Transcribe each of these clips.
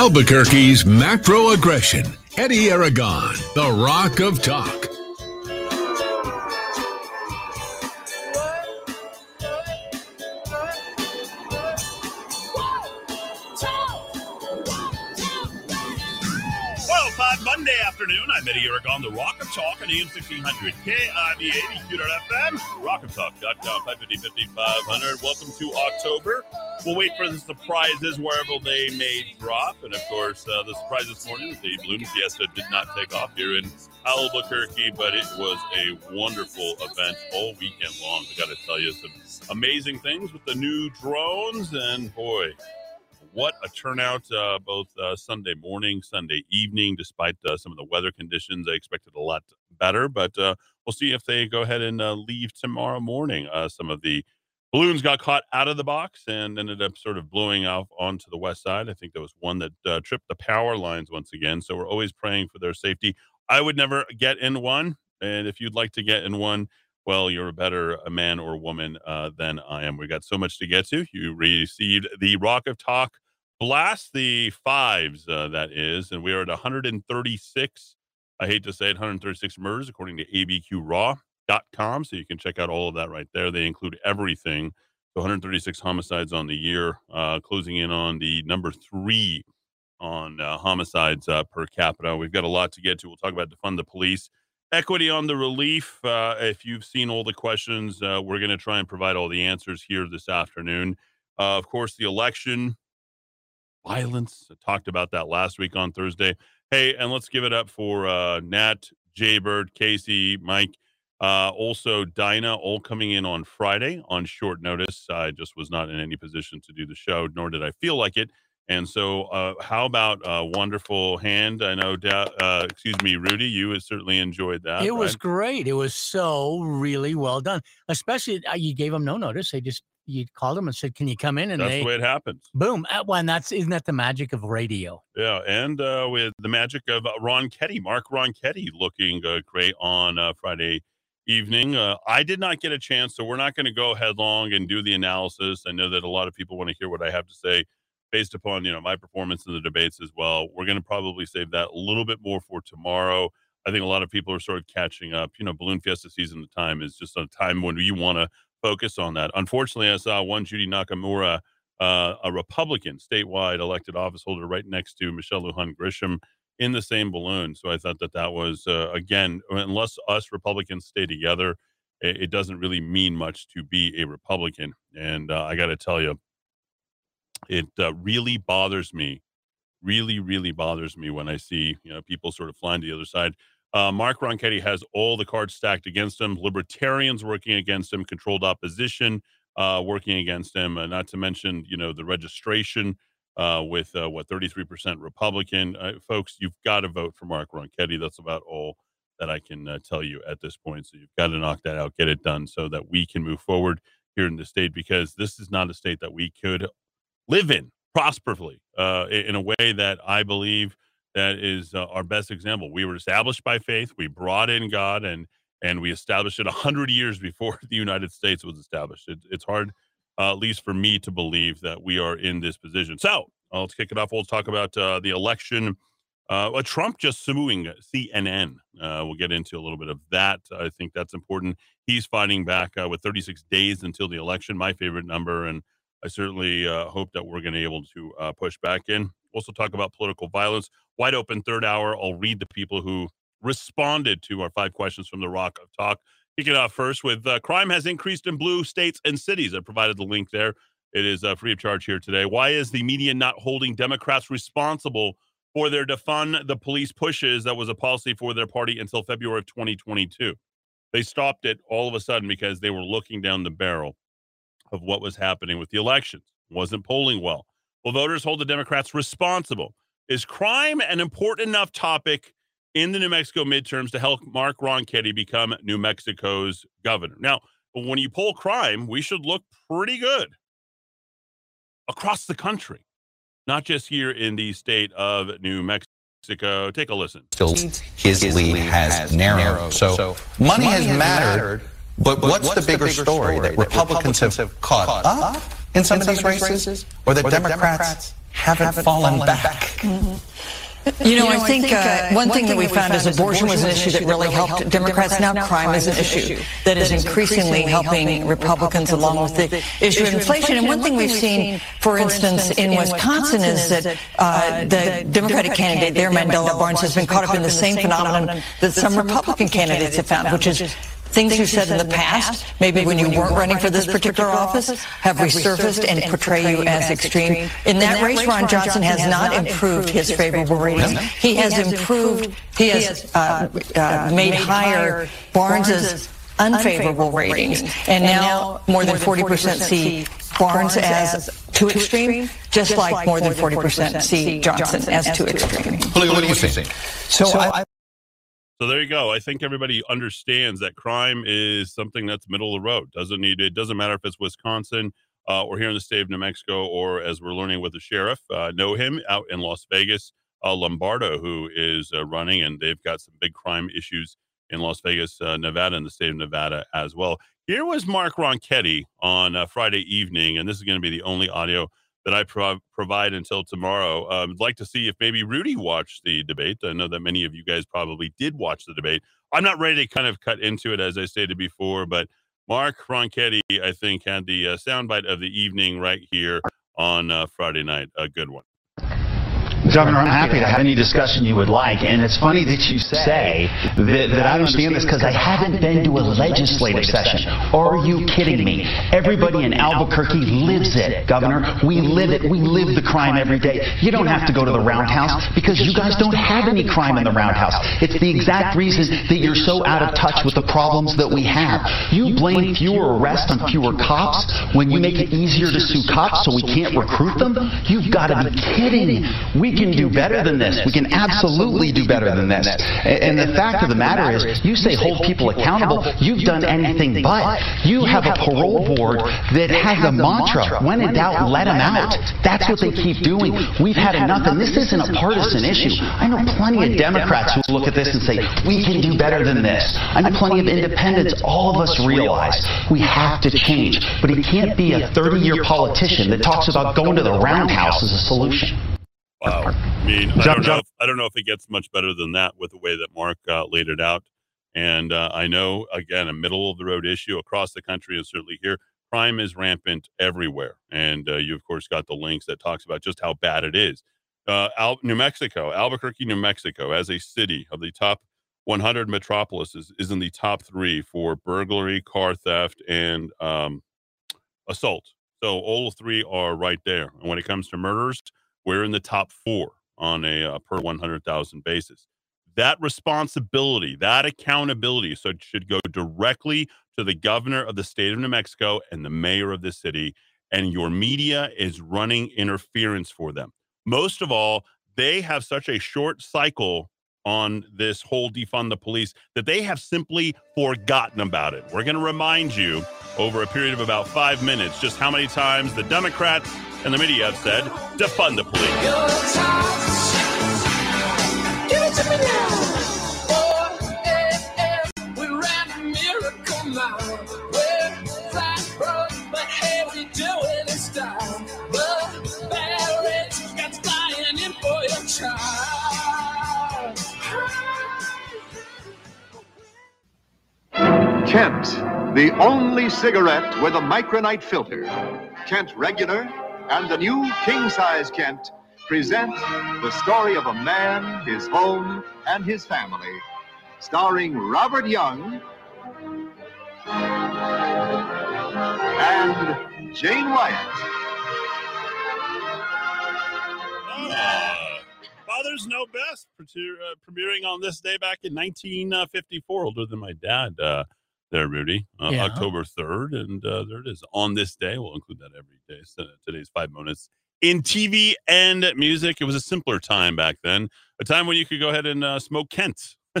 Albuquerque's macro aggression. Eddie Aragon, the Rock of Talk. Monday afternoon. I'm Eddie Aragon, the Rock of Talk on AM 1600 KIV 80 FM, rockoftalk.com, 550 5500. Welcome to October. We'll wait for the surprises wherever they may drop. And of course, uh, the surprise this morning, the Balloon Fiesta did not take off here in Albuquerque, but it was a wonderful event all weekend long. I got to tell you, some amazing things with the new drones. And boy, what a turnout uh, both uh, Sunday morning, Sunday evening, despite uh, some of the weather conditions. I expected a lot better, but uh, we'll see if they go ahead and uh, leave tomorrow morning. Uh, some of the balloons got caught out of the box and ended up sort of blowing off onto the west side. I think there was one that tripped the power lines once again. So we're always praying for their safety. I would never get in one. And if you'd like to get in one, well, you're a better a man or woman uh, than I am. We got so much to get to. You received the Rock of Talk blast, the fives, uh, that is, and we are at 136. I hate to say it, 136 murders according to abqraw.com. So you can check out all of that right there. They include everything. So 136 homicides on the year, uh, closing in on the number three on uh, homicides uh, per capita. We've got a lot to get to. We'll talk about defund the police equity on the relief. Uh, if you've seen all the questions, uh, we're going to try and provide all the answers here this afternoon. Uh, of course, the election violence. I talked about that last week on Thursday. Hey, and let's give it up for Nat, Jaybird, Casey, Mike, uh, also Dinah, all coming in on Friday on short notice. I just was not in any position to do the show, nor did I feel like it. And so, uh, how about a wonderful hand? I know, uh, excuse me, Rudy, you certainly enjoyed that. It right? was great. It was so really well done. Especially, uh, you gave them no notice. They just you called them and said, "Can you come in?" And that's they, the way it happens. Boom! Uh, well, and that's isn't that the magic of radio? Yeah, and uh, with the magic of Ron Ronchetti, Mark Ronchetti, looking uh, great on uh, Friday evening. Uh, I did not get a chance, so we're not going to go headlong and do the analysis. I know that a lot of people want to hear what I have to say based upon you know my performance in the debates as well. We're going to probably save that a little bit more for tomorrow. I think a lot of people are sort of catching up. You know, Balloon Fiesta season, the time is just a time when you want to focus on that. Unfortunately, I saw one Judy Nakamura, uh, a Republican statewide elected office holder, right next to Michelle Lujan Grisham in the same balloon. So I thought that that was, uh, again, unless us Republicans stay together, it, it, doesn't really mean much to be a Republican. And uh, I got to tell you, it uh, really bothers me, really, really bothers me when I see you know people sort of flying to the other side. Uh, Mark Ronchetti has all the cards stacked against him. Libertarians working against him, controlled opposition uh, working against him. Uh, not to mention, you know, the registration uh, with uh, what 33% Republican uh, folks. You've got to vote for Mark Ronchetti. That's about all that I can tell you at this point. So you've got to knock that out, get it done, so that we can move forward here in the state because this is not a state that we could live in prosperously in a way that I believe that is uh, our best example. We were established by faith. We brought in God, and and we established it a hundred years before the United States was established. It, it's hard, uh, at least for me, to believe that we are in this position. So uh, let's kick it off. We'll talk about uh, the election. Uh, Trump just suing CNN. Uh, we'll get into a little bit of that. I think that's important. He's fighting back uh, with 36 days until the election. My favorite number, and I certainly hope that we're going to be able to push back in also talk about political violence. Wide open third hour. I'll read the people who responded to our five questions from the Rock of Talk. Kick it off first with uh, crime has increased in blue states and cities. I provided the link there. It is uh, free of charge here today. Why is the media not holding Democrats responsible for their defund the police pushes that was a policy for their party until February of 2022? They stopped it all of a sudden because they were looking down the barrel of what was happening with the elections. Wasn't polling well. Will voters hold the Democrats responsible? Is crime an important enough topic in the New Mexico midterms to help Mark Ronchetti become New Mexico's governor? Now, when you poll crime, we should look pretty good across the country, not just here in the state of New Mexico. Take a listen. Still, his lead has narrowed. So, money has mattered, but what's the bigger story? That Republicans have caught up? in some, in of these races, races, or that Democrats, Democrats haven't, fallen, back. Mm-hmm. You know, I think uh, one thing that we found is abortion was an issue that really helped Democrats. Now crime is an issue that is increasingly helping Republicans along with the issue of inflation. And one thing we've seen, for instance, in Wisconsin is that uh, the Democratic candidate there, Mandela Barnes, has been caught up in the same phenomenon that some Republican candidates have found, which is things you said in the past, maybe when you weren't running for this particular office, have resurfaced and portray you as extreme. In that race, Ron Johnson has not improved his favorable ratings. He has improved, he has uh, uh, made higher Barnes's unfavorable ratings. And now more than 40% see Barnes as too extreme, just like more than 40% see Johnson as too extreme. What do you think? So I So there you go. I think everybody understands that crime is something that's middle of the road. Doesn't need it. Doesn't matter if it's Wisconsin uh, or here in the state of New Mexico, or as we're learning with the sheriff, uh, know him out in Las Vegas, uh, Lombardo, who is uh, running, and they've got some big crime issues in Las Vegas, uh, Nevada, and the state of Nevada as well. Here was Mark Ronchetti on uh, Friday evening, and this is going to be the only audio that I prov- provide until tomorrow. Um, I'd like to see if maybe Rudy watched the debate. I know that many of you guys probably did watch the debate. I'm not ready to kind of cut into it as I stated before, but Mark Ronchetti, I think, had the uh, soundbite of the evening right here on uh, Friday night. A good one. Governor, I'm happy to have any discussion you would like. And it's funny that you say that, that I don't understand this because I haven't been to a legislative session. Are you kidding me? Everybody in Albuquerque lives it, Governor. We live it. We live the crime every day. You don't have to go to the roundhouse because you guys don't have any crime in the roundhouse. It's the exact reason that you're so out of touch with the problems that we have. You blame fewer arrests on fewer cops when you make it easier to sue cops so we can't recruit them? You've got to be kidding. We can do better than this. We can absolutely do better than this. And the fact of the matter is, you say hold people accountable. You've done anything but. You have a parole board that has a mantra, when in doubt, let them out. That's what they keep doing. We've had enough, and this isn't a partisan issue. I know plenty of Democrats who look at this and say, we can do better than this. I know plenty of independents. All of us realize we have to change. But he can't be a 30-year politician that talks about going to the roundhouse as a solution. Wow. I mean, I don't know. If, I don't know if it gets much better than that with the way that Mark uh, laid it out. And uh, I know, again, a middle of the road issue across the country and certainly here. Crime is rampant everywhere, and uh, you of course got the links that talks about just how bad it is. Uh, Al- New Mexico, Albuquerque, New Mexico, as a city of the top 100 metropolises, is in the top three for burglary, car theft, and um, assault. So all three are right there. And when it comes to murders, we're in the top four on a uh, per 100,000 basis. That responsibility, that accountability, so it should go directly to the governor of the state of New Mexico and the mayor of the city. And your media is running interference for them. Most of all, they have such a short cycle on this whole defund the police that they have simply forgotten about it. We're going to remind you over a period of about five minutes just how many times the Democrats and the media have said defund the police. Kent, the only cigarette with a micronite filter. Kent Regular and the new king size Kent present the story of a man, his home, and his family. Starring Robert Young and Jane Wyatt. Ah, Fathers Know Best, uh, premiering on this day back in 1954, older than my dad uh, there, Rudy. Uh, Yeah. October 3rd, and uh, there it is. On this day, we'll include that every day. So today's five minutes in TV and music. It was a simpler time back then, a time when you could go ahead and uh, smoke Kent.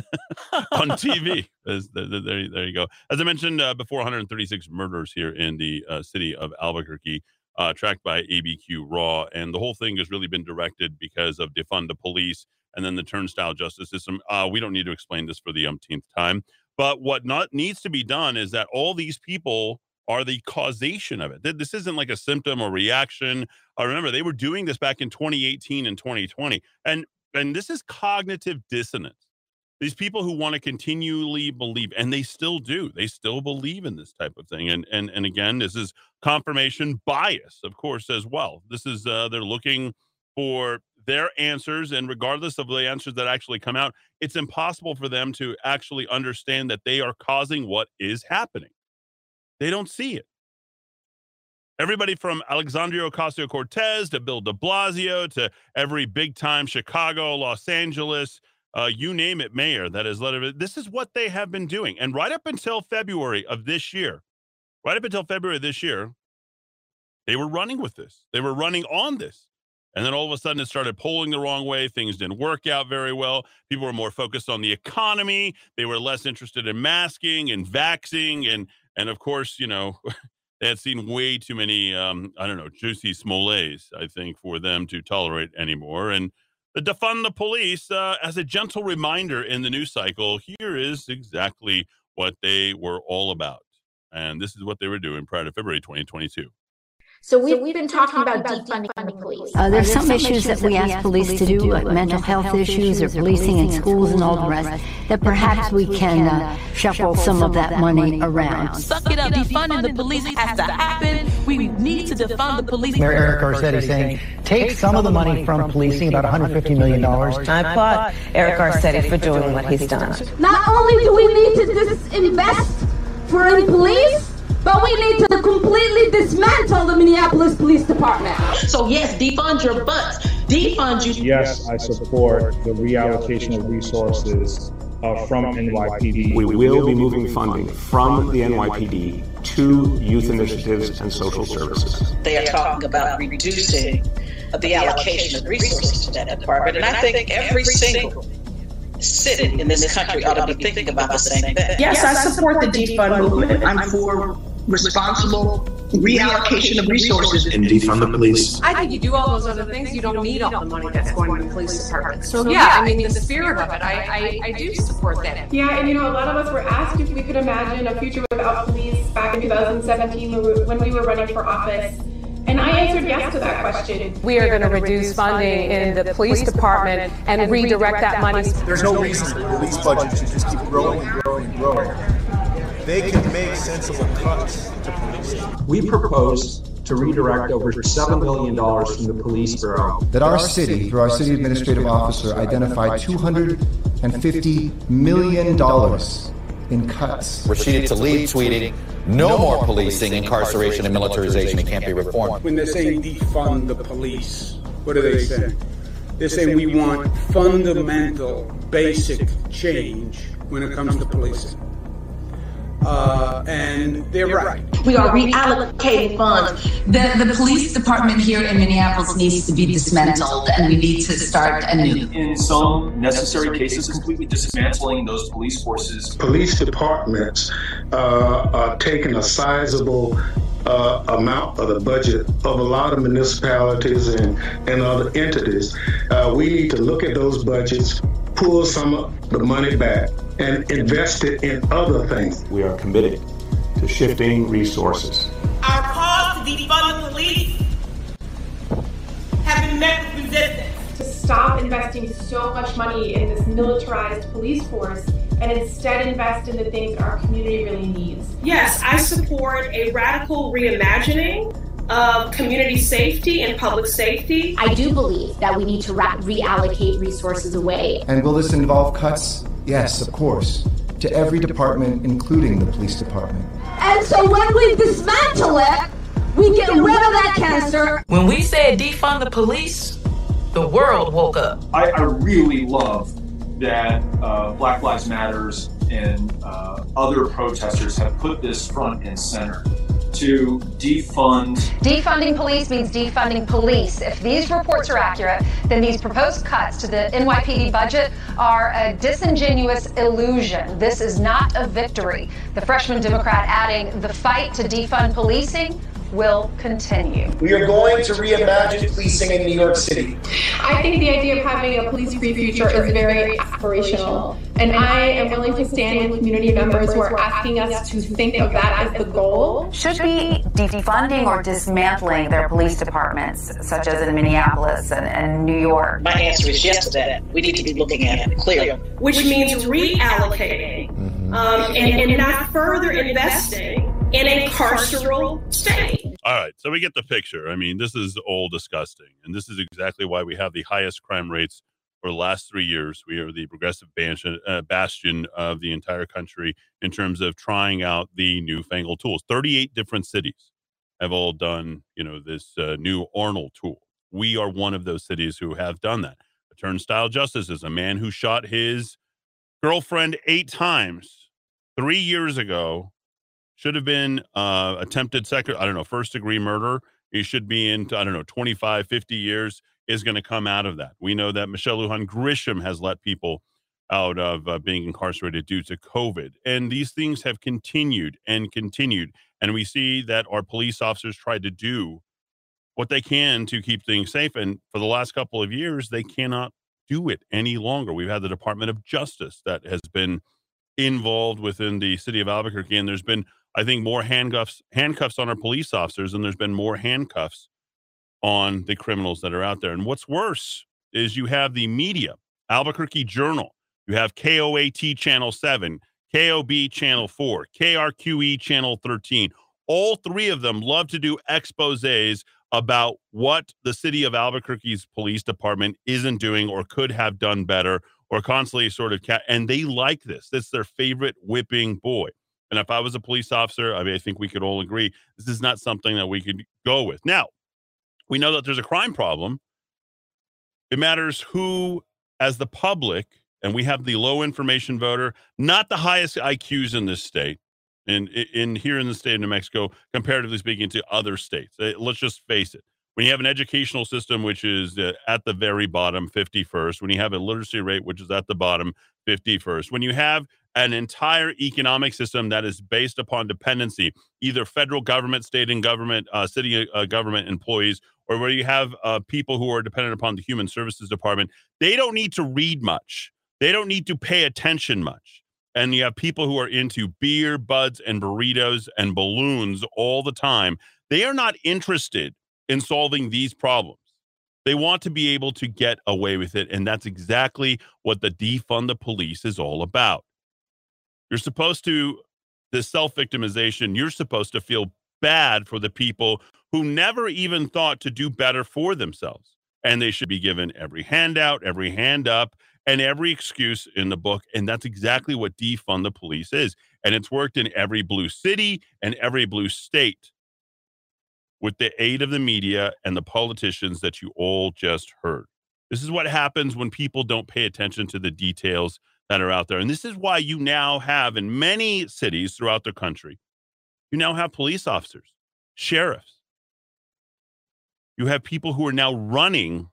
on TV. As the- the- there, there you go. As I mentioned uh, before, 136 murders here in the uh, city of Albuquerque, uh, tracked by ABQ Raw. And the whole thing has really been directed because of defund the police and then the turnstile justice system. Uh, we don't need to explain this for the umpteenth time. But what not needs to be done is that all these people are the causation of it. This isn't like a symptom or reaction. I remember they were doing this back in 2018 and 2020. And and this is cognitive dissonance. These people who want to continually believe, and they still do, they still believe in this type of thing. And and and again, this is confirmation bias, of course, as well. This is uh, they're looking for their answers, and regardless of the answers that actually come out, it's impossible for them to actually understand that they are causing what is happening. They don't see it. Everybody from Alexandria Ocasio Cortez to Bill de Blasio to every big time Chicago, Los Angeles, uh, you name it, mayor that has let it. This is what they have been doing. And right up until February of this year, right up until February of this year, they were running with this. They were running on this. And then all of a sudden it started pulling the wrong way. Things didn't work out very well. People were more focused on the economy. They were less interested in masking and vaxing. And, and of course, you know, they had seen way too many, um, I don't know, Jussie Smolletts, I think, for them to tolerate anymore. And the defund the police, uh, as a gentle reminder in the news cycle, here is exactly what they were all about. And this is what they were doing prior to February 2022. So we've, so we've been, been talking, talking about defunding, defunding the police. Uh, there's, some, some issues that we ask police to do, like mental health issues or policing in schools and all the rest, that perhaps we can uh, uh shuffle some of that money around. Suck it up. Defunding the police has to happen. We need to defund the police. Mayor Eric Garcetti saying, take some of the money from policing, about $150 million. I applaud Eric Garcetti for doing what he's done. Not only do we need to disinvest for any police, but we need to completely dismantle the Minneapolis Police Department. So, yes, defund your butts. Defund you. Yes, I support the reallocation of resources uh, from NYPD. We will be moving funding from the NYPD to youth initiatives and social services. They are talking about reducing the allocation of resources to that department, and I think every single city in this country ought to be thinking about the same thing. Yes, I support the defund movement. I'm for responsible reallocation of resources and defund the police. I think you do all those other things, you don't need all the money that's going to the police department. So yeah, I mean, the spirit of it, I, I, I do support that. Yeah, and you know, a lot of us were asked if we could imagine a future without police back in 2017 when we were running for office. And I answered yes to that question. We are going to reduce funding in the police department and redirect that money. There's no reason the police budget should just keep growing and growing and growing they can make sensible cuts to policing. We propose to redirect over $7 million from the police bureau. That our city, through our city administrative officer, identified $250 million in cuts. Rashida Tlaib tweeting, no more policing, incarceration, and militarization. It can't be reformed. When they're saying defund the police, what are they saying? They're saying we want fundamental, basic change when it comes to policing. Uh, and they're right. We are reallocating funds. The, the police department here in Minneapolis needs to be dismantled, and we need to start anew. In some necessary cases, completely dismantling those police forces. Police departments uh, are taking a sizable uh, amount of the budget of a lot of municipalities and, and other entities. Uh, we need to look at those budgets, pull some of the money back, and invest it in other things. We are committed to shifting resources. Our calls to defund the police have been met with resistance. To stop investing so much money in this militarized police force and instead invest in the things our community really needs. Yes, I support a radical reimagining of community safety and public safety. I do believe that we need to reallocate resources away. And will this involve cuts Yes, of course. To every department, including the police department. And so when we dismantle it, we get rid of that cancer. When we said defund the police, the world woke up. I, I really love that uh, Black Lives Matters and uh, other protesters have put this front and center to defund. Defunding police means defunding police. If these reports are accurate, then these proposed cuts to the NYPD budget are a disingenuous illusion. This is not a victory. The freshman Democrat adding the fight to defund policing will continue. We are going to reimagine policing in New York City. I think the idea of having a police-free future is very aspirational, and I am willing to stand with community members who are asking us to think of that as the goal. Should be defunding or dismantling their police departments, such as in Minneapolis and, and New York. My answer is yes to that. We need to be looking at it clearly. Which means reallocating um, and, and not further investing in a carceral state. All right, so we get the picture. I mean, this is all disgusting, and this is exactly why we have the highest crime rates for the last three years. We are the progressive bastion, uh, of the entire country in terms of trying out the newfangled tools. Thirty-eight different cities have all done, you know, this uh, new Arnold tool. We are one of those cities who have done that. A turnstile justice is a man who shot his girlfriend eight times three years ago should have been uh, attempted second, I don't know, first degree murder. He should be in, I don't know, 25, 50 years is going to come out of that. We know that Michelle Lujan Grisham has let people out of uh, being incarcerated due to COVID. And these things have continued and continued. And we see that our police officers tried to do what they can to keep things safe. And for the last couple of years, they cannot do it any longer. We've had the Department of Justice that has been involved within the city of Albuquerque, and there's been I think more handcuffs handcuffs on our police officers, and there's been more handcuffs on the criminals that are out there. And what's worse is you have the media, Albuquerque Journal, you have KOAT Channel 7, KOB Channel 4, KRQE Channel 13. All three of them love to do exposes about what the city of Albuquerque's police department isn't doing or could have done better or constantly sort of cat and they like this. That's their favorite whipping boy. And if I was a police officer, I mean, I think we could all agree this is not something that we could go with. Now, we know that there's a crime problem. It matters who, as the public, and we have the low information voter, not the highest IQs in this state, and in here in the state of New Mexico, comparatively speaking to other states. Uh, let's just face it. When you have an educational system which is uh, at the very bottom, 51st, when you have a literacy rate which is at the bottom, 51st, when you have an entire economic system that is based upon dependency, either federal government, state and government, uh, city uh, government employees, or where you have uh, people who are dependent upon the human services department, they don't need to read much. They don't need to pay attention much. And you have people who are into beer, buds, and burritos and balloons all the time. They are not interested in solving these problems. They want to be able to get away with it. And that's exactly what the defund the police is all about. You're supposed to, this self victimization, you're supposed to feel bad for the people who never even thought to do better for themselves. And they should be given every handout, every hand up, and every excuse in the book. And that's exactly what defund the police is. And it's worked in every blue city and every blue state with the aid of the media and the politicians that you all just heard. This is what happens when people don't pay attention to the details that are out there. And this is why you now have in many cities throughout the country, you now have police officers, sheriffs. You have people who are now running.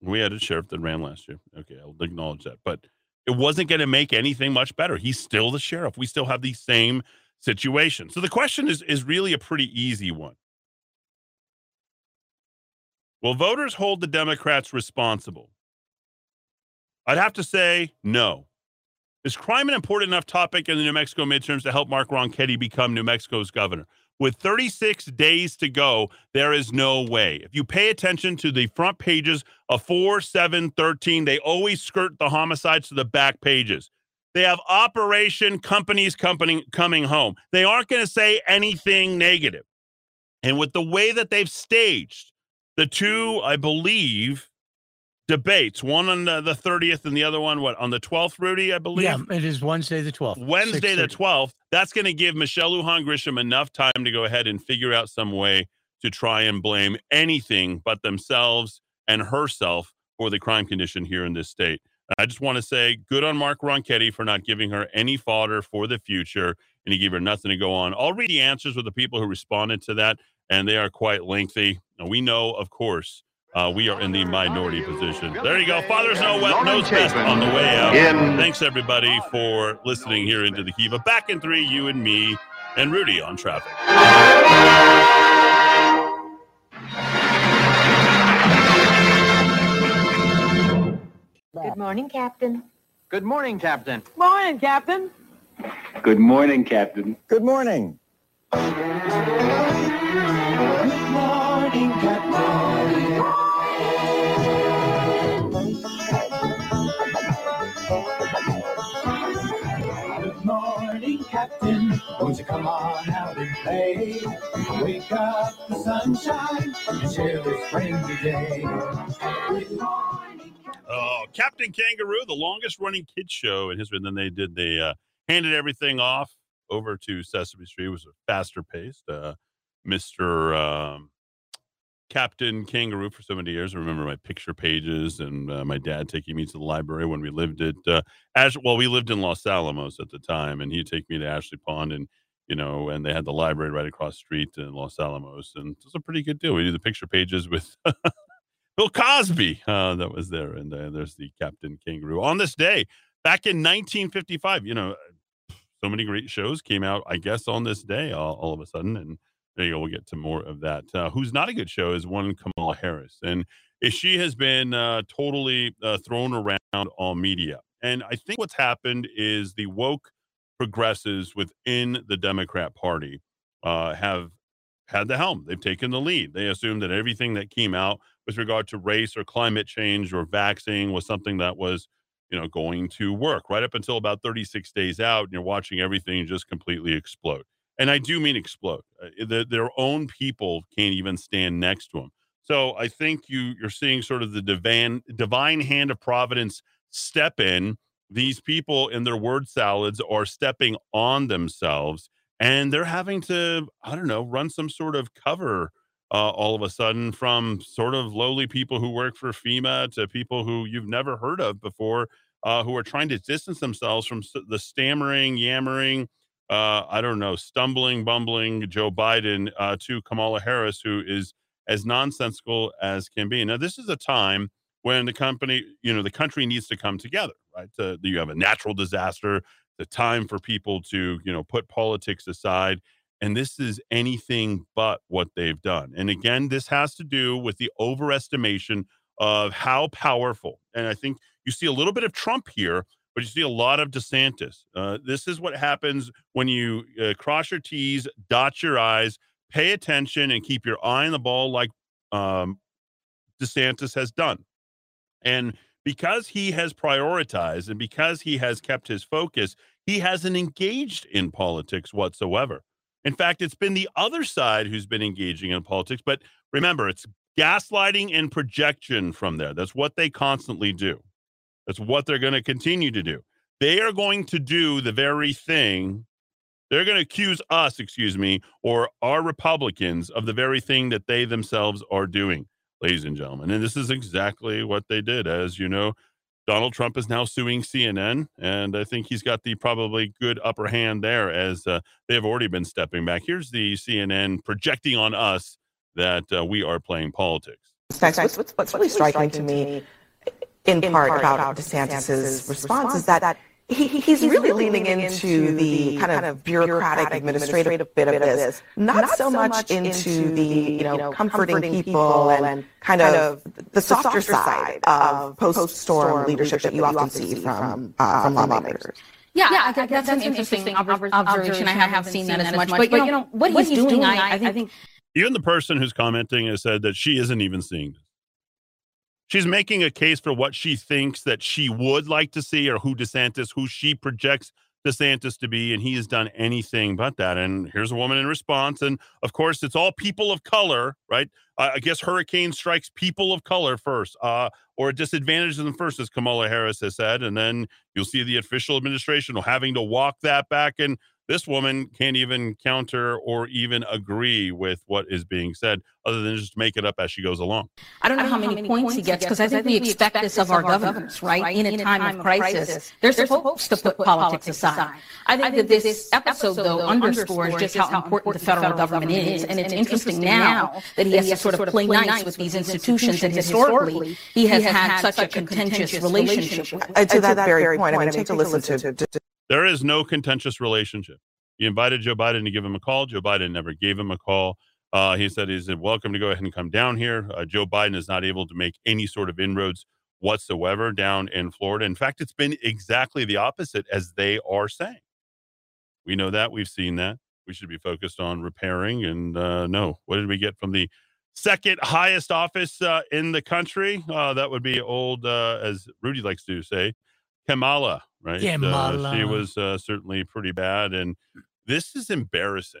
We had a sheriff that ran last year. Okay, I'll acknowledge that. But it wasn't going to make anything much better. He's still the sheriff. We still have the same situation. So the question is is really a pretty easy one. Will voters hold the Democrats responsible? I'd have to say no. Is crime an important enough topic in the New Mexico midterms to help Mark Ronchetti become New Mexico's governor? With 36 days to go, there is no way. If you pay attention to the front pages of 4, 7, 13, they always skirt the homicides to the back pages. They have Operation Companies Company coming home. They aren't going to say anything negative. And with the way that they've staged the two, I believe, debates. One on the, 30th and the other one, what, on the 12th, Rudy, I believe? Yeah, it is Wednesday the 12th. Wednesday the 12th. That's going to give Michelle Lujan Grisham enough time to go ahead and figure out some way to try and blame anything but themselves and herself for the crime condition here in this state. I just want to say good on Mark Ronchetti for not giving her any fodder for the future, and he gave her nothing to go on. I'll read the answers with the people who responded to that, and they are quite lengthy. Now, we know, of course, uh, we are in the minority position. There you go. Fathers no well, knows best on the way out. Thanks everybody for listening here into the Kiva. Back in three, you and me and Rudy on traffic. Good morning, Captain. Good morning, Captain. Morning, Captain. Good morning, Captain. Good morning. Won't you come on out and play? Wake up the sunshine and share this friendly day. Oh, Captain Kangaroo, the longest running kids show in history. And then they did, they uh, handed everything off over to Sesame Street. It was a faster paced. Uh, Mr. Um, Captain Kangaroo for so many years. I remember my picture pages and uh, my dad taking me to the library when we lived at uh, Ash. Well, we lived in Los Alamos at the time, and he'd take me to Ashley Pond, and you know, and they had the library right across the street in Los Alamos, and it was a pretty good deal. We did the picture pages with Bill Cosby uh, that was there, and uh, there's the Captain Kangaroo on this day back in 1955. You know, so many great shows came out, I guess, on this day all, all of a sudden, and there you go. We'll get to more of that. Uh, who's not a good show is one Kamala Harris, and she has been uh, totally uh, thrown around all media. And I think what's happened is the woke progressives within the Democrat Party uh, have had the helm. They've taken the lead. They assumed that everything that came out with regard to race or climate change or vaccine was something that was, you know, going to work. Right up until about 36 days out, and you're watching everything just completely explode and I do mean explode. Uh, the, their own people can't even stand next to them. So I think you you're seeing sort of the divine divine hand of providence step in. These people in their word salads are stepping on themselves, and they're having to I don't know run some sort of cover. Uh, all of a sudden, from sort of lowly people who work for FEMA to people who you've never heard of before, uh, who are trying to distance themselves from the stammering, yammering, uh, I don't know, stumbling, bumbling Joe Biden uh, to Kamala Harris, who is as nonsensical as can be. Now, this is a time when the company, you know, the country needs to come together, right? To, you have a natural disaster, the time for people to, you know, put politics aside. And this is anything but what they've done. And again, this has to do with the overestimation of how powerful. And I think you see a little bit of Trump here but you see a lot of DeSantis. Uh, this is what happens when you uh, cross your T's, dot your I's, pay attention, and keep your eye on the ball like um, DeSantis has done. And because he has prioritized and because he has kept his focus, he hasn't engaged in politics whatsoever. In fact, it's been the other side who's been engaging in politics. But remember, it's gaslighting and projection from there. That's what they constantly do. That's what they're going to continue to do. They are going to do the very thing. They're going to accuse us, excuse me, or our Republicans of the very thing that they themselves are doing, ladies and gentlemen. And this is exactly what they did. As you know, Donald Trump is now suing CNN, and I think he's got the probably good upper hand there as uh, they have already been stepping back. Here's the CNN projecting on us that uh, we are playing politics. What's, what's, what's really striking to me in, in part, part about DeSantis's response is that he, he's, he's really leaning into the kind of bureaucratic, administrative bit of this, not so much into the, you know, comforting people and kind of the softer side of post-storm leadership that you often see from, uh, from lawmakers. Yeah, yeah, I think that's, that's an interesting, interesting observation. I haven't seen that as much, but you know, what, he's, doing, I, I think. Even the person who's commenting has said that she isn't even seeing this she's making a case for what she thinks that she would like to see or who DeSantis, who she projects DeSantis to be, and he has done anything but that. And here's a woman in response. And of course, it's all people of color, right? I guess hurricane strikes people of color first, uh, or disadvantages them first, as Kamala Harris has said. And then you'll see the official administration having to walk that back. And this woman can't even counter or even agree with what is being said, other than just make it up as she goes along. I don't know, I don't how, many how, many points he gets because I, think we expect this of our governors, right? right? In, a time, time of crisis, crisis they're, they're supposed, supposed to put politics aside. I think, I think that this episode, though, underscores just how important the federal government is, and it's interesting now that he has to sort of play nice with these institutions and historically he has had such a contentious relationship with. To that very point, I mean, take a listen to there is no contentious relationship. He invited Joe Biden to give him a call. Joe Biden never gave him a call. Uh, he said he's welcome to go ahead and come down here. Uh, Joe Biden is not able to make any sort of inroads whatsoever down in Florida. In fact, it's been exactly the opposite as they are saying. We know that. We've seen that. We should be focused on repairing. And uh, no, what did we get from the second highest office uh, in the country? Uh, that would be old, uh, as Rudy likes to say, Kamala, right? Uh, she was uh, certainly pretty bad. And this is embarrassing.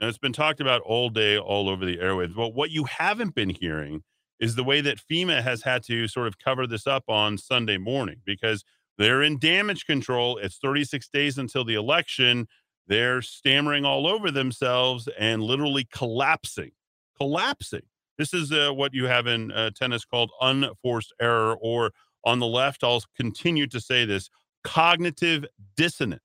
And it's been talked about all day, all over the airwaves. But what you haven't been hearing is the way that FEMA has had to sort of cover this up on Sunday morning because they're in damage control. It's 36 days until the election. They're stammering all over themselves and literally collapsing, collapsing. This is uh, what you have in uh, tennis called unforced error, or on the left, I'll continue to say this cognitive dissonance.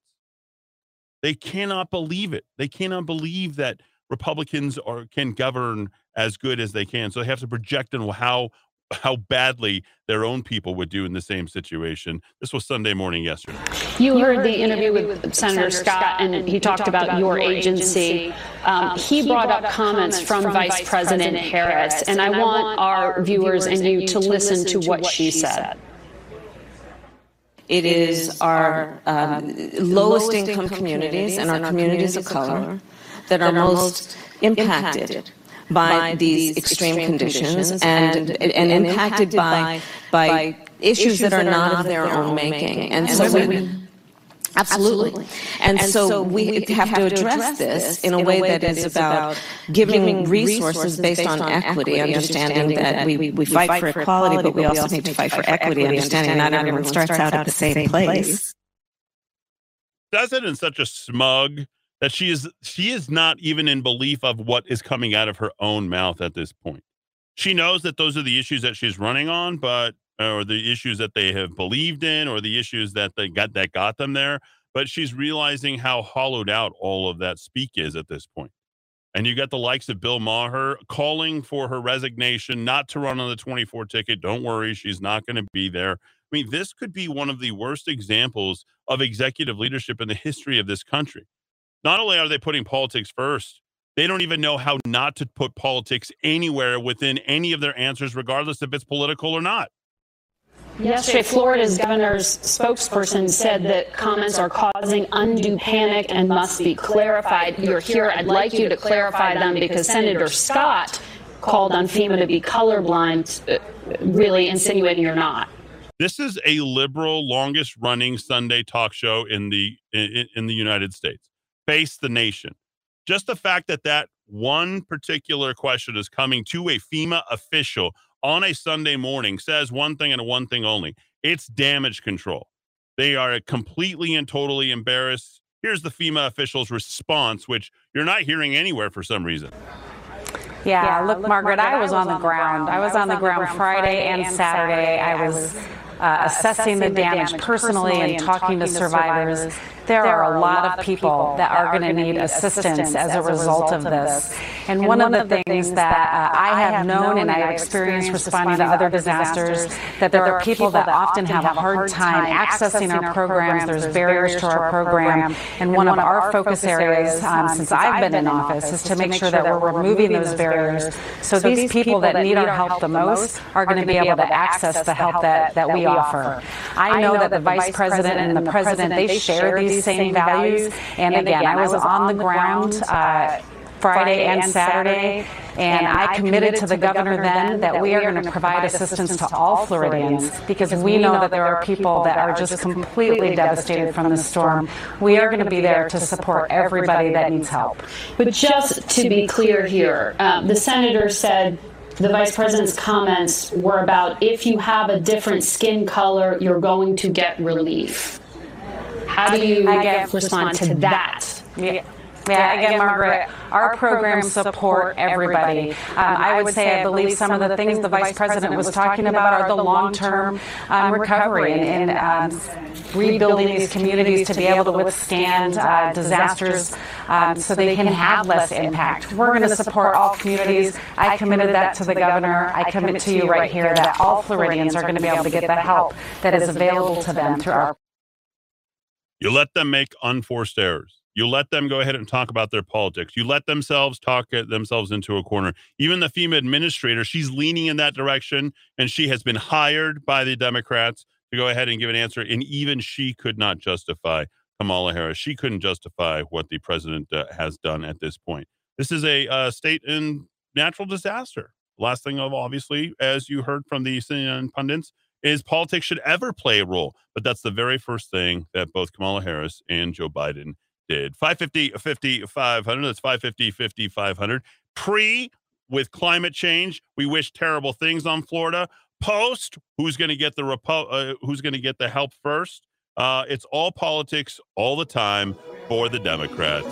They cannot believe it. They cannot believe that Republicans are can govern as good as they can. So they have to project on how how badly their own people would do in the same situation. This was Sunday morning yesterday. You heard the interview with Senator Scott, and he talked about your agency. Um, he brought up comments from Vice President Harris, and I want our viewers and you to listen to what she said. It is our um, lowest income communities and our communities of color that are most impacted by these extreme conditions and, and impacted by, by issues that are not of their own making. And so we, Absolutely. And so we have to address this in a way that is about giving resources based on equity, understanding that we, we fight for equality, but we also need to fight for equity, understanding not everyone starts out at the same place. Does it in such a smug that she is she is not even in belief of what is coming out of her own mouth at this point. She knows that those are the issues that she's running on, but or the issues that they have believed in or the issues that they got that got them there but she's realizing how hollowed out all of that speak is at this point. And you got the likes of bill maher calling for her resignation not to run on the 24 ticket. Don't worry she's not going to be there. I mean this could be one of the worst examples of executive leadership in the history of this country. Not only are they putting politics first they don't even know how not to put politics anywhere within any of their answers regardless if it's political or not Yesterday, Florida's governor's spokesperson said that comments are causing undue panic and must be clarified. You're here. I'd like you to clarify them because Senator Scott called on FEMA to be colorblind, really insinuating you're not. This is a liberal, longest running Sunday talk show in the in, in the United States. Face the nation. Just the fact that that one particular question is coming to a FEMA official on a Sunday morning says one thing and one thing only it's damage control. They are completely and totally embarrassed. Here's the FEMA officials' response, which you're not hearing anywhere for some reason. Yeah, look, Margaret, I was on the ground. I was on the ground Friday and Saturday. I was uh, assessing the damage personally and talking to survivors. There are a lot of people that are going to need assistance as a result of this. And one of the things that uh, I have known and I have experienced responding to other disasters, that there are people that often have a hard time accessing our programs. There's barriers to our program. And one of our focus areas um, since I've been in office is to make sure that we're removing those barriers so these people that need our help the most are going to be able to access the help that, that we offer. I know that the vice president and the president, they share these same values. And again, I was on the ground uh, Friday and Saturday, and I committed to the governor then that we are going to provide assistance to all Floridians because we know that there are people that are just completely devastated from the storm. We are going to be there to support everybody that needs help. But just to be clear here, um, the senator said the vice president's comments were about if you have a different skin color, you're going to get relief. How do you I get- respond to that? Yeah. Yeah, again, Margaret, our programs support everybody. Um, I would say I believe some of the things the vice president was talking about are the long-term um, recovery and, and um, rebuilding these communities to be able to withstand uh, disasters um, so they can have less impact. We're going to support all communities. I committed that to the governor. I commit to you right here that all Floridians are going to be able to get the help that is available to them through our You let them make unforced errors. You let them go ahead and talk about their politics. You let themselves talk themselves into a corner. Even the FEMA administrator, she's leaning in that direction, and she has been hired by the Democrats to go ahead and give an answer. And even she could not justify Kamala Harris. She couldn't justify what the president uh, has done at this point. This is a uh, state in natural disaster. Last thing of obviously, as you heard from the CNN pundits, is politics should ever play a role. But that's the very first thing that both Kamala Harris and Joe Biden did. 550, 50, 500. That's 550, 50, 500. Pre with climate change, we wish terrible things on Florida. Post, who's going to get the repo- uh, who's going to get the help first? Uh, it's all politics all the time for the Democrats.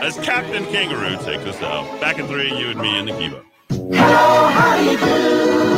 As Captain Kangaroo takes us out. Back in three, you and me in the Kiva. Hello, how do you do?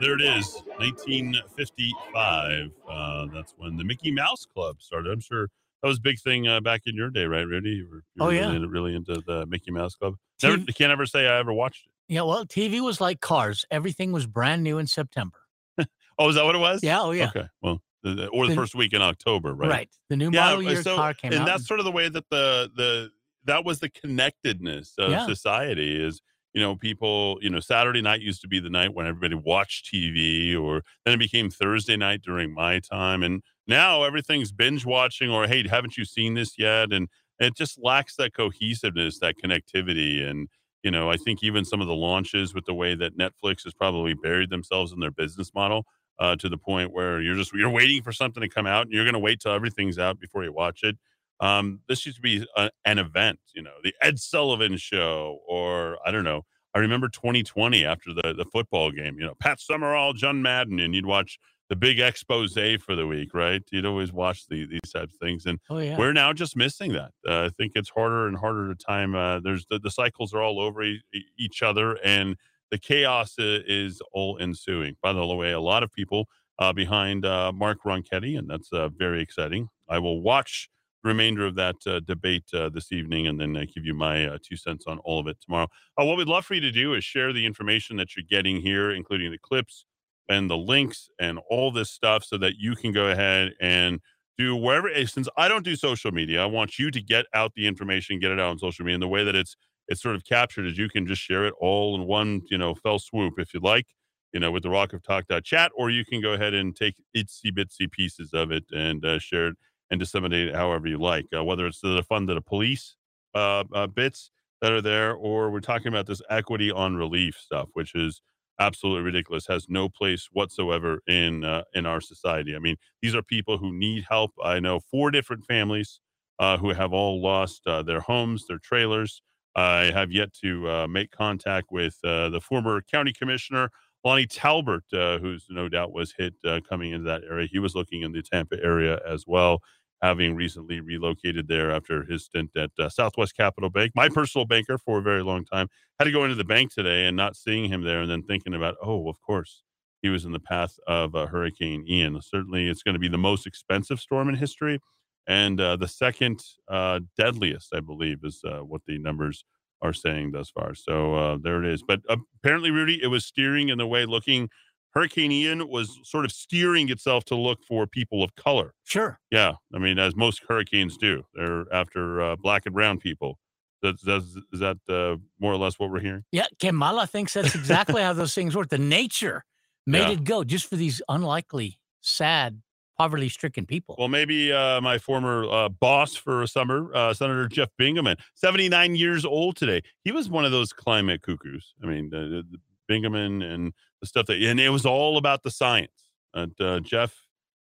there it is, 1955. Uh, that's when the Mickey Mouse Club started. I'm sure that was a big thing uh, back in your day, right, Rudy? You were, you Oh, yeah. really, really into the Mickey Mouse Club. Never, TV can't ever say I ever watched it. Yeah, well, TV was like cars. Everything was brand new in September. Oh, is that what it was? Yeah, oh, yeah. Okay, well, the, or the The- first week in October, right? Right. The new Yeah, model uh, year so- car came and out. And that's sort of the way that the the that was the connectedness of Yeah. society is you know people you know saturday night used to be the night when everybody watched tv or then it became thursday night during my time and now everything's binge watching or hey haven't you seen this yet? and it just lacks that cohesiveness that connectivity and you know i think even some of the launches with the way that netflix has probably buried themselves in their business model uh, to the point where you're just you're waiting for something to come out and you're going to wait till everything's out before you watch it um, this used to be a, an event, you know, the Ed Sullivan show, or I don't know. I remember 2020 after the, the football game, you know, Pat Summerall, John Madden, and you'd watch the big expose for the week, right? You'd always watch the, these types of things. And Oh, yeah. we're now just missing that. Uh, I think it's harder and harder to time. Uh, there's the, the cycles are all over e- each other, and the chaos i- is all ensuing. By the way, a lot of people uh, behind uh, Mark Ronchetti, and that's uh, very exciting. I will watch remainder of that uh, debate uh, this evening and then uh, give you my uh, two cents on all of it tomorrow. Uh, what we'd love for you to do is share the information that you're getting here, including the clips and the links and all this stuff, so that you can go ahead and do wherever. eh, Since I don't do social media, I want you to get out the information, get it out on social media, and the way that it's it's sort of captured is you can just share it all in one, you know, fell swoop if you'd like, you know, with the Rock of Talk chat, or you can go ahead and take itsy bitsy pieces of it and uh, share it and disseminate it however you like, uh, whether it's the fund to the police uh, uh, bits that are there, or we're talking about this equity on relief stuff, which is absolutely ridiculous, has no place whatsoever in uh, in our society. I mean, these are people who need help. I know four different families uh, who have all lost uh, their homes, their trailers. I have yet to make contact with the former county commissioner Lonnie Talbert, uh, who's no doubt was hit uh, coming into that area. He was looking in the Tampa area as well, having recently relocated there after his stint at uh, Southwest Capital Bank. My personal banker for a very long time had to go into the bank today and not seeing him there, and then thinking about, oh, of course, he was in the path of uh, Hurricane Ian. Certainly, it's going to be the most expensive storm in history, and uh, the second uh, deadliest, I believe, is uh, what the numbers are saying thus far. So uh, there it is. But apparently, Rudy, it was steering in the way looking. Hurricane Ian was sort of steering itself to look for people of color. Sure. Yeah, I mean, as most hurricanes do, they're after uh, black and brown people. That's, that's is that uh, more or less what we're hearing? Yeah, Kamala thinks that's exactly how those things work. The nature made Yeah. it go just for these unlikely, sad, poverty stricken people. Well, maybe uh, my former uh, boss for a summer, uh, Senator Jeff Bingaman, 79 years old today. He was one of those climate cuckoos. I mean, the, the Bingaman and the stuff that, and it was all about the science. And uh, Jeff,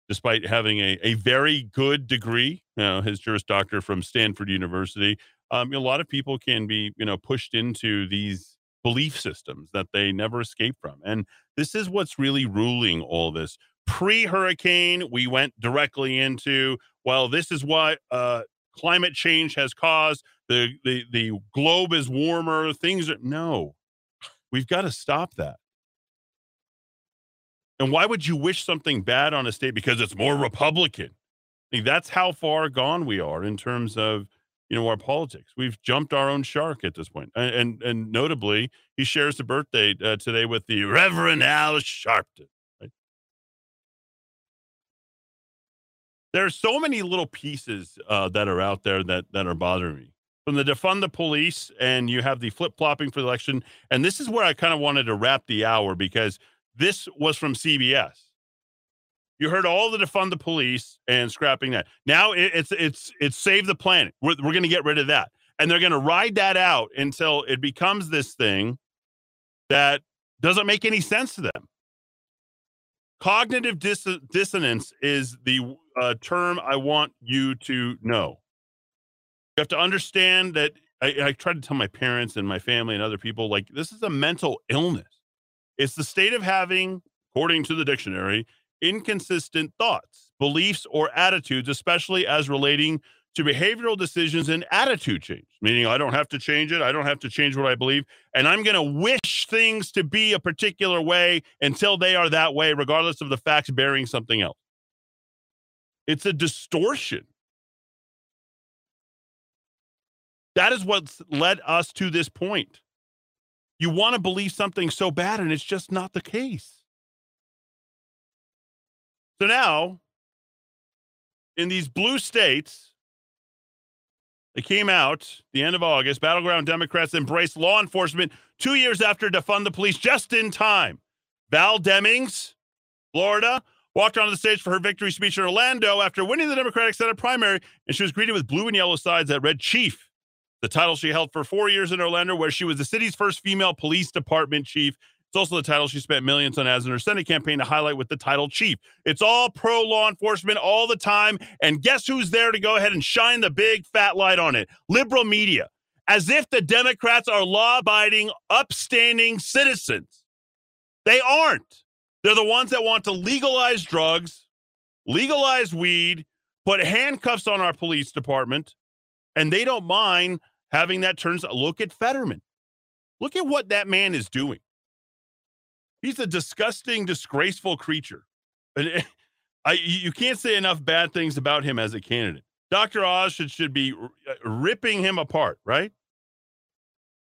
despite having a, a very good degree, you know, his Juris Doctor from Stanford University, um, a lot of people can be, you know, pushed into these belief systems that they never escape from. And this is what's really ruling all this. Pre hurricane, we went directly into, well, this is what uh, climate change has caused. The the the globe is warmer. Things are no. We've got to stop that. And why would you wish something bad on a state because it's more Republican? I mean, that's how far gone we are in terms of you know our politics. We've jumped our own shark at this point. And and, and notably, he shares the birthday uh, today with the Reverend Al Sharpton. There are so many little pieces uh, that are out there that that are bothering me. From the defund the police, and you have the flip flopping for the election. And this is where I kind of wanted to wrap the hour because this was from CBS. You heard all the defund the police and scrapping that. Now it, it's it's it's save the planet. We're, we're going to get rid of that, and they're going to ride that out until it becomes this thing that doesn't make any sense to them. Cognitive dis- dissonance is the uh, term I want you to know. You have to understand that I, I try to tell my parents and my family and other people like this is a mental illness. It's the state of having, according to the dictionary, inconsistent thoughts, beliefs, or attitudes, especially as relating to behavioral decisions and attitude change, meaning I don't have to change it. I don't have to change what I believe. And I'm going to wish things to be a particular way until they are that way, regardless of the facts bearing something else. It's a distortion. That is what's led us to this point. You want to believe something so bad, and it's just not the case. So now, in these blue states, they came out the end of August. Battleground Democrats embraced law enforcement two years after defund the police just in time. Val Demings, Florida, walked onto the stage for her victory speech in Orlando after winning the Democratic Senate primary, and she was greeted with blue and yellow signs that read Chief, the title she held for four years in Orlando, where she was the city's first female police department chief it's also the title she spent millions on as in her Senate campaign to highlight with the title chief. It's all pro law enforcement all the time. And guess who's there to go ahead and shine the big fat light on it? Liberal media. As if the Democrats are law abiding, upstanding citizens. They aren't. They're the ones that want to legalize drugs, legalize weed, put handcuffs on our police department, and they don't mind having that turns. Look at Fetterman. Look at what that man is doing. He's a disgusting, disgraceful creature. And I, you can't say enough bad things about him as a candidate. Dr. Oz should, should be uh, ripping him apart, right?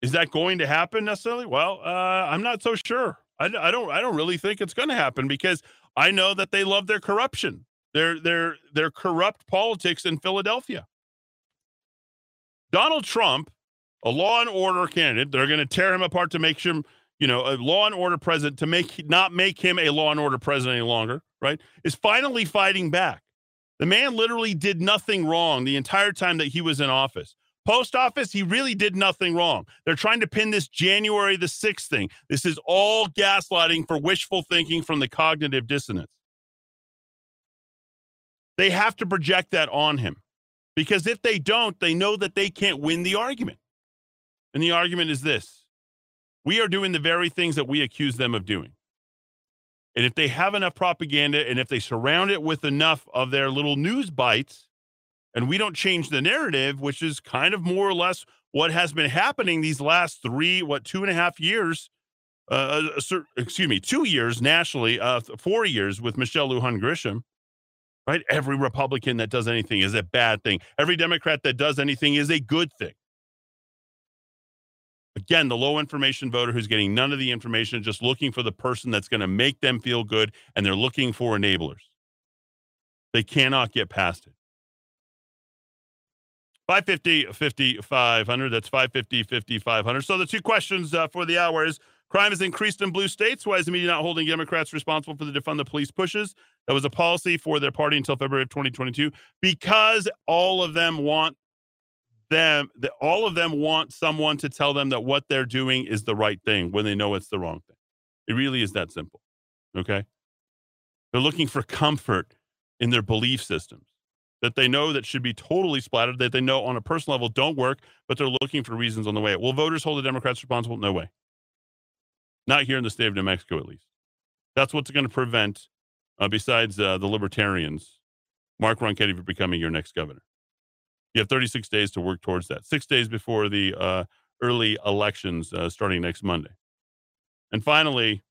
Is that going to happen necessarily? Well, uh, I'm not so sure. I, I don't. I don't really think it's going to happen because I know that they love their corruption, their their their corrupt politics in Philadelphia. Donald Trump, a law and order candidate, they're going to tear him apart to make him you know, a law and order president to make not make him a law and order president any longer, right? Is finally fighting back. The man literally did nothing wrong the entire time that he was in office. Post office, he really did nothing wrong. They're trying to pin this January the 6th thing. This is all gaslighting for wishful thinking from the cognitive dissonance. They have to project that on him because if they don't, they know that they can't win the argument. And the argument is this we are doing the very things that we accuse them of doing. And if they have enough propaganda and if they surround it with enough of their little news bites, and we don't change the narrative, which is kind of more or less what has been happening these last three, what, two and a half years, uh, excuse me, two years nationally, uh, four years with Michelle Lujan Grisham, right? Every Republican that does anything is a bad thing. Every Democrat that does anything is a good thing. Again, the low information voter who's getting none of the information, just looking for the person that's going to make them feel good, and they're looking for enablers. They cannot get past it. 550, 50, 500. That's 550, 50, 500. So the two questions uh, for the hour is crime has increased in blue states. Why is the media not holding Democrats responsible for the defund the police pushes? That was a policy for their party until February of 2022 because all of them want them all of them want someone to tell them that what they're doing is the right thing when they know it's the wrong thing. It really is that simple. Okay? They're looking for comfort in their belief systems that they know that should be totally splattered, that they know on a personal level don't work, but they're looking for reasons on the way. Will voters hold the Democrats responsible? No way. Not here in the state of New Mexico, at least. That's what's going to prevent, uh, besides uh, the libertarians, Mark Ronchetti from becoming your next governor. You have 36 days to work towards that. Six days before the uh, early elections uh, starting next Monday. And finally,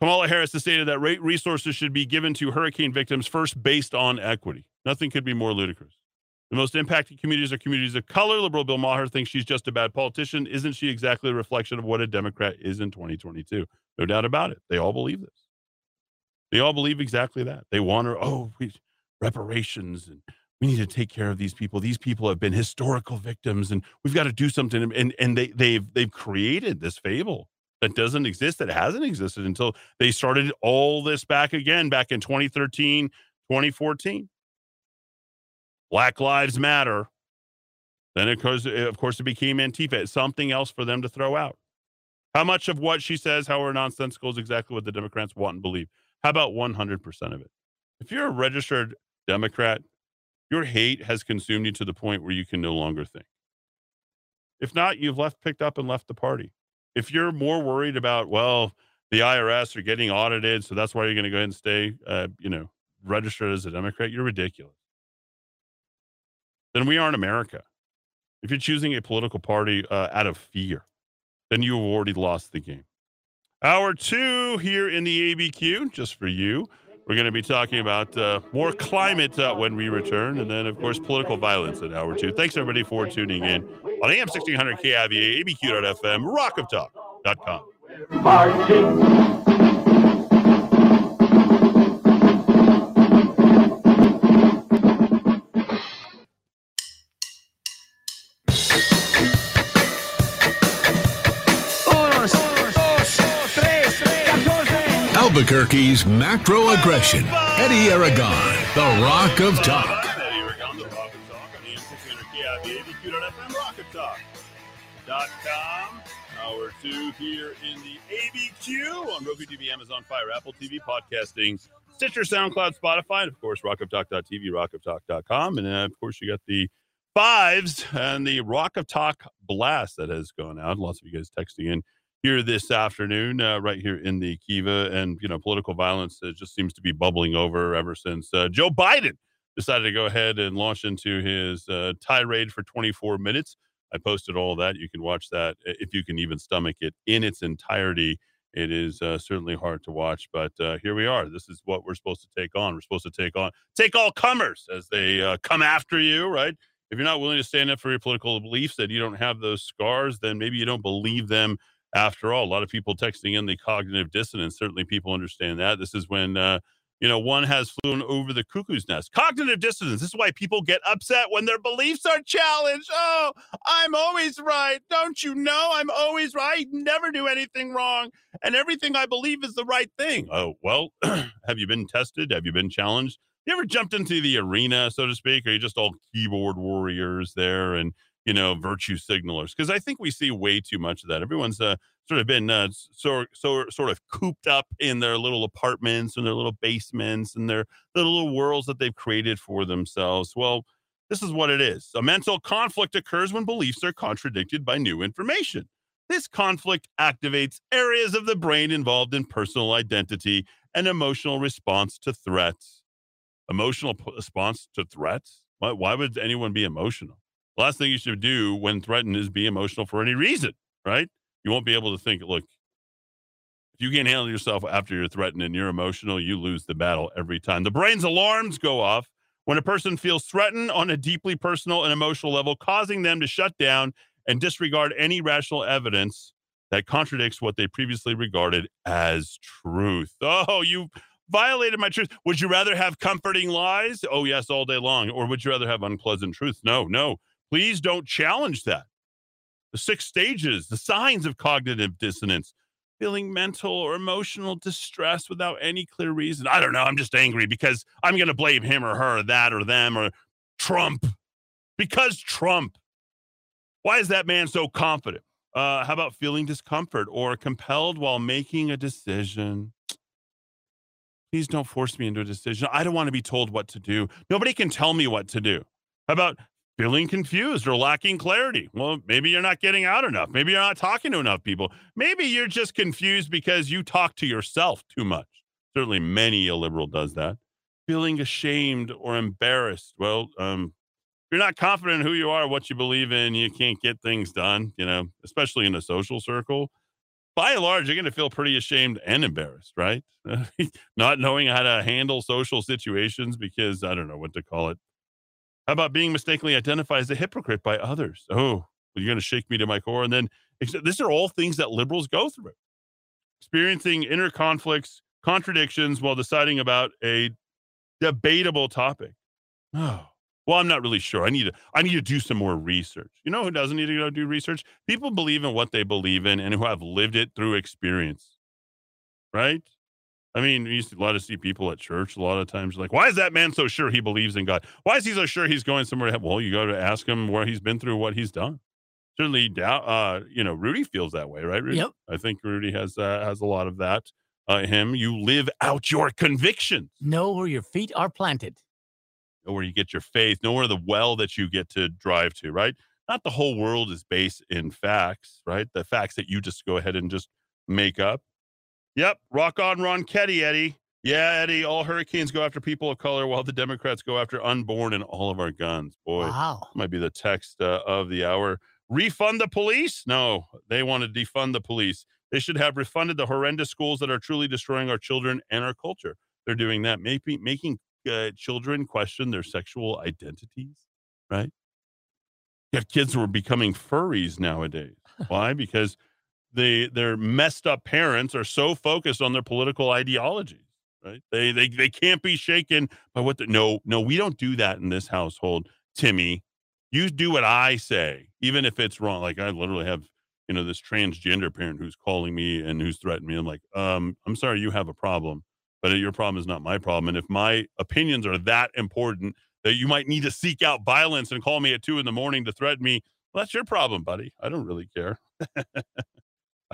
Kamala Harris has stated that rate resources should be given to hurricane victims first based on equity. Nothing could be more ludicrous. The most impacted communities are communities of color. Liberal Bill Maher thinks she's just a bad politician. Isn't she exactly a reflection of what a Democrat is in 2022? No doubt about it. They all believe this. They all believe exactly that. They want her, oh, we, reparations and we need to take care of these people. These people have been historical victims and we've got to do something. And, and they, they've, they've created this fable that doesn't exist, that hasn't existed until they started all this back again, back in 2013, 2014. Black Lives Matter. Then, of course, of course, it became Antifa. It's something else for them to throw out. How much of what she says, however nonsensical, is exactly what the Democrats want and believe? How about 100% of it? If you're a registered Democrat, your hate has consumed you to the point where you can no longer think. If not, you've left, picked up, and left the party. If you're more worried about, well, the IRS are getting audited, so that's why you're going to go ahead and stay, uh, you know, registered as a Democrat, you're ridiculous. Then we aren't America. If you're choosing a political party uh, out of fear, then you have already lost the game. Hour two here in the ABQ, just for you. We're going to be talking about uh, more climate uh, when we return, and then, of course, political violence in hour two. Thanks, everybody, for tuning in on AM 1600 KIVA, ABQ.FM, rockoftalk.com. Marching. Albuquerque's macro aggression. Eddy Aragon, the Rock of Talk. Rock of Talk. dot com. Hour two here in the ABQ on Roku TV, Amazon Fire, Apple TV, podcasting, Stitcher, SoundCloud, Spotify, and of course, rockoftalk.tv, rockoftalk.com. And uh, of course, you got the fives and the Rock of Talk blast that has gone out. Lots of you guys texting in here this afternoon, uh, right here in the Kiva. And, you know, political violence uh, just seems to be bubbling over ever since uh, Joe Biden decided to go ahead and launch into his uh, tirade for 24 minutes. I posted all that. You can watch that if you can even stomach it in its entirety. It is uh, certainly hard to watch, but uh, here we are. This is what we're supposed to take on. We're supposed to take on, take all comers as they come after you, right? If you're not willing to stand up for your political beliefs, that you don't have those scars, then maybe you don't believe them after all. A lot of people texting in the cognitive dissonance. Certainly, people understand that. This is when uh, you know one has flown over the cuckoo's nest. Cognitive dissonance. This is why people get upset when their beliefs are challenged. Oh, I'm always right. Don't you know? I'm always right. I Never do anything wrong, and everything I believe is the right thing. Oh well, have you been tested? Have you been challenged? You ever jumped into the arena, so to speak? Are you just all keyboard warriors there and you know, virtue signalers. Because I think we see way too much of that. Everyone's uh, sort of been uh, so, so sort of cooped up in their little apartments and their little basements and their, little worlds that they've created for themselves. Well, this is what it is. A mental conflict occurs when beliefs are contradicted by new information. This conflict activates areas of the brain involved in personal identity and emotional response to threats. Emotional response to threats? Why, why would anyone be emotional? Last thing you should do when threatened is be emotional for any reason, right? You won't be able to think, look, if you can't handle yourself after you're threatened and you're emotional, you lose the battle every time. The brain's alarms go off when a person feels threatened on a deeply personal and emotional level, causing them to shut down and disregard any rational evidence that contradicts what they previously regarded as truth. Oh, you violated my truth. Would you rather have comforting lies? Oh, yes, all day long. Or would you rather have unpleasant truth? No, no. Please don't challenge that. The six stages, the signs of cognitive dissonance, feeling mental or emotional distress without any clear reason. I don't know. I'm just angry because I'm going to blame him or her, that or them, or Trump. Because Trump. Why is that man so confident? Uh, how about feeling discomfort or compelled while making a decision? Please don't force me into a decision. I don't want to be told what to do. Nobody can tell me what to do. How about feeling confused or lacking clarity. Well, maybe you're not getting out enough. Maybe you're not talking to enough people. Maybe you're just confused because you talk to yourself too much. Certainly, many a liberal does that. feeling ashamed or embarrassed. Well, um, you're not confident in who you are, what you believe in, you can't get things done, you know, especially in a social circle. By and large, you're going to feel pretty ashamed and embarrassed, right? not knowing how to handle social situations because I don't know what to call it. How about being mistakenly identified as a hypocrite by others? Oh, you're going to shake me to my core. And then these are all things that liberals go through. Experiencing inner conflicts, contradictions while deciding about a debatable topic. Oh, well, I'm not really sure. I need to I need to do some more research. You know who doesn't need to go do research? People believe in what they believe in and who have lived it through experience. Right? I mean, you used to a lot of see people at church a lot of times like, why is that man so sure he believes in God? Why is he so sure he's going somewhere? To Well, you got to ask him where he's been through what he's done. Certainly, doubt. Uh, you know, Rudy feels that way, right? Rudy? Yep. I think Rudy has uh, has a lot of that. Uh, him, you live out your convictions. Know where your feet are planted. Know where you get your faith. Know where the well that you get to drive to. Right? Not the whole world is based in facts, right? The facts that you just go ahead and just make up. Yep. Rock on, Ron Ketty, Eddy. Yeah, Eddy. All hurricanes go after people of color, while the Democrats go after unborn and all of our guns. Boy, wow. might be the text uh, of the hour. Refund the police? No, they want to defund the police. They should have refunded the horrendous schools that are truly destroying our children and our culture. They're doing that, maybe making uh, children question their sexual identities, right? You have kids who are becoming furries nowadays. Why? because their messed up parents are so focused on their political ideologies right? They they, they can't be shaken by what the no no we don't do that in this household timmy. You do what i say even if it's wrong. Like i literally have you know this transgender parent who's calling me and who's threatening me. I'm like um i'm sorry you have a problem but your problem is not my problem. And if my opinions are that important that you might need to seek out violence and call me at two in the morning to threaten me well, that's your problem buddy. I don't really care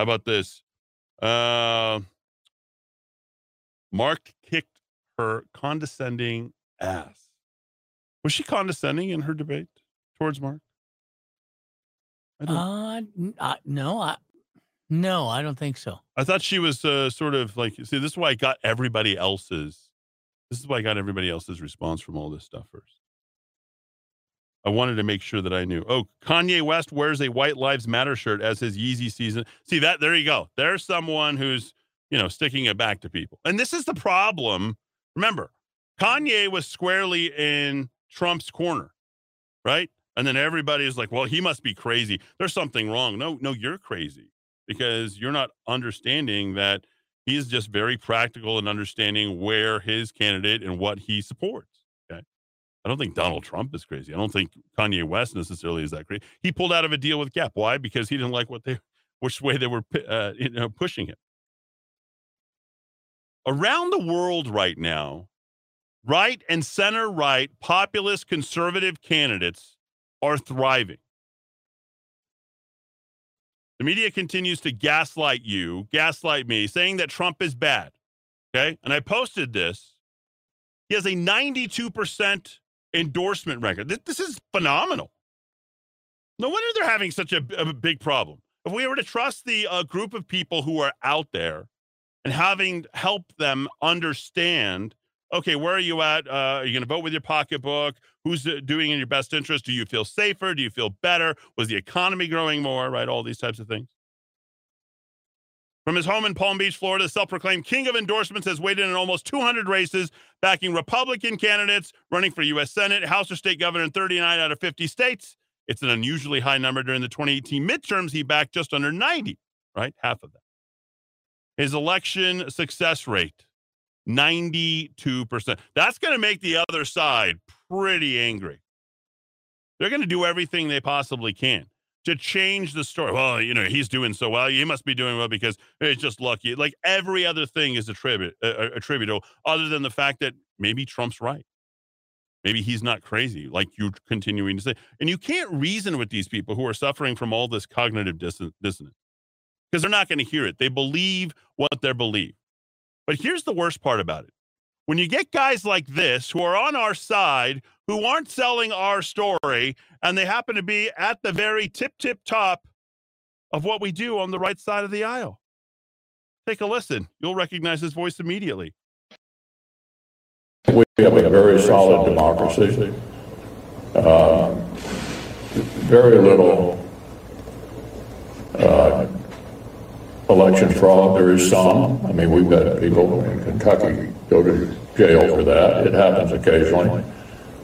How about this? Uh, Mark kicked her condescending ass. Was she condescending in her debate towards Mark? Uh, uh, no, I, no, I don't think so. I thought she was uh, sort of like, see, this is why I got everybody else's. This is why I got everybody else's response from all this stuff first. I wanted to make sure that I knew. Oh, Kanye West wears a White Lives Matter shirt as his Yeezy season. See that? There you go. There's someone who's, you know, sticking it back to people. And this is the problem. Remember, Kanye was squarely in Trump's corner, right? And then everybody's like, well, he must be crazy. There's something wrong. No, no, you're crazy because you're not understanding that he's just very practical and understanding where his candidate and what he supports. I don't think Donald Trump is crazy. I don't think Kanye West necessarily is that crazy. He pulled out of a deal with Gap. Why? Because he didn't like what they, which way they were, uh, you know, pushing him. Around the world right now, right and center right populist conservative candidates are thriving. The media continues to gaslight you, gaslight me, saying that Trump is bad. Okay. And I posted this. He has a 92% endorsement record. This, this is phenomenal. No wonder they're having such a, a big problem. If we were to trust the uh, group of people who are out there and having helped them understand, okay, where are you at? Uh, are you going to vote with your pocketbook? Who's uh, doing in your best interest? Do you feel safer? Do you feel better? Was the economy growing more? Right? All these types of things. From his home in Palm Beach, Florida, the self proclaimed king of endorsements has waited in almost 200 races, backing Republican candidates running for U.S. Senate, House, or state governor in 39 out of 50 states. It's an unusually high number during the 2018 midterms. He backed just under 90, right? Half of that. His election success rate, 92%. That's going to make the other side pretty angry. They're going to do everything they possibly can to change the story. Well, you know, he's doing so well. He must be doing well because it's just lucky. Like every other thing is attribute, uh, attributable, other than the fact that maybe Trump's right. Maybe he's not crazy, like you're continuing to say. And you can't reason with these people who are suffering from all this cognitive dissonance because they're not going to hear it. They believe what they believe. But here's the worst part about it when you get guys like this who are on our side, who aren't selling our story, and they happen to be at the very tip, tip top of what we do on the right side of the aisle. Take a listen. You'll recognize his voice immediately. We have a very solid democracy. Uh, very little uh, election fraud. There is some. I mean, we've got people in Kentucky go to jail for that. It happens occasionally.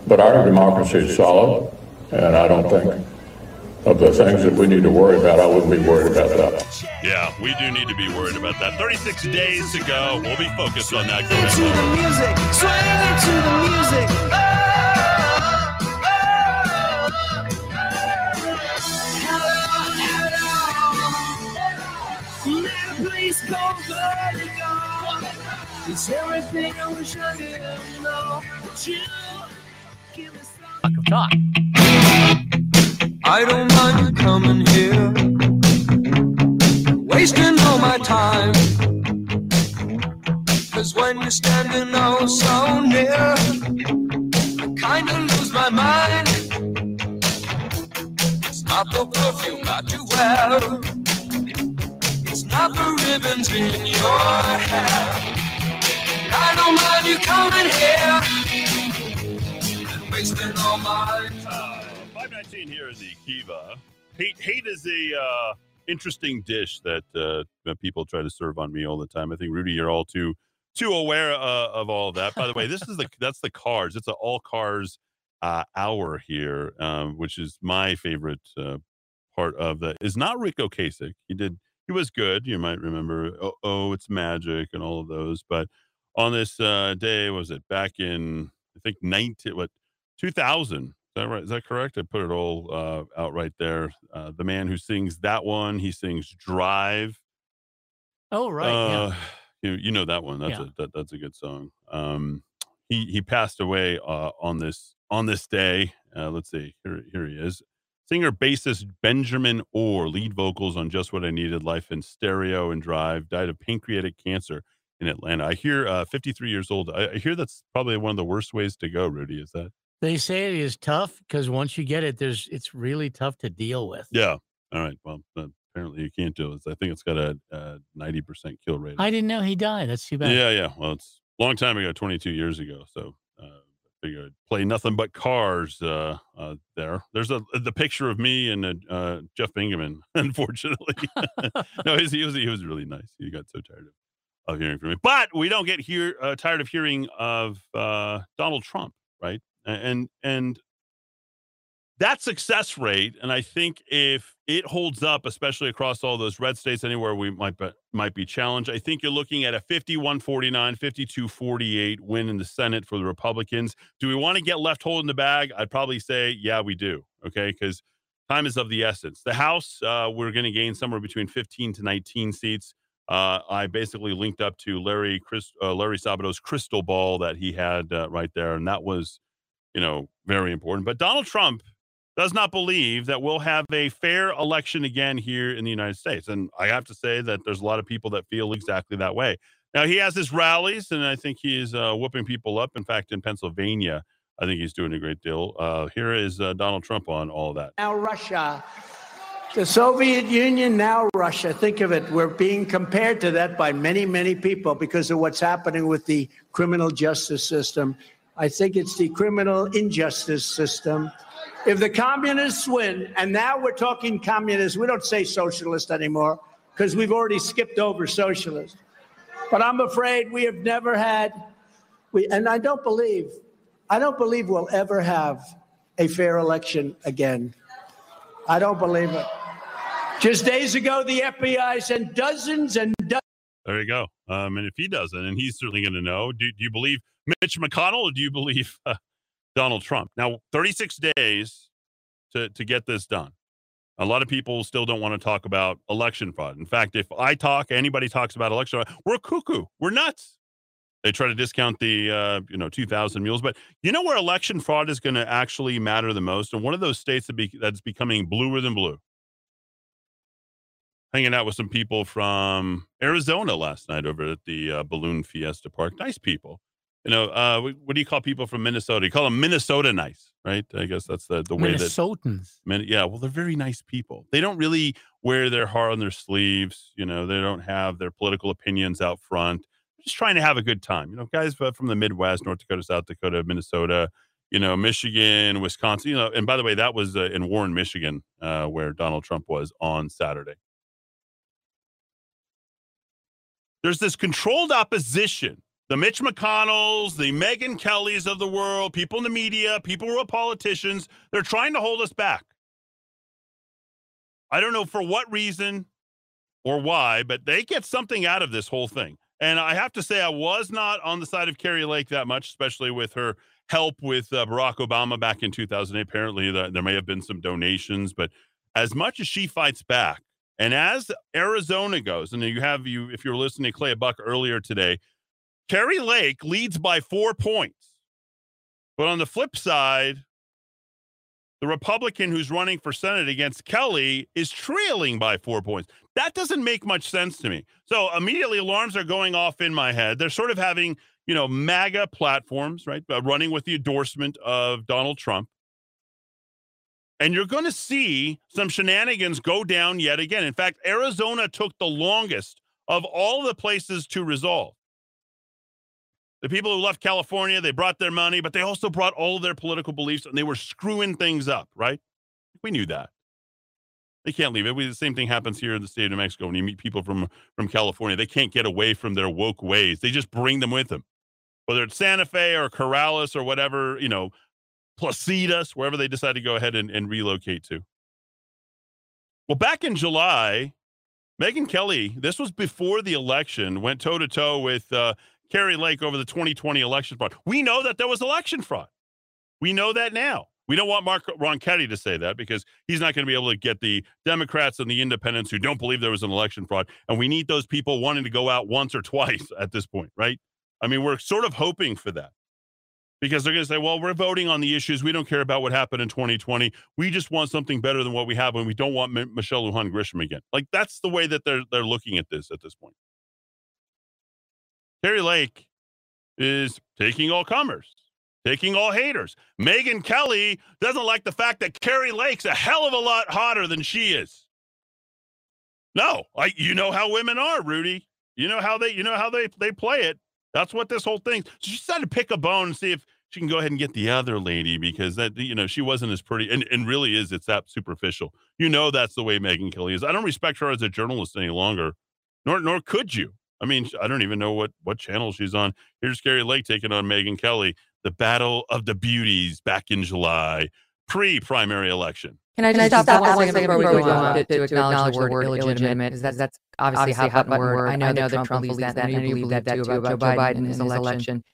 But our democracy is solid, and I don't think of the things that we need to worry about, I wouldn't be worried about that. Yeah, we do need to be worried about that. 36 days to go. We'll be focused on that. To the music, swing to the music. Please go vertigo. It's everything I wish I didn't know. But you give me some. Talk. I don't mind you coming here, wasting all my time. Cause when you're standing oh so near, I kinda lose my mind. It's not the perfume that you wear, the ribbons in your hair. I don't mind you coming here wasting all my time. 519 here in the Kiva. Hate, hate is a uh, interesting dish that uh, people try to serve on me all the time. I think Rudy, you're all too too aware uh, of all of that. By the way, this is the that's the cars. It's an all cars uh, hour here, um, which is my favorite uh, part of the is not Ric Ocasek. He did he was good. You might remember. Oh, oh it's magic and all of those. But on this uh, day, was it back in I think 19 what 2000 Is that right? Is that correct? I put it all uh, out right there. Uh, the man who sings that one, he sings "Drive." Oh, right. Uh, yeah. you, you know that one. That's Yeah. a that, that's a good song. Um, he he passed away uh, on this on this day. Uh, let's see. Here here he is. Singer bassist Benjamin Orr, lead vocals on "Just What I Needed," "Life in Stereo," and "Drive." Died of pancreatic cancer in Atlanta. I hear uh, 53 years old. I, I hear that's probably one of the worst ways to go. Rudy, is that? They say it is tough because once you get it, there's it's really tough to deal with. Yeah. All right. Well, uh, apparently you can't do it. I think it's got a, a 90% kill rate. I didn't know he died. That's too bad. Yeah, yeah. Well, it's a long time ago, 22 years ago. So play nothing but cars uh, uh, there. There's a the picture of me and uh, uh, Jeff Bingaman, unfortunately. no, he's, he was he was really nice. He got so tired of, of hearing from me. But we don't get here uh, tired of hearing of uh, Donald Trump, right? And and that success rate, and I think if it holds up, especially across all those red states, anywhere we might be, might be challenged, I think you're looking at a 51 49, 52 48 win in the Senate for the Republicans. Do we want to get left holding the bag? I'd probably say, yeah, we do. Okay. Because time is of the essence. The House, uh, we're going to gain somewhere between 15 to 19 seats. Uh, I basically linked up to Larry Chris, uh, Larry Sabato's crystal ball that he had uh, right there, and that was, you know, very important. But Donald Trump does not believe that we'll have a fair election again here in the United States. And I have to say that there's a lot of people that feel exactly that way. Now, he has his rallies, and I think he's uh, whooping people up. In fact, in Pennsylvania, I think he's doing a great deal. Uh, here is uh, Donald Trump on all that. Now Russia. The Soviet Union, now Russia. Think of it. We're being compared to that by many, many people because of what's happening with the criminal justice system. I think it's the criminal injustice system. If the communists win, and now we're talking communists, we don't say socialist anymore because we've already skipped over socialist. But I'm afraid we have never had, we, and I don't believe, I don't believe we'll ever have a fair election again. I don't believe it. Just days ago, the FBI sent dozens and dozens. There you go. Um, and if he doesn't, and he's certainly going to know, do, do you believe Mitch McConnell or do you believe uh, Donald Trump? Now, 36 days to, to get this done. A lot of people still don't want to talk about election fraud. In fact, if I talk, anybody talks about election fraud, we're cuckoo. We're nuts. They try to discount the uh, you know 2,000 mules, but you know where election fraud is going to actually matter the most, and one of those states that be, that's becoming bluer than blue. Hanging out with some people from Arizona last night over at the uh, Balloon Fiesta Park. Nice people. You know, uh, what, do you call people from Minnesota? You call them Minnesota nice, right? I guess that's the, the way that Minnesotans. Yeah, well, they're very nice people. They don't really wear their heart on their sleeves. You know, they don't have their political opinions out front. They're just trying to have a good time. You know, guys from the Midwest, North Dakota, South Dakota, Minnesota, you know, Michigan, Wisconsin. You know, and by the way, that was uh, in Warren, Michigan, uh, where Donald Trump was on Saturday. There's this controlled opposition. The Mitch McConnells, the Megyn Kellys of the world, people in the media, people who are politicians, they're trying to hold us back. I don't know for what reason or why, but they get something out of this whole thing. And I have to say, I was not on the side of Kari Lake that much, especially with her help with uh, Barack Obama back in 2008. Apparently, the, there may have been some donations, but as much as she fights back, and as Arizona goes, and you have you, if you're listening to Clay Buck earlier today, Kari Lake leads by four points. But on the flip side, the Republican who's running for Senate against Kelly is trailing by four points. That doesn't make much sense to me. So immediately alarms are going off in my head. They're sort of having, you know, MAGA platforms, right? Uh, running with the endorsement of Donald Trump. And you're going to see some shenanigans go down yet again. In fact, Arizona took the longest of all the places to resolve. The people who left California, they brought their money, but they also brought all of their political beliefs and they were screwing things up, right? We knew that. They can't leave it. We, the same thing happens here in the state of New Mexico when you meet people from, from California. They can't get away from their woke ways. They just bring them with them. Whether it's Santa Fe or Corrales or whatever, you know, Placitas, wherever they decide to go ahead and, and relocate to. Well, back in July, Megyn Kelly, this was before the election, went toe to toe with uh, Kari Lake over the 2020 election fraud. We know that there was election fraud. We know that now. We don't want Mark Ronchetti to say that because he's not going to be able to get the Democrats and the independents who don't believe there was an election fraud. And we need those people wanting to go out once or twice at this point, right? I mean, we're sort of hoping for that because they're going to say, well, we're voting on the issues. We don't care about what happened in 2020. We just want something better than what we have, and we don't want M- Michelle Lujan Grisham again. Like that's the way that they're they're looking at this at this point. Kari Lake is taking all comers, taking all haters. Megyn Kelly doesn't like the fact that Kari Lake's a hell of a lot hotter than she is. No, you know how women are, Rudy. You know how they you know how they they play it. That's what this whole thing. So she decided to pick a bone and see if she can go ahead and get the other lady because that you know she wasn't as pretty and, and really is it's that superficial. You know that's the way Megyn Kelly is. I don't respect her as a journalist any longer, nor nor could you. I mean, I don't even know what what channel she's on. Here's Kari Lake taking on Megyn Kelly. The battle of the beauties back in July, pre-primary election. Can I just, Can I stop, stop one second before we go on to, to, to acknowledge the word illegitimate? Because that's, that's obviously, obviously a hot button word. I know, I know that Trump believes that, and I you believe that too about Joe Biden and his election.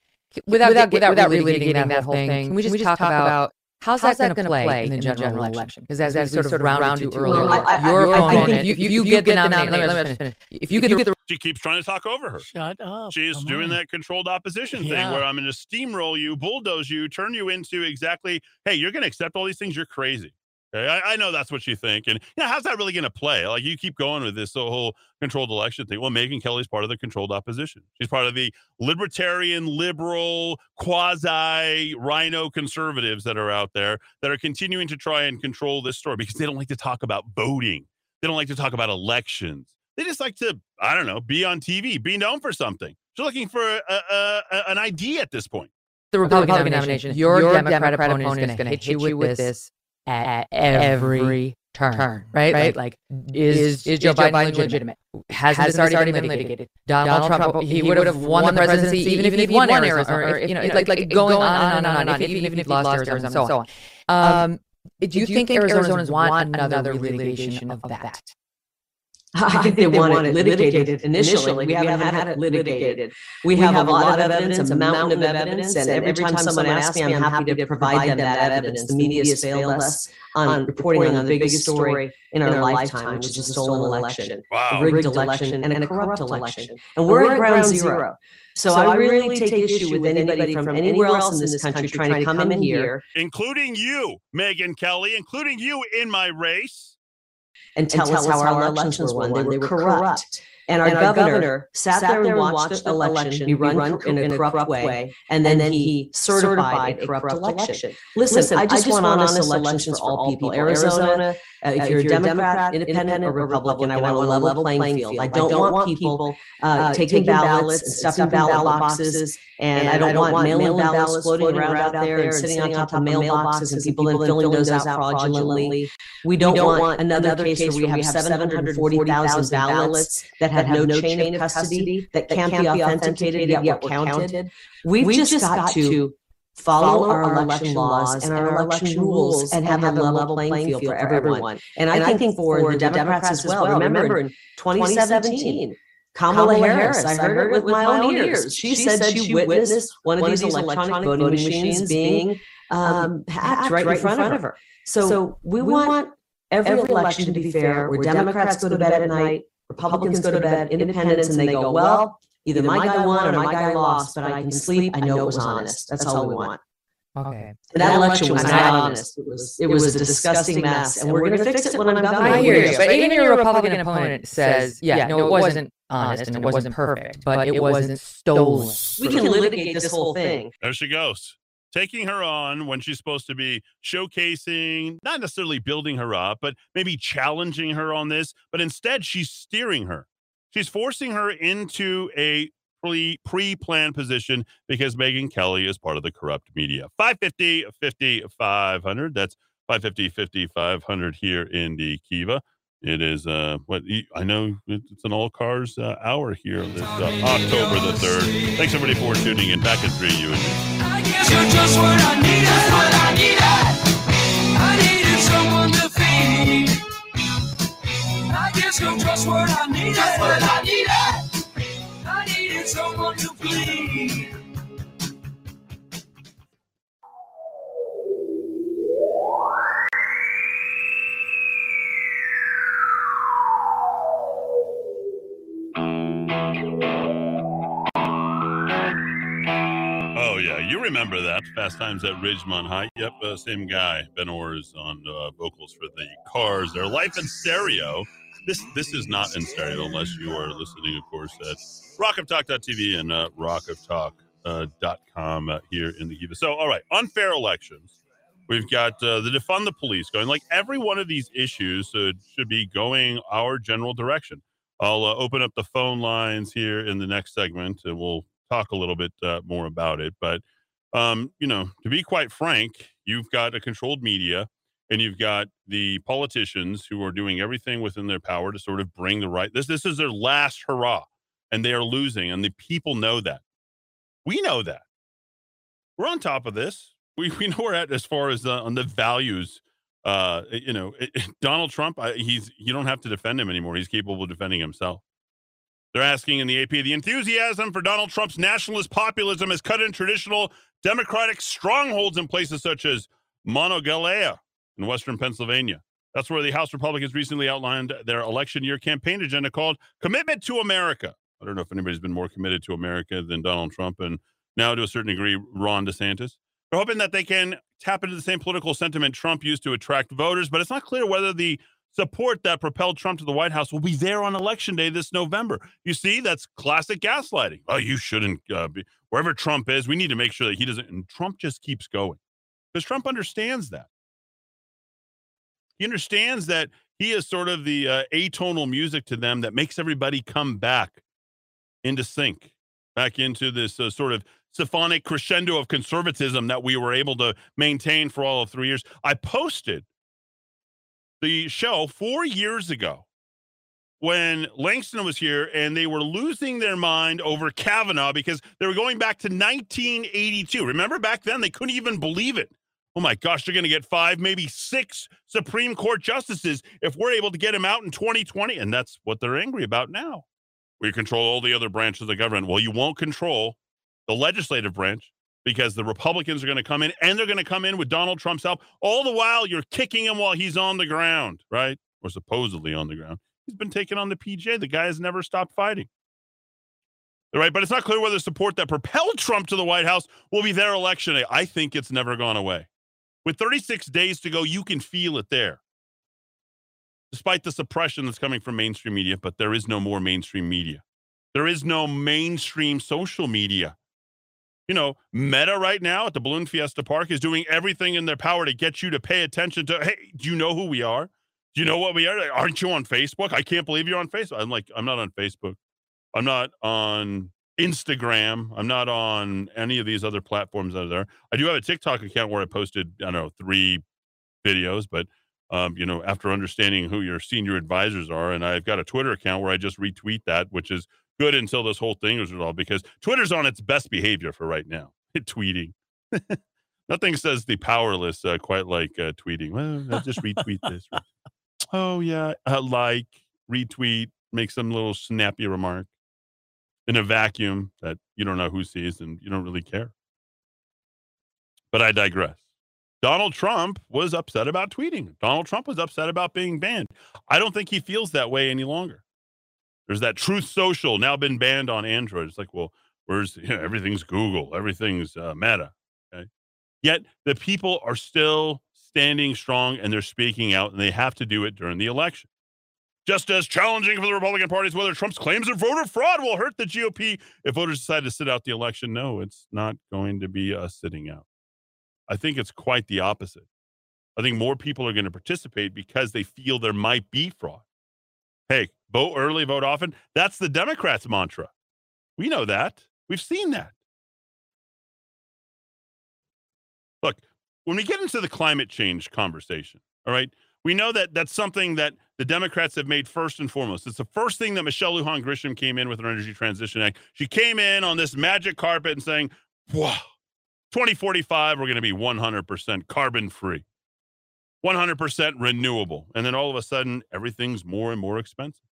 Without, without, without, without really getting that whole thing, can we just talk about How's, How's that, that going to play in the general, general election? Because as, as we sort of rounded to earlier, well, I, your I, opponent, you, you, you, get, get the nomination. Let. If you get, you get the, she keeps trying to talk over her. Shut up. She's doing on. that controlled opposition yeah. thing where I'm going to steamroll you, bulldoze you, turn you into exactly. Hey, you're going to accept all these things. You're crazy. Okay? I, I, know that's what you think. And you know, how's that really going to play? Like you keep going with this whole controlled election thing. Well, Megyn Kelly's part of the controlled opposition. She's part of the libertarian, liberal, quasi RINO conservatives that are out there that are continuing to try and control this story because they don't like to talk about voting. They don't like to talk about elections. They just like to, I don't know, be on TV, be known for something. They're looking for a, a, a, an idea at this point. The Republican, Republican nomination. nomination. Your, your Democratic, Democratic opponent is going to hit you with this at every turn, turn right? right? Like, like is, is, is Joe, Biden, Biden legitimate? Has, Has this already, already been litigated? litigated? Donald, Donald Trump, he, he would have won, won the presidency even if he won Arizona, or, if, you know, like, like going on and on and on, even if he lost Arizona and so on. Um, do you think Arizonans want another litigation of that? I think they, they want it litigated initially. We haven't had it litigated. We have a lot of evidence, a mountain of evidence, and every time someone asks me, I'm happy to provide them that evidence. The media has failed us on reporting on the biggest story in our lifetime, which is a stolen election, a rigged election, and a corrupt election. And we're at ground zero. So I really take issue with anybody from anywhere else in this country trying to come in here, including you, Megyn Kelly, including you in my race and tell, and us how our elections were won. They were corrupt. And our, and our governor, governor sat there and watched the election be run, run in, a corrupt way, and then, and then he certified a corrupt election. Listen, Listen I just, I just want honest elections for all people. Arizona Uh, if you're a Democrat, independent, or Republican, I want a level playing field. I don't want people uh, taking ballots and stuffing ballot boxes. And I don't want mail-in ballots floating around out there and sitting on top of mailboxes and people then filling those out fraudulently. We don't want another case where we have seven hundred forty thousand ballots that have no chain of custody, that can't be authenticated yet were counted. We've just got to follow our election laws and our election rules and have a level playing field for everyone. And I think for the Democrats as well, remember in 2017, Kamala Harris, I heard it with my own ears. She said she witnessed one of these electronic voting machines being um, hacked right in front of her. So we want every election to be fair, where Democrats go to bed at night, Republicans go to bed, independents, and they go, well, either my guy won or my guy lost, but I can sleep. I know it was honest. That's all we want. Okay. And that election was not honest. It was, it was a disgusting mess, and we're going to fix it when I'm governor. I hear you, but even your Republican opponent says, yeah, no, it wasn't honest and it wasn't perfect, but it wasn't stolen. We can litigate this whole thing. There she goes. Taking her on when she's supposed to be showcasing, not necessarily building her up, but maybe challenging her on this. But instead, she's steering her. She's forcing her into a pre planned position because Megyn Kelly is part of the corrupt media. 550 50 500. That's 550 50 500 here in the Kiva. It is uh what I know it's an all cars uh, hour here this uh, October the 3rd. Thanks everybody for tuning in. Back in three, you and me. I guess you're just what I needed, what I needed. I needed someone to feed. I guess you're just what I needed, what I needed. I needed someone to bleed. Oh yeah, you remember that Fast Times at Ridgemont High? Yep, uh, same guy. Ben Orr's on uh, vocals for the Cars. Their life in stereo. This this is not in stereo unless you are listening, of course, at rockoftalk.tv and uh, rockoftalk.com uh, here in the Kiva. So, all right, unfair elections. We've got uh, the defund the police going. Like every one of these issues uh, should be going our general direction. I'll uh, open up the phone lines here in the next segment, and we'll talk a little bit uh, more about it. But um, you know, to be quite frank, you've got a controlled media, and you've got the politicians who are doing everything within their power to sort of bring the right. This this is their last hurrah, and they are losing, and the people know that. We know that. We're on top of this. We we know we're at as far as the, on the values. Uh, you know, it, it- Donald Trump. I, he's you don't have to defend him anymore. He's capable of defending himself. They're asking in the AP the enthusiasm for Donald Trump's nationalist populism has cut in traditional Democratic strongholds in places such as Monongalia in Western Pennsylvania. That's where the House Republicans recently outlined their election year campaign agenda called Commitment to America. I don't know if anybody's been more committed to America than Donald Trump and now to a certain degree Ron DeSantis. They're hoping that they can tap into the same political sentiment Trump used to attract voters, but it's not clear whether the support that propelled Trump to the White House will be there on election day this November. You see, that's classic gaslighting. Oh, you shouldn't uh, be wherever Trump is. We need to make sure that he doesn't. And Trump just keeps going because Trump understands that. He understands that he is sort of the uh, atonal music to them that makes everybody come back into sync, back into this uh, sort of symphonic crescendo of conservatism that we were able to maintain for all of three years. I posted the show four years ago when Langston was here and they were losing their mind over Kavanaugh because they were going back to 1982. Remember back then, they couldn't even believe it. Oh my gosh, they're going to get five, maybe six Supreme Court justices if we're able to get him out in 2020. And that's what they're angry about now. We control all the other branches of the government. Well, you won't control the legislative branch because the Republicans are going to come in and they're going to come in with Donald Trump's help. All the while, you're kicking him while he's on the ground, right? Or supposedly on the ground. He's been taken on the PJ. The guy has never stopped fighting. Right, but it's not clear whether support that propelled Trump to the White House will be there election day. I think it's never gone away. With 36 days to go, you can feel it there. Despite the suppression that's coming from mainstream media, but there is no more mainstream media. There is no mainstream social media. You know, Meta right now at the Balloon Fiesta Park is doing everything in their power to get you to pay attention to, hey, do you know who we are? Do you know what we are? Aren't you on Facebook? I can't believe you're on Facebook. I'm like, I'm not on Facebook. I'm not on Instagram. I'm not on any of these other platforms out there. I do have a TikTok account where I posted, I don't know, three videos, but um, you know, after understanding who your senior advisors are, and I've got a Twitter account where I just retweet that, which is good until this whole thing is resolved because Twitter's on its best behavior for right now. tweeting. Nothing says the powerless uh, quite like uh, tweeting. Well, just retweet this. oh yeah, uh, like retweet, make some little snappy remark in a vacuum that you don't know who sees and you don't really care. But I digress. Donald Trump was upset about tweeting. Donald Trump was upset about being banned. I don't think he feels that way any longer. There's that Truth Social now been banned on Android. It's like, well, where's you know, everything's Google, everything's uh, Meta. Okay, yet the people are still standing strong and they're speaking out, and they have to do it during the election. Just as challenging for the Republican Party is whether Trump's claims of voter fraud will hurt the GOP if voters decide to sit out the election. No, it's not going to be a sitting out. I think it's quite the opposite. I think more people are going to participate because they feel there might be fraud. Hey, vote early, vote often. That's the Democrats' mantra. We know that. We've seen that. Look, when we get into the climate change conversation, all right, we know that that's something that the Democrats have made first and foremost. It's the first thing that Michelle Lujan Grisham came in with her Energy Transition Act. She came in on this magic carpet and saying, wow, 2045, we're going to be 100% carbon free, 100% renewable. And then all of a sudden, everything's more and more expensive.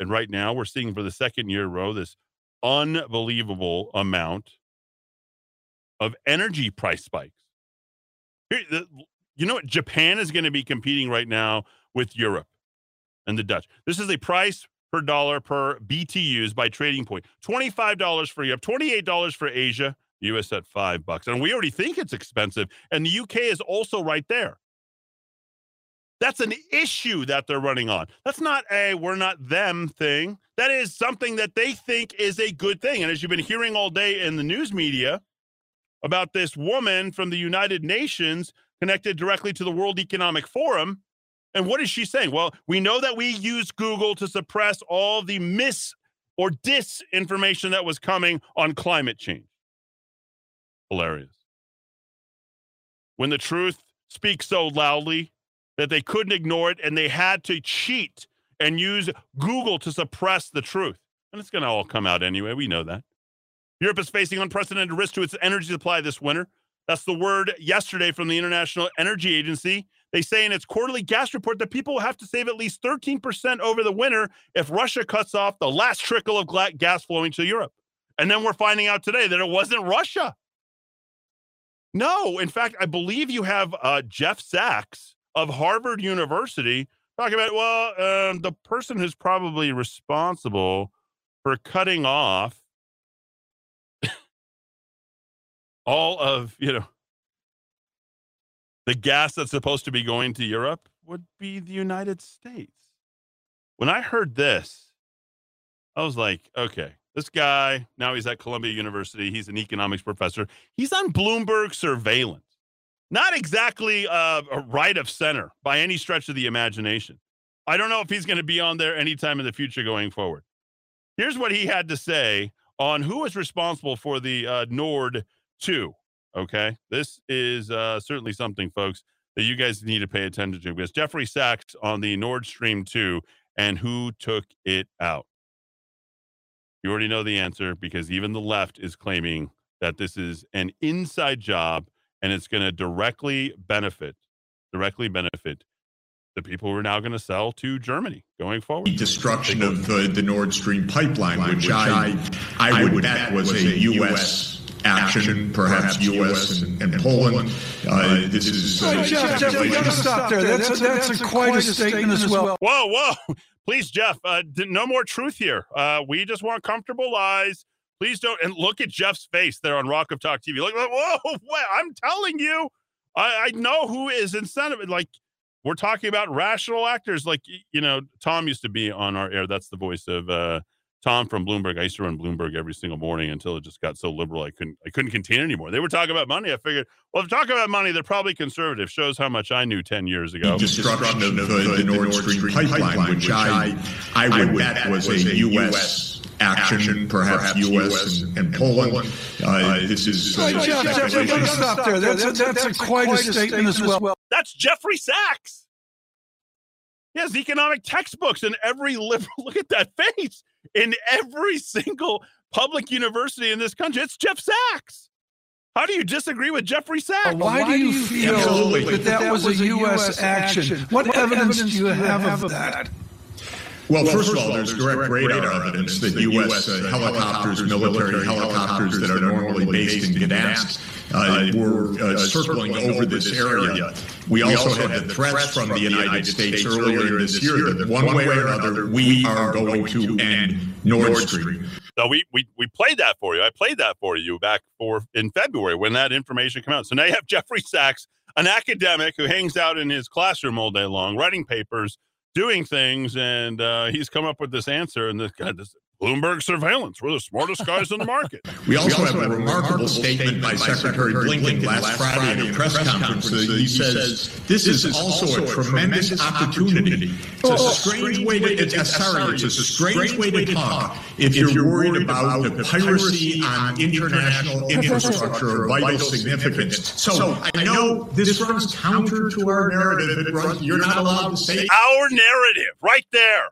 And right now, we're seeing for the second year row this unbelievable amount of energy price spikes. Here, the, you know what? Japan is going to be competing right now with Europe and the Dutch. This is a price per dollar per BTUs by trading point. $25 for Europe, $28 for Asia, US at five bucks. And we already think it's expensive. And the UK is also right there. That's an issue that they're running on. That's not a we're not them thing. That is something that they think is a good thing. And as you've been hearing all day in the news media about this woman from the United Nations connected directly to the World Economic Forum. And what is she saying? Well, we know that we use Google to suppress all the mis or disinformation that was coming on climate change. Hilarious. When the truth speaks so loudly that they couldn't ignore it and they had to cheat and use Google to suppress the truth. And it's going to all come out anyway. We know that. Europe is facing unprecedented risk to its energy supply this winter. That's the word yesterday from the International Energy Agency. They say in its quarterly gas report that people will have to save at least 13% over the winter if Russia cuts off the last trickle of gas flowing to Europe. And then we're finding out today that it wasn't Russia. No, in fact, I believe you have uh, Jeff Sachs of Harvard University talking about, well, um, the person who's probably responsible for cutting off all of, you know, the gas that's supposed to be going to Europe would be the United States. When I heard this, I was like, okay, this guy, now he's at Columbia University. He's an economics professor. He's on Bloomberg surveillance. Not exactly a right of center by any stretch of the imagination. I don't know if he's going to be on there anytime in the future going forward. Here's what he had to say on who is responsible for the uh, Nord 2. Okay. This is uh, certainly something, folks, that you guys need to pay attention to because Jeffrey Sachs on the Nord Stream 2 and who took it out. You already know the answer because even the left is claiming that this is an inside job and it's going to directly benefit, directly benefit the people who are now going to sell to Germany going forward. Destruction of the, the Nord Stream pipeline, which, which I, I, I would bet was a U.S. Action, perhaps U.S. and, and Poland. Uh, this is. Uh, Jeff, Jeff, we got to stop there. That's, a, that's, that's a quite a statement as well. Whoa, whoa. Please, Jeff, uh, no more truth here. Uh, we just want comfortable lies. Please don't. And look at Jeff's face there on Rock of Talk TV. Look, whoa, wait, I'm telling you, I, I know who is incentive. Like, we're talking about rational actors. Like, you know, Tom used to be on our air. That's the voice of uh, Tom from Bloomberg. I used to run Bloomberg every single morning until it just got so liberal I couldn't I couldn't contain it anymore. They were talking about money. I figured, well, if they're talking about money, they're probably conservative. Shows how much I knew ten years ago. Destruction of the, the Nord Stream pipeline, which I I would bet was a U.S. action, perhaps U.S. and, and Poland. Uh, this is uh, Hey, Jeff, Jeff, we gotta stop there. That's, a, that's a quite a statement as well. That's Jeffrey Sachs. He has economic textbooks in every liberal. Look at that face in every single public university in this country. It's Jeff Sachs. How do you disagree with Jeffrey Sachs? Why do you feel that that was a U.S. action? What evidence do you have of that? Well, first of all, there's direct radar evidence that U.S. uh, helicopters, military helicopters that are normally based in Gdansk, uh, were uh, circling over this area. We also had the threats from the United States earlier this year that one way or another we are going to end Nord Stream. So we, we we played that for you. I played that for you back for in February when that information came out. So now you have Jeffrey Sachs, an academic who hangs out in his classroom all day long, writing papers, doing things, and uh, he's come up with this answer. And this guy, this Bloomberg surveillance, we're the smartest guys in the market. We also have a remarkable statement by Secretary Blinken last Friday at a press conference. Uh, He says, this is also a tremendous opportunity. It's a strange way to, it's, uh, sorry, it's a strange way to talk if you're worried about the piracy on international infrastructure of vital significance. So I know this runs counter to our narrative. It runs, you're not allowed to say Our narrative, right there.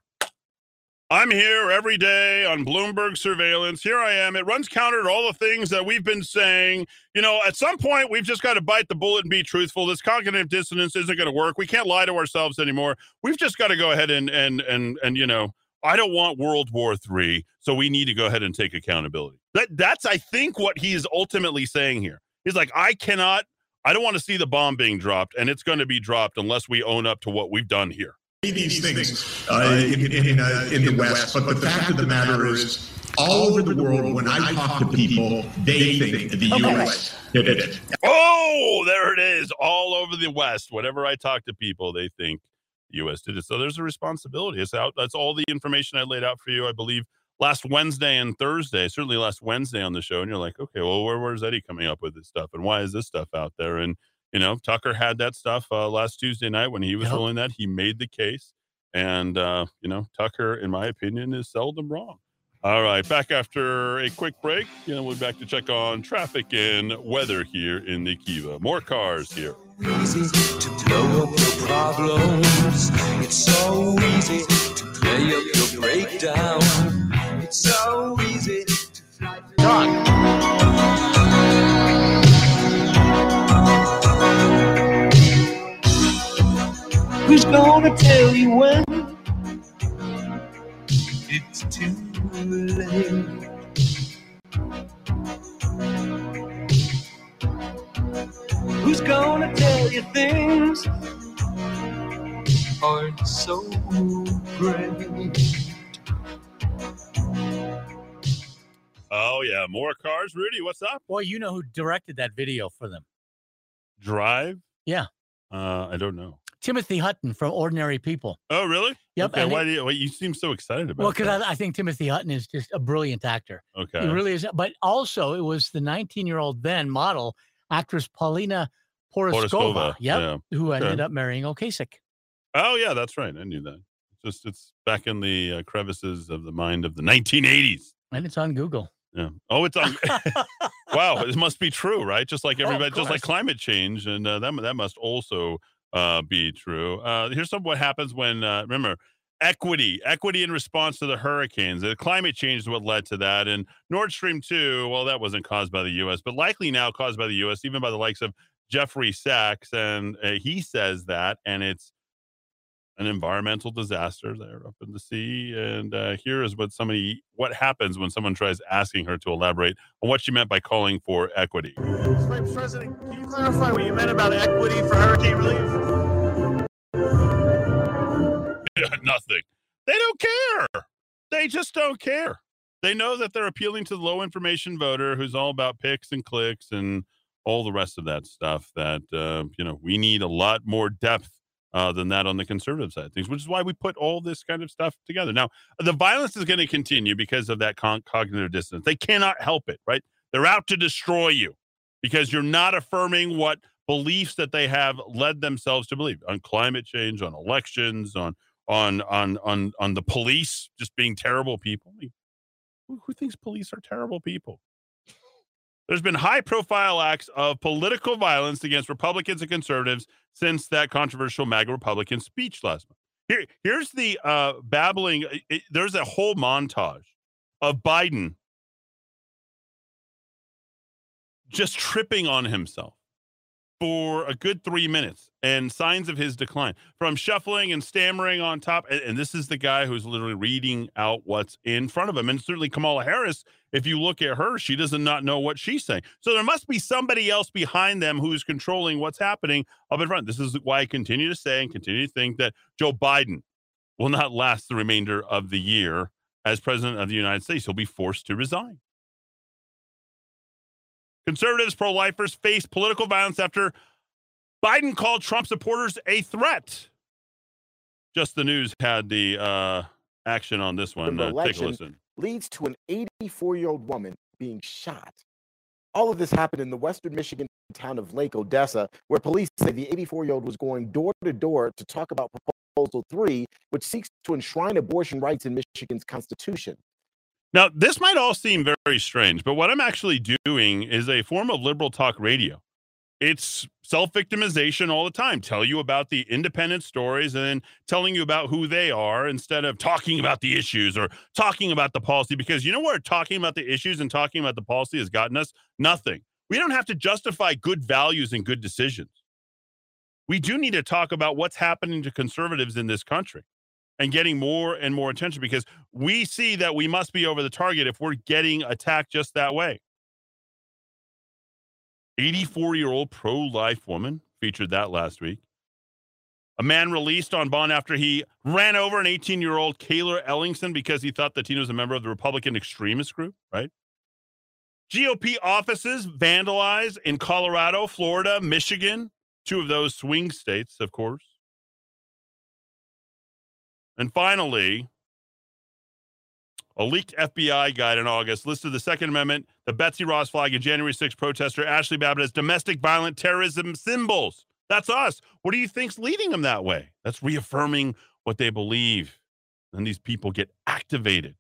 I'm here every day on Bloomberg surveillance. Here I am. It runs counter to all the things that we've been saying. You know, at some point, we've just got to bite the bullet and be truthful. This cognitive dissonance isn't going to work. We can't lie to ourselves anymore. We've just got to go ahead and and and and you know, I don't want World War III, so we need to go ahead and take accountability. That that's I think what he is ultimately saying here. He's like, I cannot. I don't want to see the bomb being dropped, and it's going to be dropped unless we own up to what we've done here. These things uh, in, in, uh, in the West, but the fact of the matter is, all over the world, when I talk to people, they think the U.S. did it. Oh, there it is. All over the West. Whenever I talk to people, they think the U.S. did it. So there's a responsibility. It's out. That's all the information I laid out for you, I believe, last Wednesday and Thursday, certainly last Wednesday on the show. And you're like, okay, well, where, where's Eddy coming up with this stuff? And why is this stuff out there? And, you know, Tucker had that stuff uh, last Tuesday night when he was Yep. ruling that. He made the case. And, uh, you know, Tucker, in my opinion, is seldom wrong. All right, back after a quick break. You know, we're back to check on traffic and weather here in the Kiva. More cars here. easy to blow up your problems. It's so easy to play up your breakdown. It's so easy to fly. Who's gonna tell you when? It's too late. Who's gonna tell you things aren't so great? Oh, yeah, more cars. Rudy, what's up? Well, you know who directed that video for them? Drive? Yeah. Uh, I don't know. Timothy Hutton from Ordinary People. Oh, really? Yep, Okay, and why it- do you, why, you seem so excited about Well, because? I, I think Timothy Hutton is just a brilliant actor. Okay. He really is. But also, it was the 19 year old then model actress Paulina Porizkova. Porizkova, Yep. yeah. Who Okay. ended up marrying Ocasek. Oh, yeah, that's right. I knew that. It's just it's back in the uh, crevices of the mind of the 1980s. And it's on Google. Yeah. Oh, it's on. wow, it must be true, right? Just like Oh, everybody, just like climate change, and uh, that that must also uh, be true. Uh, here's some what happens when uh, remember equity, equity in response to the hurricanes. The climate change is what led to that, and Nord Stream two. Well, that wasn't caused by the U.S., but likely now caused by the U.S., even by the likes of Jeffrey Sachs, and uh, he says that, and it's an environmental disaster there up in the sea. And uh, here is what somebody what happens when someone tries asking her to elaborate on what she meant by calling for equity. Vice President, can you clarify what you meant about equity for hurricane relief? Nothing. They don't care. They just don't care. They know that they're appealing to the low information voter who's all about picks and clicks and all the rest of that stuff. That uh, you know, we need a lot more depth uh, than that on the conservative side things, which is why we put all this kind of stuff together. Now, the violence is going to continue because of that con- cognitive dissonance. They cannot help it, right? They're out to destroy you because you're not affirming what beliefs that they have led themselves to believe on climate change, on elections, on on on on on the police just being terrible people. I mean, who, who thinks police are terrible people? There's been high profile acts of political violence against Republicans and conservatives since that controversial MAGA Republican speech last month. Here, here's the uh, babbling. It, it, there's a whole montage of Biden just tripping on himself for a good three minutes and signs of his decline from shuffling and stammering on top. And, and, this is the guy who's literally reading out what's in front of him. And certainly Kamala Harris, if you look at her, she does not know what she's saying. So there must be somebody else behind them who's controlling what's happening up in front. This is why I continue to say and continue to think that Joe Biden will not last the remainder of the year as president of the United States. He'll be forced to resign. Conservatives, pro lifers face political violence after Biden called Trump supporters a threat. Just the news had the uh, action on this one. Uh, take a listen. Leads to an 84 year old woman being shot. All of this happened in the western Michigan town of Lake Odessa, where police say the 84 year old was going door to door to talk about Proposal 3, which seeks to enshrine abortion rights in Michigan's constitution. Now, this might all seem very strange, but what I'm actually doing is a form of liberal talk radio. It's self victimization all the time. Tell you about the independent stories and then telling you about who they are instead of talking about the issues or talking about the policy. Because you know where talking about the issues and talking about the policy has gotten us? Nothing. We don't have to justify good values and good decisions. We do need to talk about what's happening to conservatives in this country and getting more and more attention because we see that we must be over the target if we're getting attacked just that way. 84 year old pro life woman featured that last week. A man released on bond after he ran over an 18 year old Cayler Ellingson because he thought that teen was a member of the Republican extremist group, right? GOP offices vandalized in Colorado, Florida, Michigan, two of those swing states, of course. And finally, a leaked FBI guide in August listed the Second Amendment, the Betsy Ross flag, and January 6 protester Ashley Babbitt as domestic violent terrorism symbols. That's us. What do you think's leading them that way? That's reaffirming what they believe. And these people get activated.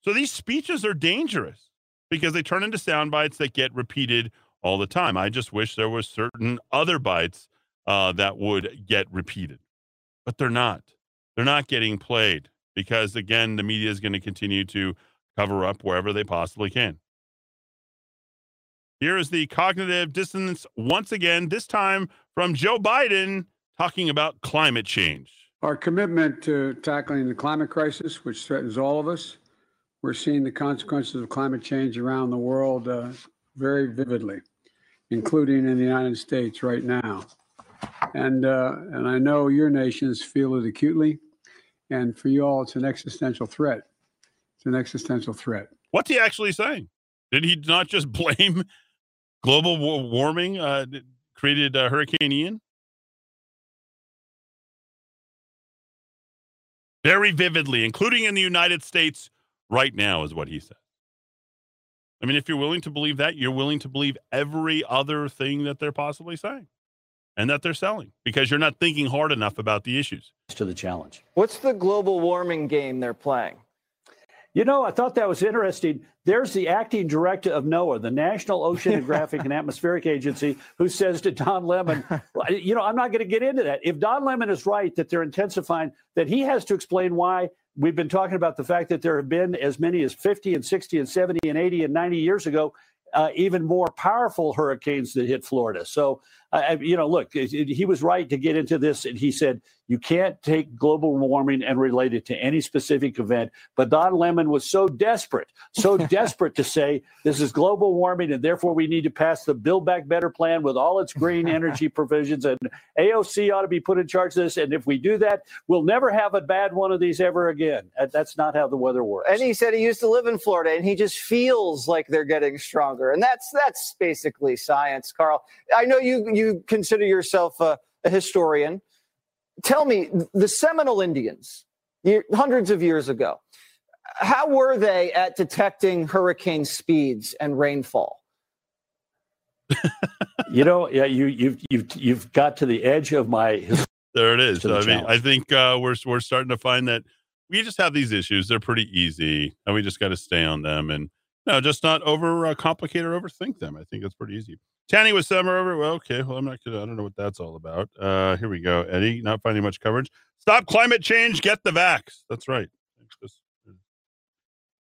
So these speeches are dangerous because they turn into sound bites that get repeated all the time. I just wish there were certain other bites uh, that would get repeated but they're not. They're not getting played because, again, the media is going to continue to cover up wherever they possibly can. Here is the cognitive dissonance once again, this time from Joe Biden talking about climate change. Our commitment to tackling the climate crisis, which threatens all of us, we're seeing the consequences of climate change around the world uh, very vividly, including in the United States right now and uh, and I know your nations feel it acutely, and for you all, it's an existential threat. It's an existential threat. What's he actually saying? Did he not just blame global warming uh, created uh, Hurricane Ian? Very vividly, including in the United States right now, is what he said. I mean, if you're willing to believe that, you're willing to believe every other thing that they're possibly saying and that they're selling because you're not thinking hard enough about the issues. To the challenge. What's the global warming game they're playing? You know, I thought that was interesting. There's the acting director of NOAA, the National Oceanographic and Atmospheric Agency, who says to Don Lemon, you know, I'm not going to get into that. If Don Lemon is right that they're intensifying, that he has to explain why we've been talking about the fact that there have been as many as 50 and 60 and 70 and 80 and 90 years ago, uh, even more powerful hurricanes that hit Florida. So uh, you know, look, he was right to get into this. And he said, you can't take global warming and relate it to any specific event. But Don Lemon was so desperate, so desperate to say this is global warming, and therefore we need to pass the Build Back Better plan with all its green energy provisions. And AOC ought to be put in charge of this. And if we do that, we'll never have a bad one of these ever again. That's not how the weather works. And he said he used to live in Florida, and he just feels like they're getting stronger. And that's that's basically science, Carl. I know you you consider yourself a a historian. Tell me, the Seminole Indians, hundreds of years ago, how were they at detecting hurricane speeds and rainfall? you know, yeah, you you've you've you've got to the edge of my. There it is. The I mean. I think uh, we're we're starting to find that we just have these issues. They're pretty easy, and we just got to stay on them and no, just not over uh, complicate or overthink them. I think that's pretty easy. Tanny with summer over. Well, okay. Well, I'm not gonna. I don't know what that's all about. Uh, here we go. Eddy, not finding much coverage. Stop climate change. Get the vax. That's right.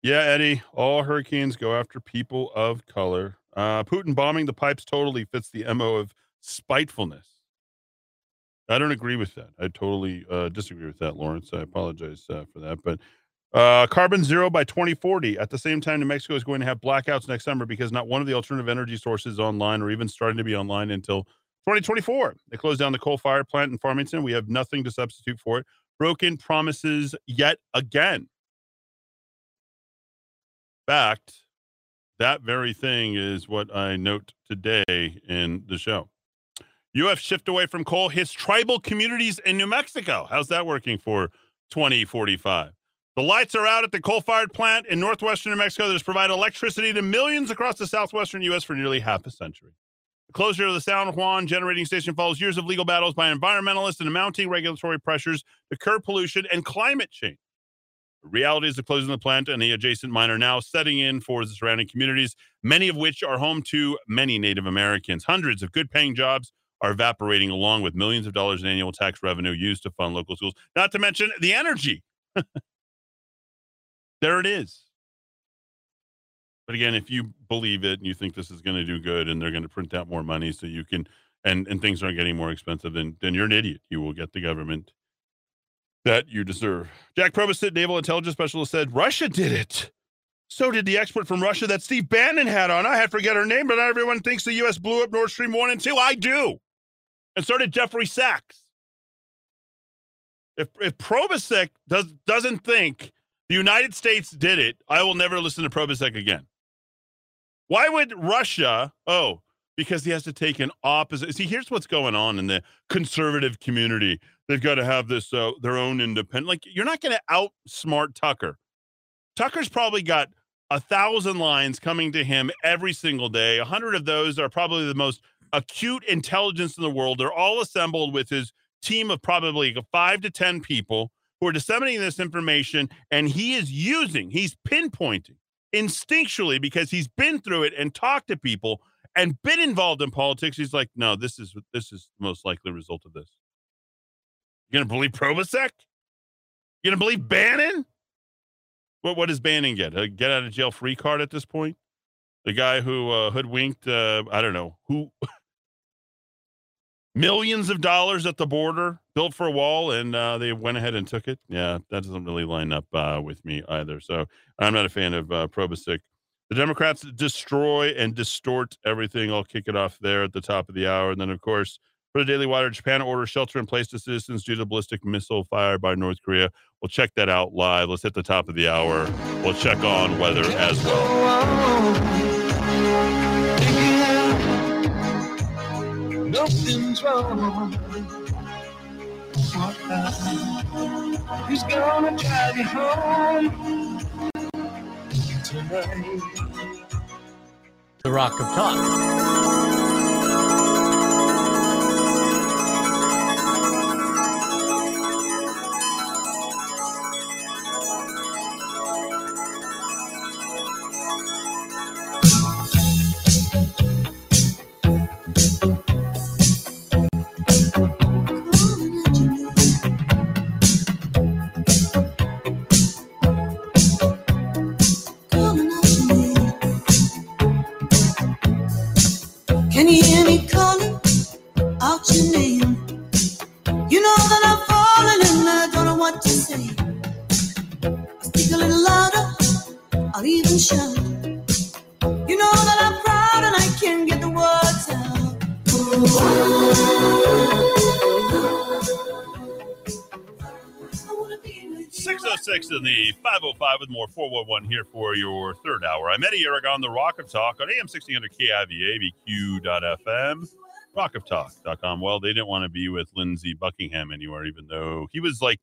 Yeah, Eddy. All hurricanes go after people of color. Uh, Putin bombing the pipes totally fits the mo of spitefulness. I don't agree with that. I totally uh, disagree with that, Lawrence. I apologize uh, for that. But uh, carbon zero by 2040. At the same time, New Mexico is going to have blackouts next summer because not one of the alternative energy sources online or even starting to be online until 2024. They closed down the coal fired plant in Farmington. We have nothing to substitute for it. Broken promises yet again. Fact, that very thing is what I note today in the show. UF shift away from coal hits tribal communities in New Mexico. How's that working for 2045? The lights are out at the coal fired plant in northwestern New Mexico that has provided electricity to millions across the southwestern U.S. for nearly half a century. The closure of the San Juan generating station follows years of legal battles by environmentalists and mounting regulatory pressures to curb pollution and climate change. The reality is the closing of the plant and the adjacent mine are now setting in for the surrounding communities, many of which are home to many Native Americans. Hundreds of good paying jobs are evaporating along with millions of dollars in annual tax revenue used to fund local schools, not to mention the energy. There it is. But again, if you believe it and you think this is going to do good and they're going to print out more money so you can and and things aren't getting more expensive, then then you're an idiot. You will get the government that you deserve. Jack Posobiec, naval intelligence specialist, said Russia did it. So did the expert from Russia that Steve Bannon had on. I had forget her name, but not everyone thinks the U.S. blew up Nord Stream 1 and 2. I do. And so did Jeffrey Sachs. If, if Posobiec does, doesn't think the United States did it, I will never listen to Posobiec again. Why would Russia? Oh, because he has to take an opposite. See, here's what's going on in the conservative community. They've got to have this uh, their own independent. Like you're not going to outsmart Tucker. Tucker's probably got a thousand lines coming to him every single day. A hundred of those are probably the most acute intelligence in the world. They're all assembled with his team of probably five to ten people who are disseminating this information, and he is using, he's pinpointing instinctually because he's been through it and talked to people and been involved in politics. He's like, no, this is this is the most likely result of this. You gonna believe Posobiec? You gonna believe Bannon? What what does Bannon get? A get out of jail free card at this point? The guy who uh, hoodwinked, uh, I don't know who, millions of dollars at the border, built for a wall, and uh, they went ahead and took it. Yeah, that doesn't really line up uh, with me either. So I'm not a fan of uh, Posobiec. The Democrats destroy and distort everything. I'll kick it off there at the top of the hour. And then, of course, for the Daily Wire, Japan orders shelter in place to citizens due to ballistic missile fired by North Korea. We'll check that out live. Let's hit the top of the hour. We'll check on weather as well. Nothing's wrong. Who's gonna drive you home tonight? The Rock of Talk. Know that I'm falling and I don't know what to say. I speak a little louder, I'll even shout. You know that I'm proud and I can't get the words out. Six oh six in the five oh five with more four one one here for your third hour. I'm Eddy Aragon, the Rock of Talk on AM sixteen hundred KIVA, BQ.FM. rockoftalk.com. Well, they didn't want to be with Lindsey Buckingham anywhere, even though he was like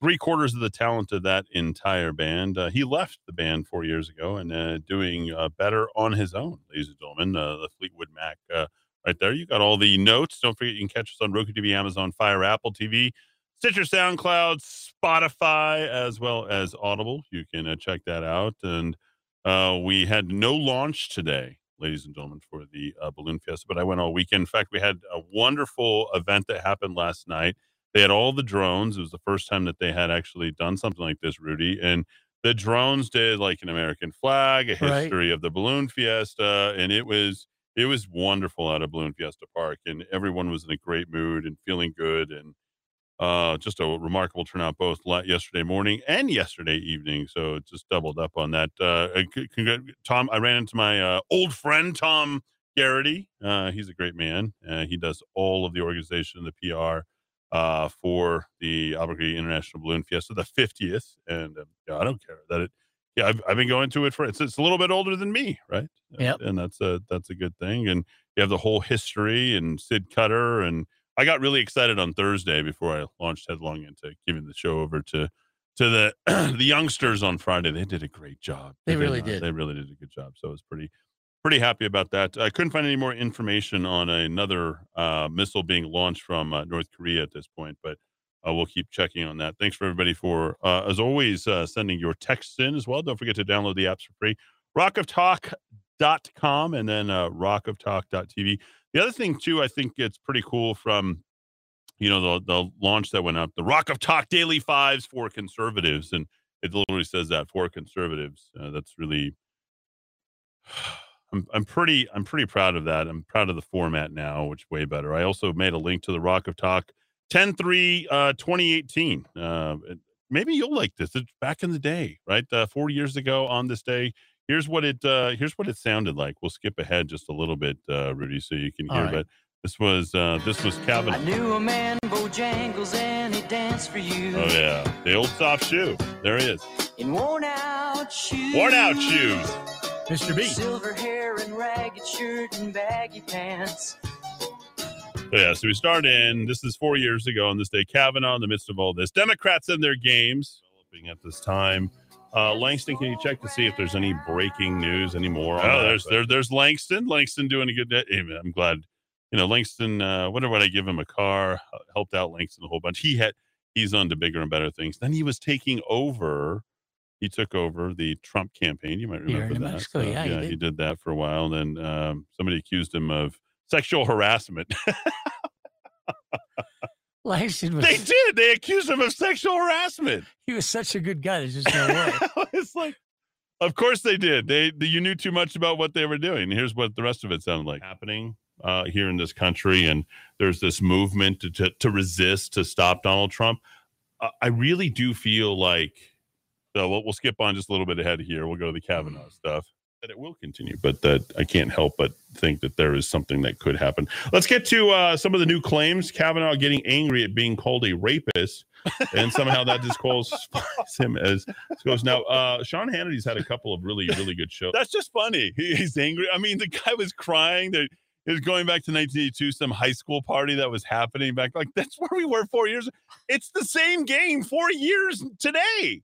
three quarters of the talent of that entire band. Uh, he left the band four years ago and uh, doing uh, better on his own, ladies and gentlemen. Uh, the Fleetwood Mac uh, right there. You got all the notes. Don't forget you can catch us on Roku TV, Amazon Fire, Apple TV, Stitcher, SoundCloud, Spotify, as well as Audible. You can uh, check that out. And we had no launch today, ladies and gentlemen, for the uh, Balloon Fiesta, but I went all weekend. In fact, we had a wonderful event that happened last night. They had all the drones. It was the first time that they had actually done something like this, Rudy. And the drones did like an American flag, a Right. history of the Balloon Fiesta, and it was it was wonderful out of Balloon Fiesta Park, and everyone was in a great mood and feeling good, and uh, just a remarkable turnout both yesterday morning and yesterday evening. So it just doubled up on that. Uh, congr- Tom, I ran into my uh, old friend Tom Garrity. Uh, he's a great man. Uh, he does all of the organization, the PR uh, for the Albuquerque International Balloon Fiesta, the 50th. And um, yeah, I don't care that it. Yeah, I've, I've been going to it for it's, it's a little bit older than me, right? Yeah, and that's a that's a good thing. And you have the whole history and Sid Cutter, and I got really excited on Thursday before I launched headlong into giving the show over to to the the youngsters on Friday. They did a great job. They really not? did. They really did a good job. So I was pretty pretty happy about that. I couldn't find any more information on another uh, missile being launched from uh, North Korea at this point, but uh, we'll keep checking on that. Thanks for everybody for, uh, as always, uh, sending your texts in as well. Don't forget to download the apps for free. Rockoftalk.com and then uh, rockoftalk.tv. The other thing, too, I think it's pretty cool from, you know, the, the launch that went up, the Rock of Talk Daily Fives for conservatives. And it literally says that for conservatives. Uh, that's really I'm I'm pretty I'm pretty proud of that. I'm proud of the format now, which way better. I also made a link to the Rock of Talk 10 3 uh 2018. Uh maybe you'll like this. It's back in the day, right? Uh 4 years ago on this day. Here's what it uh here's what it sounded like. We'll skip ahead just a little bit, uh Rudy, so you can hear right. but this was uh this was I Kavanaugh. knew a man, Bojangles, and he danced for you. Oh yeah. The old soft shoe. There he is. In worn out shoes. Worn out shoes. Mr. B. Silver hair and ragged shirt and baggy pants. So, yeah, so we start in. This is four years ago on this day. Kavanaugh in the midst of all this. Democrats and their games developing at this time. Uh, Langston, can you check to see if there's any breaking news anymore? Oh, there's there, there's Langston. Langston doing a good. day. Hey, I'm glad. You know, Langston. Uh, wonder would I give him a car? Helped out Langston a whole bunch. He had. He's on to bigger and better things. Then he was taking over. He took over the Trump campaign. You might remember that. Mexico, yeah, he did. he did that for a while. And then um, somebody accused him of sexual harassment. Langston was They did. They accused him of sexual harassment. he was such a good guy. There's just no way. it's like, of course they did. They, they you knew too much about what they were doing. Here's what the rest of it sounded like happening uh, here in this country, and there's this movement to to, to resist to stop Donald Trump. Uh, I really do feel like. So we'll, we'll skip on just a little bit ahead here. We'll go to the Kavanaugh stuff. That it will continue, but that I can't help but think that there is something that could happen. Let's get to uh, some of the new claims. Kavanaugh getting angry at being called a rapist, and somehow that disqualifies him as goes. Now, uh, Sean Hannity's had a couple of really, really good shows. That's just funny. He- He's angry. I mean, the guy was crying. That it was going back to 1982, some high school party that was happening back. Like that's where we were four years. It's the same game four years today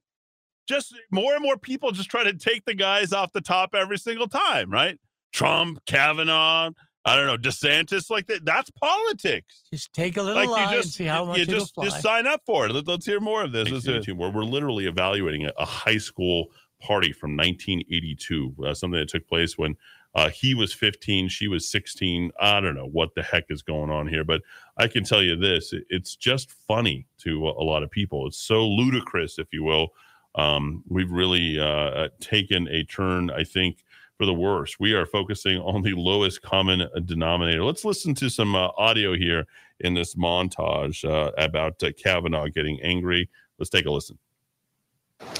just more and more people just try to take the guys off the top every single time, right? Trump, Kavanaugh, I don't know, DeSantis, like that. That's politics. Just take a little like lie and see how much you it'll just fly. just sign up for it. Let, us hear more of this. Let's do it. Where we're literally evaluating a, a high school party from 1982, uh, something that took place when uh, he was 15, she was 16. I don't know what the heck is going on here, but I can tell you this: it- it's just funny to a, a lot of people. It's so ludicrous, if you will. Um, we've really uh, uh, taken a turn, I think, for the worse. We are focusing on the lowest common denominator. Let's listen to some uh, audio here in this montage uh, about uh, Kavanaugh getting angry. Let's take a listen.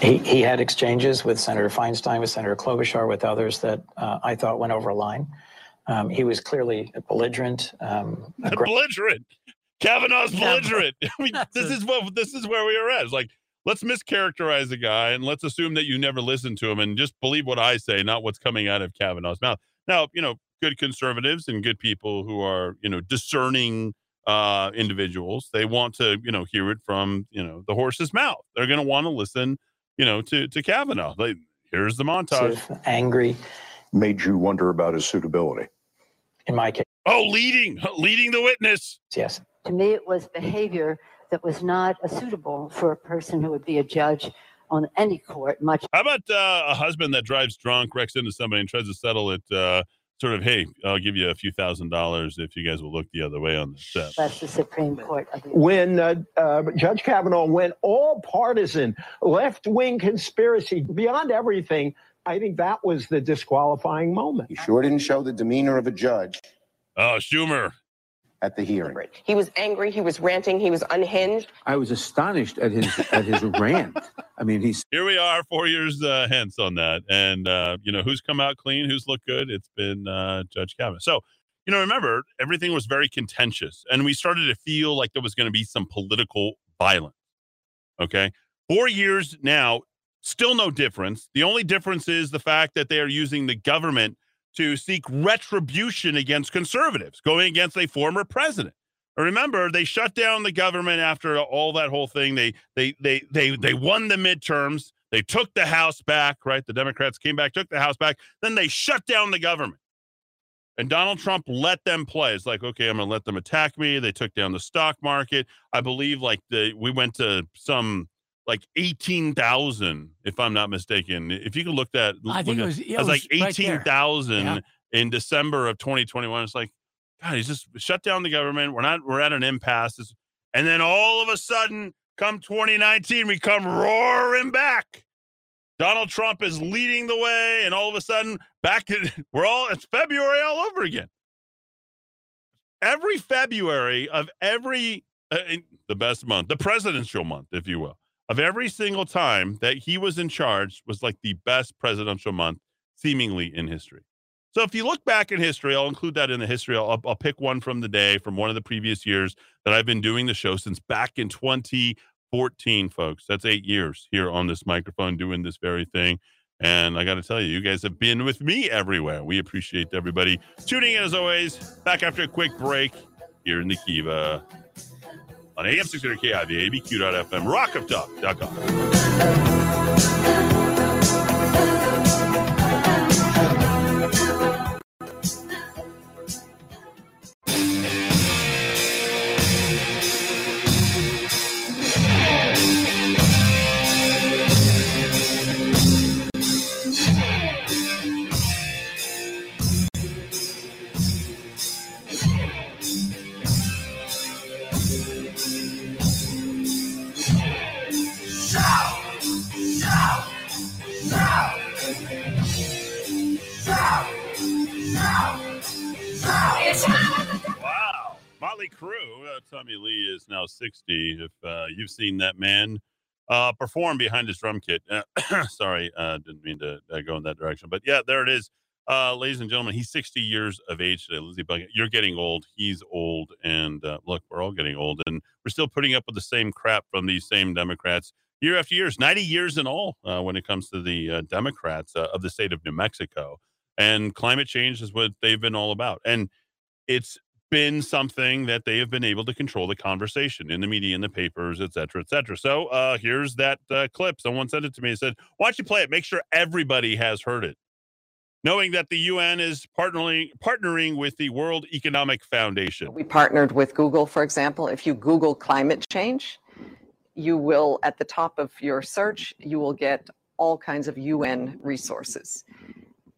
He, he had exchanges with Senator Feinstein, with Senator Klobuchar, with others that uh, I thought went over a line. Um, he was clearly belligerent. Um, belligerent. Kavanaugh's belligerent. I mean, this is what this is where we are at. It's like let's mischaracterize the guy and let's assume that you never listened to him and just believe what I say, not what's coming out of Kavanaugh's mouth. Now, you know, good conservatives and good people who are, you know, discerning uh, individuals. They want to, you know, hear it from, you know, the horse's mouth. They're going to want to listen, you know, to to Kavanaugh. Like, here's the montage. angry. Made you wonder about his suitability. In my case, Oh, leading, leading the witness. yes. To me, it was behavior that was not uh, suitable for a person who would be a judge on any court, much How about uh, a husband that drives drunk, wrecks into somebody, and tries to settle it? Uh, sort of, hey, I'll give you a few thousand dollars if you guys will look the other way on this set. less the Supreme Court of the when uh, uh, Judge Kavanaugh went all partisan, left wing conspiracy beyond everything. I think that was the disqualifying moment. He sure didn't show the demeanor of a judge Oh, Schumer. At the hearing. He was angry, he was ranting, he was unhinged. I was astonished at his at his rant. I mean, he's Here we are, four years uh, hence on that, and uh, you know who's come out clean, who's looked good. It's been uh, Judge Kavanaugh. So, you know, remember everything was very contentious, and we started to feel like there was going to be some political violence. Okay, four years now, still no difference. The only difference is the fact that they are using the government to seek retribution against conservatives, going against a former president. Remember, they shut down the government after all that whole thing. They they they they they won the midterms. They took the House back, right? The Democrats came back, took the House back. Then they shut down the government. And Donald Trump let them play. It's like, okay, I'm going to let them attack me. They took down the stock market. I believe like the we went to some like 18,000 if I'm not mistaken. If you can look that I think it was- yeah, it was like was right 18,000 Yeah. in December of 2021. It's like God, he's just shut down the government. We're not, we're at an impasse. It's- And then all of a sudden, come 2019, we come roaring back. Donald Trump is leading the way, and all of a sudden, back in, we're all, it's February all over again. Every February of every, uh, the best month, the presidential month, if you will, of every single time that he was in charge was like the best presidential month seemingly in history. So if you look back in history, I'll include that in the history. I'll, I'll pick one from the day from one of the previous years that I've been doing the show since back in 2014, folks. That's eight years here on this microphone doing this very thing. And I got to tell you, you guys have been with me everywhere. We appreciate everybody tuning in as always. Back after a quick break here in the Kiva on AM 600 KIV, ABQ.FM, rockoftalk.com. Motley Crue. Uh, Tommy Lee is now 60. If uh, you've seen that man uh, perform behind his drum kit, uh, sorry, uh, didn't mean to uh, go in that direction. But yeah, there it is. Ladies and gentlemen, he's 60 years of age today. Lizzie Bucket, you're getting old. He's old. And look, we're all getting old. And we're still putting up with the same crap from these same Democrats year after years, 90 years in all when it comes to the Democrats of the state of New Mexico. And climate change is what they've been all about. And it's been something that they have been able to control the conversation in the media, in the papers, et cetera, et cetera. So uh, here's that uh, clip. Someone sent it to me and said, Why don't you play it? Make sure everybody has heard it. Knowing that the UN is partnering partnering with the World Economic Foundation. We partnered with Google, for example. If you Google climate change, you will, at the top of your search, you will get all kinds of UN resources.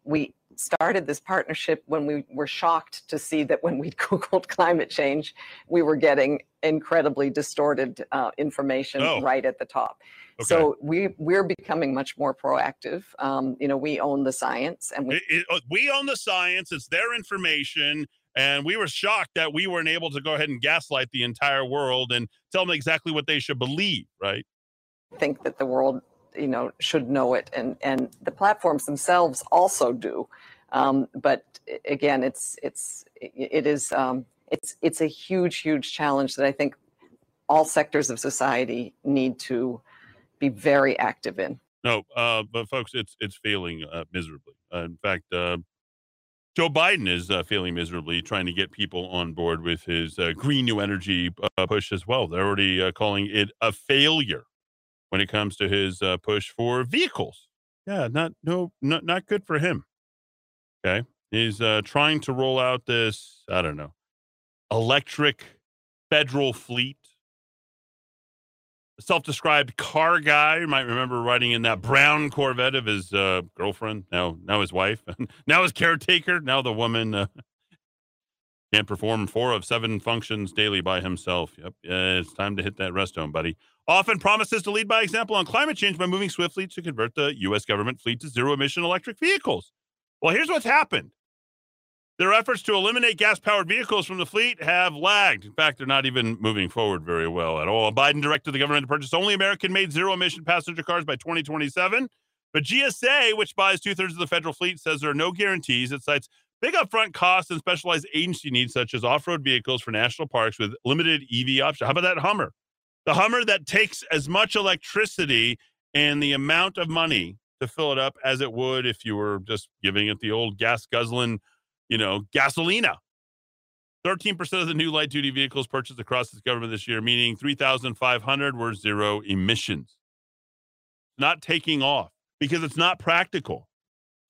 We started this partnership when we were shocked to see that when we Googled climate change, we were getting incredibly distorted uh, information Oh. right at the top. So we we're becoming much more proactive. Um, you know, we own the science, and we It- it- uh, we own the science, it's their information. And we were shocked that we weren't able to go ahead and gaslight the entire world and tell them exactly what they should believe, right? think that the world you know should know it and and the platforms themselves also do um, but again it's it's it is um, it's it's a huge huge challenge that i think all sectors of society need to be very active in No, uh, but folks, it's it's failing uh, miserably. Uh, in fact, uh, Joe Biden is uh, failing miserably trying to get people on board with his uh, green new energy push as well. They're already calling it a failure when it comes to his push for vehicles. Yeah, not no, not not good for him. Okay, he's uh, trying to roll out this. I don't know, electric federal fleet. A Self-described car guy. You might remember riding in that brown Corvette of his uh, girlfriend, now now his wife, now his caretaker. Now the woman uh, can't perform four of seven functions daily by himself. Yep, uh, it's time to hit that rest home, buddy. Often promises to lead by example on climate change by moving swiftly to convert the U.S. government fleet to zero-emission electric vehicles. Well, here's what's happened. Their efforts to eliminate gas powered vehicles from the fleet have lagged. In fact, they're not even moving forward very well at all. Biden directed the government to purchase only American made zero emission passenger cars by 2027. But GSA, which buys two thirds of the federal fleet, says there are no guarantees. It cites big upfront costs and specialized agency needs, such as off road vehicles for national parks with limited EV options. How about that Hummer? The Hummer that takes as much electricity and the amount of money to fill it up as it would if you were just giving it the old gas guzzling you know, gasolina. 13% of the new light duty vehicles purchased across the government this year, meaning 3,500 were zero emissions. Not taking off because it's not practical.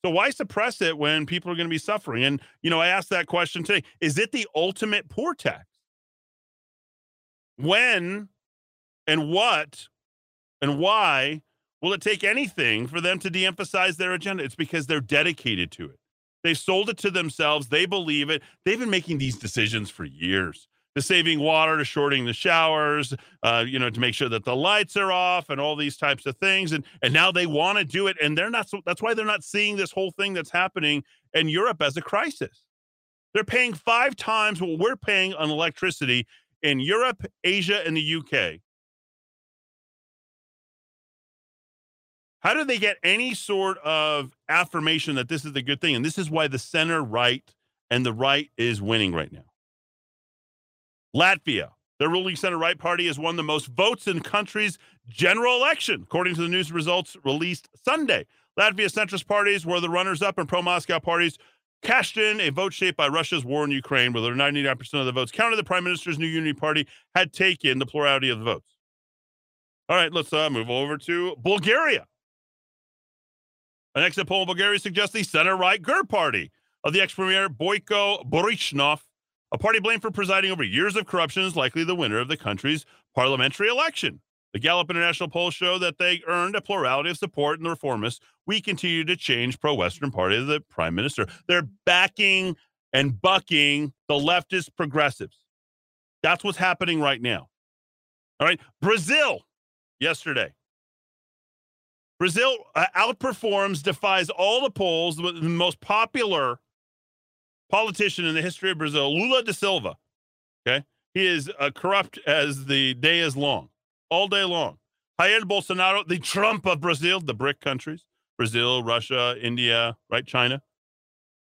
So why suppress it when people are going to be suffering? And, you know, I asked that question today. Is it the ultimate poor tax? When and what and why will it take anything for them to de emphasize their agenda? It's because they're dedicated to it. They sold it to themselves. They believe it. They've been making these decisions for years. To saving water, to shorting the showers, uh, you know, to make sure that the lights are off, and all these types of things. And and now they want to do it, and they're not. So that's why they're not seeing this whole thing that's happening in Europe as a crisis. They're paying five times what we're paying on electricity in Europe, Asia, and the UK. How do they get any sort of affirmation that this is a good thing? And this is why the center right and the right is winning right now. Latvia, their ruling center right party has won the most votes in country's general election, according to the news results released Sunday. Latvia centrist parties were the runners up, and pro Moscow parties cashed in a vote shaped by Russia's war in Ukraine, where 99% of the votes counted. The prime minister's new unity party had taken the plurality of the votes. All right, let's uh, move over to Bulgaria. An exit poll in Bulgaria suggests the center right GERB party of the ex premier Boyko Borissov, a party blamed for presiding over years of corruption, is likely the winner of the country's parliamentary election. The Gallup International polls show that they earned a plurality of support in the reformists. We continue to change pro Western party of the prime minister. They're backing and bucking the leftist progressives. That's what's happening right now. All right. Brazil yesterday Brazil uh, outperforms, defies all the polls. The most popular politician in the history of Brazil, Lula da Silva. Okay. He is uh, corrupt as the day is long, all day long. Jair Bolsonaro, the Trump of Brazil, the BRIC countries, Brazil, Russia, India, right? China.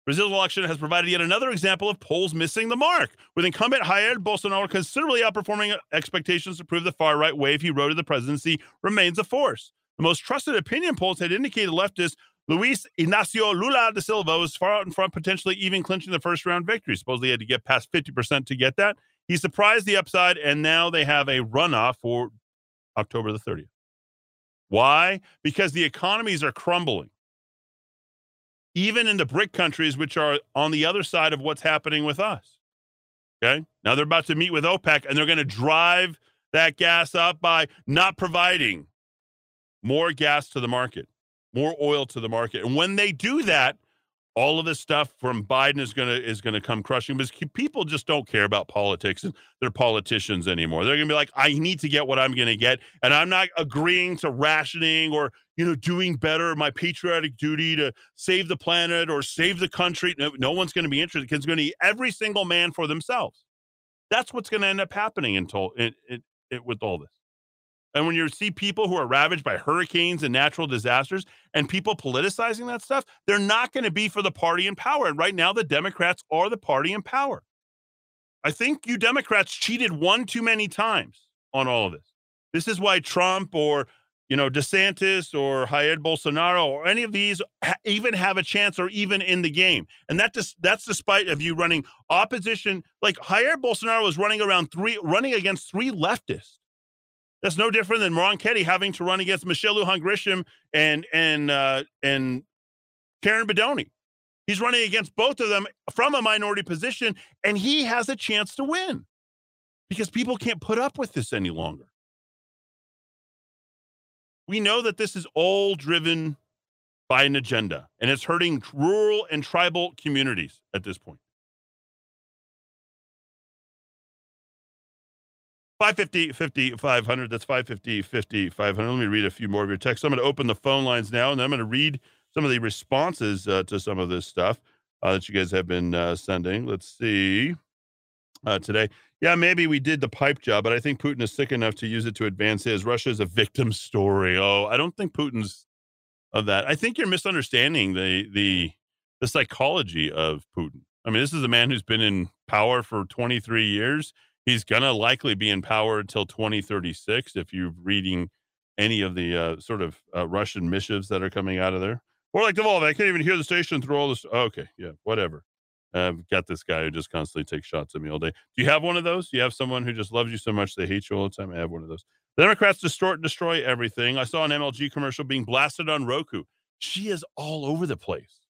Brazil's election has provided yet another example of polls missing the mark, with incumbent Jair Bolsonaro considerably outperforming expectations to prove the far right wave he rode to the presidency remains a force. The most trusted opinion polls had indicated leftist Luis Inacio Lula da Silva was far out in front, potentially even clinching the first round victory. Supposedly, had to get past 50% to get that. He surprised the upside, and now they have a runoff for October the 30th. Why? Because the economies are crumbling. Even in the BRIC countries, which are on the other side of what's happening with us. Okay. Now they're about to meet with OPEC and they're going to drive that gas up by not providing more gas to the market, more oil to the market. And when they do that, all of this stuff from Biden is gonna is gonna come crushing because people just don't care about politics and they're politicians anymore. They're gonna be like, I need to get what I'm gonna get, and I'm not agreeing to rationing or you know doing better my patriotic duty to save the planet or save the country. No, no one's gonna be interested because it's gonna be every single man for themselves. That's what's gonna end up happening until it, it, it with all this. And when you see people who are ravaged by hurricanes and natural disasters and people politicizing that stuff, they're not going to be for the party in power. And right now, the Democrats are the party in power. I think you Democrats cheated one too many times on all of this. This is why Trump or you know, DeSantis or Jair Bolsonaro or any of these ha- even have a chance or even in the game. And that just that's despite of you running opposition. Like Jair Bolsonaro was running around three, running against three leftists. That's no different than Ronchetti having to run against Michelle Lujan Grisham and and uh, and Karen Bedonie. He's running against both of them from a minority position, and he has a chance to win because people can't put up with this any longer. We know that this is all driven by an agenda, and it's hurting rural and tribal communities at this point. 550 50 500 that's 550 50 500 let me read a few more of your texts. I'm going to open the phone lines now and i'm going to read some of the responses uh, to some of this stuff uh, that you guys have been uh, sending. Let's see uh, today. Yeah maybe we did the pipe job but i think putin is sick enough to use it to advance his russia is a victim story. Oh i don't think putin's of that. I think you're misunderstanding the the the psychology of putin. I mean this is a man who's been in power for 23 years he's going to likely be in power until 2036 if you're reading any of the uh, sort of uh, Russian missives that are coming out of there. Or like Devolve, I can't even hear the station through all this. Okay, yeah, whatever. I've got this guy who just constantly takes shots at me all day. Do you have one of those? Do you have someone who just loves you so much they hate you all the time? I have one of those. The Democrats distort and destroy everything. I saw an MLG commercial being blasted on Roku. She is all over the place.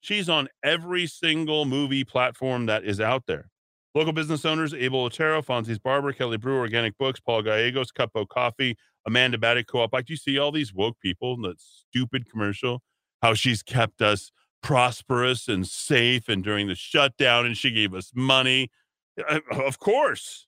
She's on every single movie platform that is out there. Local business owners, Abel Otero, Fonzie's Barber, Kelly Brewer, Organic Books, Paul Gallegos, Cupbo Coffee, Amanda Baddick Co-op. Like, do you see all these woke people in that stupid commercial? How she's kept us prosperous and safe and during the shutdown and she gave us money. Uh, Of course.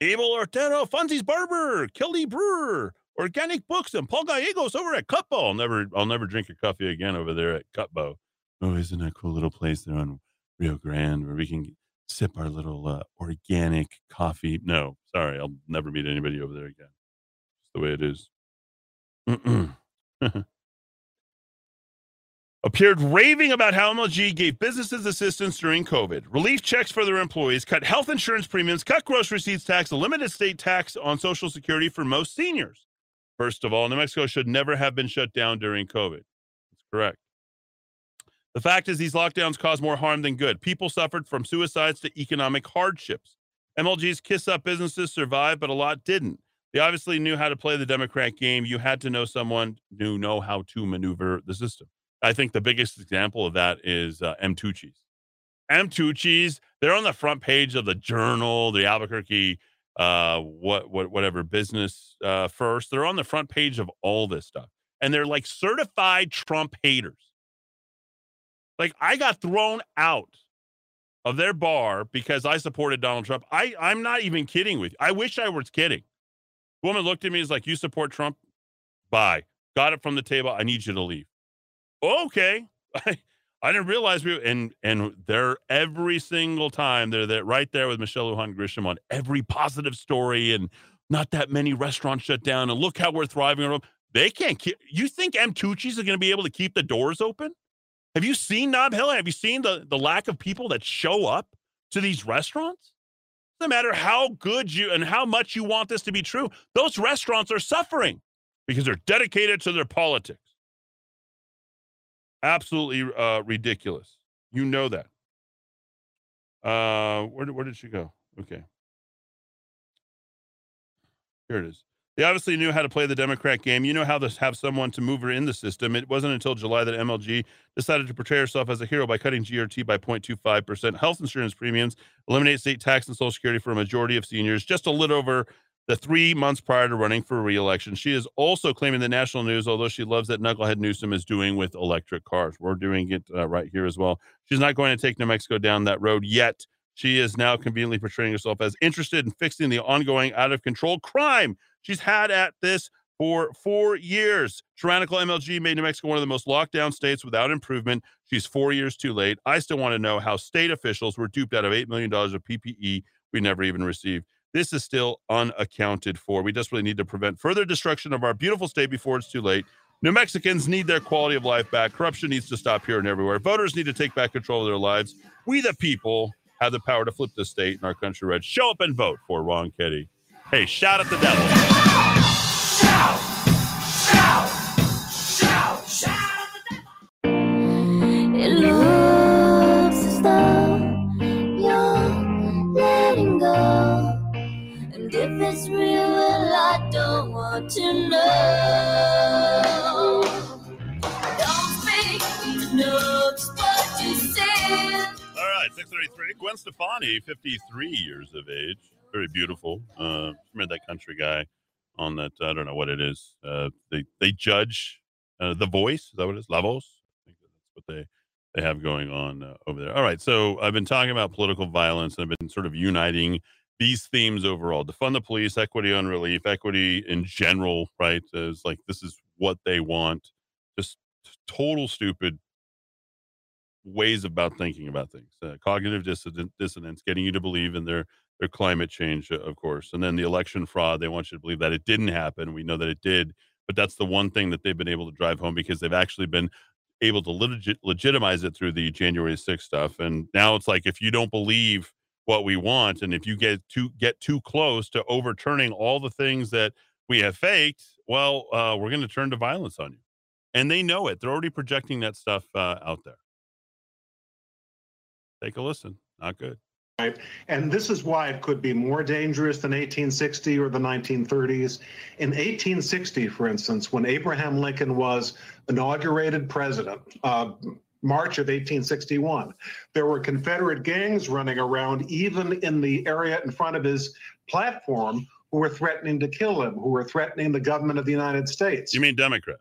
Abel Otero, Fonzie's Barber, Kelly Brewer, Organic Books, and Paul Gallegos over at Cupbo. I'll never, I'll never drink a coffee again over there at Cupbo. Oh, isn't that a cool little place there on Rio Grande where we can sip our little uh, organic coffee. No, sorry, I'll never meet anybody over there again. It's the way it is. Appeared raving about how MLG gave businesses assistance during COVID, relief checks for their employees, cut health insurance premiums, cut grocery receipts tax, limited state tax on Social Security for most seniors. First of all, New Mexico should never have been shut down during COVID. That's correct. The fact is, these lockdowns caused more harm than good. People suffered from suicides to economic hardships. MLG's kiss up businesses survived, but a lot didn't. They obviously knew how to play the Democrat game. You had to know someone who know how to maneuver the system. I think the biggest example of that is uh, M'tucci's. M. Tucci's, they're on the front page of the Journal, the Albuquerque, uh, what, what, whatever business uh, first. They're on the front page of all this stuff, and they're like certified Trump haters. Like I got thrown out of their bar because I supported Donald Trump. I I'm not even kidding with you. I wish I was kidding. woman looked at me and was like, "You support Trump? Bye." Got it from the table. I need you to leave. Okay. I, I didn't realize we and and they're every single time they're there right there with Michelle Lujan Grisham on every positive story and not that many restaurants shut down and look how we're thriving. They can't keep. You think M'tucci's are going to be able to keep the doors open? Have you seen Nob Hill? Have you seen the, the lack of people that show up to these restaurants? No matter how good you and how much you want this to be true, those restaurants are suffering because they're dedicated to their politics. Absolutely uh, ridiculous. You know that. Uh, where, where did she go? Okay. Here it is. They obviously knew how to play the Democrat game. You know how to have someone to move her in the system. It wasn't until July that MLG decided to portray herself as a hero by cutting GRT by 0.25%, health insurance premiums, eliminate state tax and Social Security for a majority of seniors, just a little over the three months prior to running for re-election. She is also claiming the national news, although she loves that Knucklehead Newsom is doing with electric cars. We're doing it uh, right here as well. She's not going to take New Mexico down that road yet. She is now conveniently portraying herself as interested in fixing the ongoing out of control crime she's had at this for four years. Tyrannical MLG made New Mexico one of the most locked down states without improvement. She's four years too late. I still want to know how state officials were duped out of $8 million of PPE we never even received. This is still unaccounted for. We desperately need to prevent further destruction of our beautiful state before it's too late. New Mexicans need their quality of life back. Corruption needs to stop here and everywhere. Voters need to take back control of their lives. We, the people, have the power to flip the state and our country red. Show up and vote for Ronchetti. Hey, shout at the devil. Shout, shout, shout, shout at the devil. It looks as though you're letting go. And if it's real, well, I don't want to know. Don't speak, no, what you said. All right, 633. Gwen Stefani, 53 years of age. Very beautiful. Uh, remember that country guy on that? I don't know what it is. Uh, they they judge uh, the voice. Is that what it is? Lavos. I think that's what they they have going on uh, over there. All right. So I've been talking about political violence and I've been sort of uniting these themes overall defund the police, equity on relief, equity in general, right? Is like this is what they want. Just total stupid ways about thinking about things. Uh, cognitive dissonance, getting you to believe in their climate change, uh, of course, and then the election fraud. They want you to believe that it didn't happen. We know that it did, but that's the one thing that they've been able to drive home because they've actually been able to legit, legitimize it through the January 6th stuff. And now it's like if you don't believe what we want, and if you get too get too close to overturning all the things that we have faked, well, uh, we're going to turn to violence on you. And they know it. They're already projecting that stuff uh, out there. Take a listen. Not good. Right. And this is why it could be more dangerous than 1860 or the 1930s. In 1860, for instance, when Abraham Lincoln was inaugurated president, uh, March of 1861, there were Confederate gangs running around, even in the area in front of his platform, who were threatening to kill him, who were threatening the government of the United States. You mean Democrat?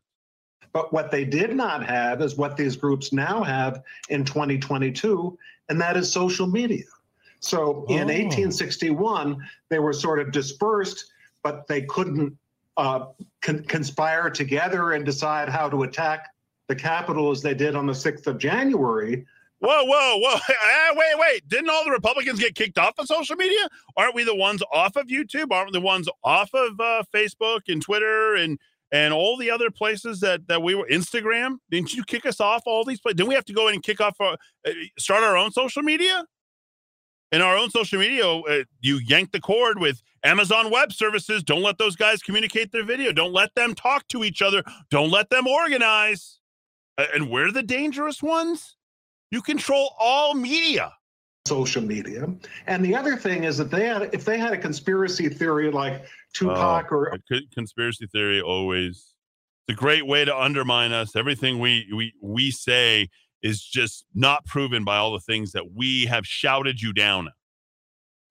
But what they did not have is what these groups now have in 2022, and that is social media. So in 1861, they were sort of dispersed, but they couldn't uh, con- conspire together and decide how to attack the capital as they did on the 6th of January. Whoa, whoa, whoa. Ah, wait, wait. Didn't all the Republicans get kicked off of social media? Aren't we the ones off of YouTube? Aren't we the ones off of uh, Facebook and Twitter and and all the other places that that we were Instagram? Didn't you kick us off all these places? Didn't we have to go in and kick off our, uh, start our own social media? In our own social media, uh, you yank the cord with Amazon Web Services. Don't let those guys communicate their video. Don't let them talk to each other. Don't let them organize. Uh, and we're the dangerous ones. You control all media. Social media. And the other thing is that they had, if they had a conspiracy theory like Tupac Oh, or conspiracy theory always it's a great way to undermine us. Everything we we we say is just not proven by all the things that we have shouted you down.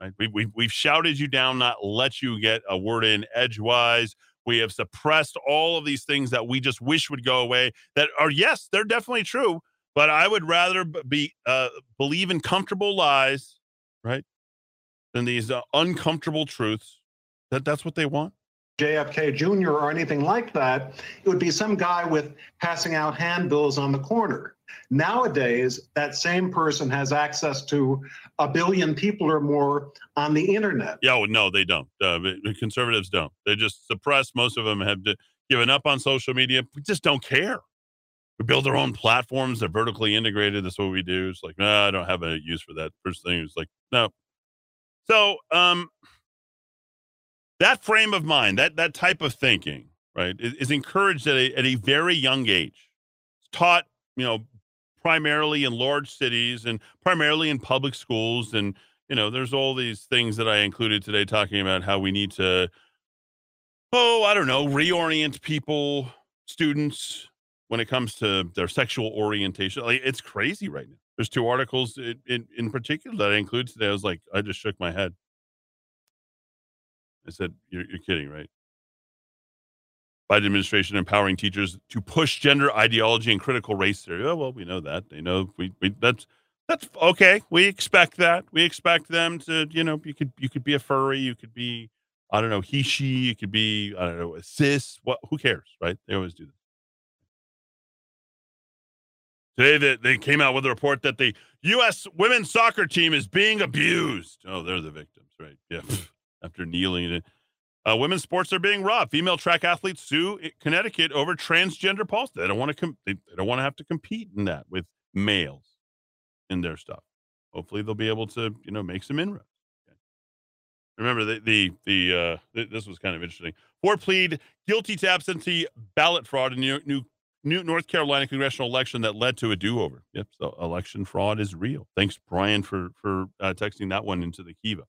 Right? We, we, we've shouted you down, not let you get a word in edgewise. We have suppressed all of these things that we just wish would go away. That are yes, they're definitely true. But I would rather be uh, believe in comfortable lies, right, than these uh, uncomfortable truths. That that's what they want. JFK Jr. or anything like that. It would be some guy with passing out handbills on the corner. Nowadays, that same person has access to a billion people or more on the internet. Yeah, well, no, they don't. Uh, conservatives don't. They just suppress. Most of them have given up on social media. We just don't care. We build our own platforms. They're vertically integrated. That's what we do. It's like, no, I don't have a use for that. First thing is like, no. So, um, that frame of mind, that that type of thinking, right, is, is encouraged at a, at a very young age. It's taught, you know, primarily in large cities and primarily in public schools. And, you know, there's all these things that I included today talking about how we need to, oh, I don't know, reorient people, students, when it comes to their sexual orientation. Like, it's crazy right now. There's two articles in, in, in particular that I included today. I was like, I just shook my head. I said, You're, you're kidding, right? Biden administration empowering teachers to push gender ideology and critical race theory. Oh, well, we know that. They know we, we that's that's okay. We expect that. We expect them to, you know, you could you could be a furry, you could be, I don't know, he, she, you could be, I don't know, a cis. What who cares, right? They always do this. Today they, they came out with a report that the US women's soccer team is being abused. Oh, they're the victims, right? Yeah. After kneeling. Uh, women's sports are being robbed. Female track athletes sue Connecticut over transgender policy. They don't want to com- they, don't want to have to compete in that with males in their stuff. Hopefully, they'll be able to you know make some inroads. Okay. Remember the the the uh, th- this was kind of interesting. Ford plead guilty to absentee ballot fraud in New, New, New North Carolina congressional election that led to a do over. Yep, so election fraud is real. Thanks, Brian, for for uh, texting that one into the Kiva.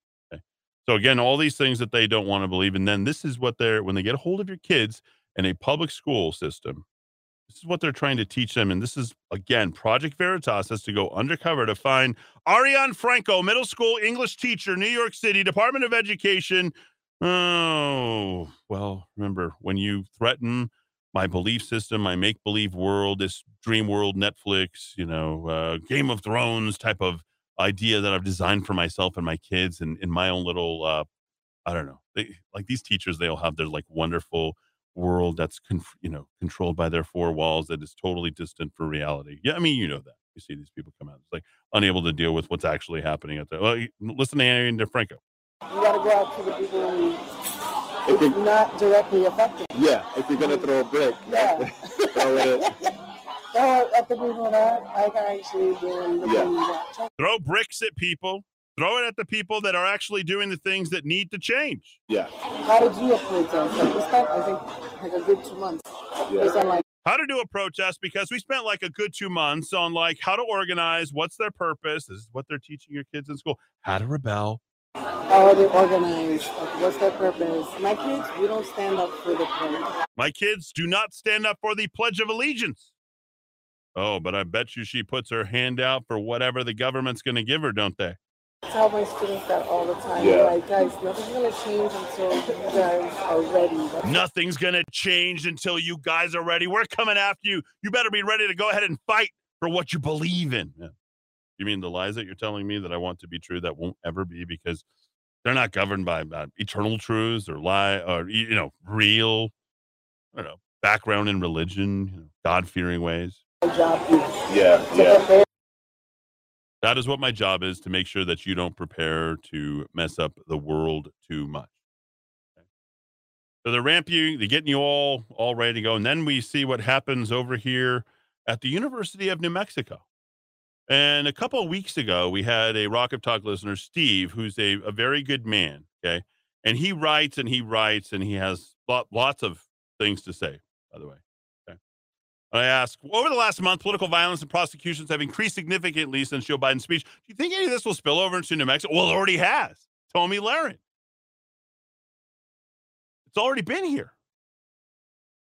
So again, all these things that they don't want to believe, and then this is what they're when they get a hold of your kids in a public school system. This is what they're trying to teach them, and this is again Project Veritas has to go undercover to find Ariane Franco, middle school English teacher, New York City Department of Education. Oh well, remember when you threaten my belief system, my make believe world, this dream world, Netflix, you know, uh, Game of Thrones type of idea that I've designed for myself and my kids and in my own little uh I don't know. They like these teachers they all have their like wonderful world that's conf- you know controlled by their four walls that is totally distant for reality. Yeah, I mean you know that. You see these people come out it's like unable to deal with what's actually happening out there. Well, listen to Aaron DeFranco. You got to go out to the people who it's not directly affected. Yeah, if you're gonna throw a brick, Yeah. throw it. Throw at the people that I actually do Yeah. Throw bricks at people. Throw it at the people that are actually doing the things that need to change. Yeah. How did you approach us? Like we spent, I think, like a good two months. Based on like how to do a protest because we spent like a good two months on like how to organize, what's their purpose, this is what they're teaching your kids in school, how to rebel. how are they organized? Like what's their purpose? My kids, we don't stand up for the pledge. My kids do not stand up for the Pledge of Allegiance. Oh, but I bet you she puts her hand out for whatever the government's going to give her, don't they? I tell my students that all the time. Yeah. Like guys, nothing's gonna change until you guys are ready. That's Nothing's going to change until you guys are ready. We're coming after you. You better be ready to go ahead and fight for what you believe in. Yeah. You mean the lies that you're telling me that I want to be true that won't ever be because they're not governed by uh, eternal truths or lie or you know real, I don't know, background in religion, you know, God fearing ways. My job. Yeah, yeah. That is what my job is to make sure that you don't prepare to mess up the world too much. Okay. So they're ramping you, they're getting you all all ready to go, and then we see what happens over here at the University of New Mexico. And a couple of weeks ago, we had a Rock of Talk listener, Steve, who's a, a very good man. Okay. And he writes and he writes and he has lot, lots of things to say, by the way. I ask, over the last month, political violence and prosecutions have increased significantly since Joe Biden's speech. Do you think any of this will spill over into New Mexico? Well, it already has. Tomi Lahren. It's already been here.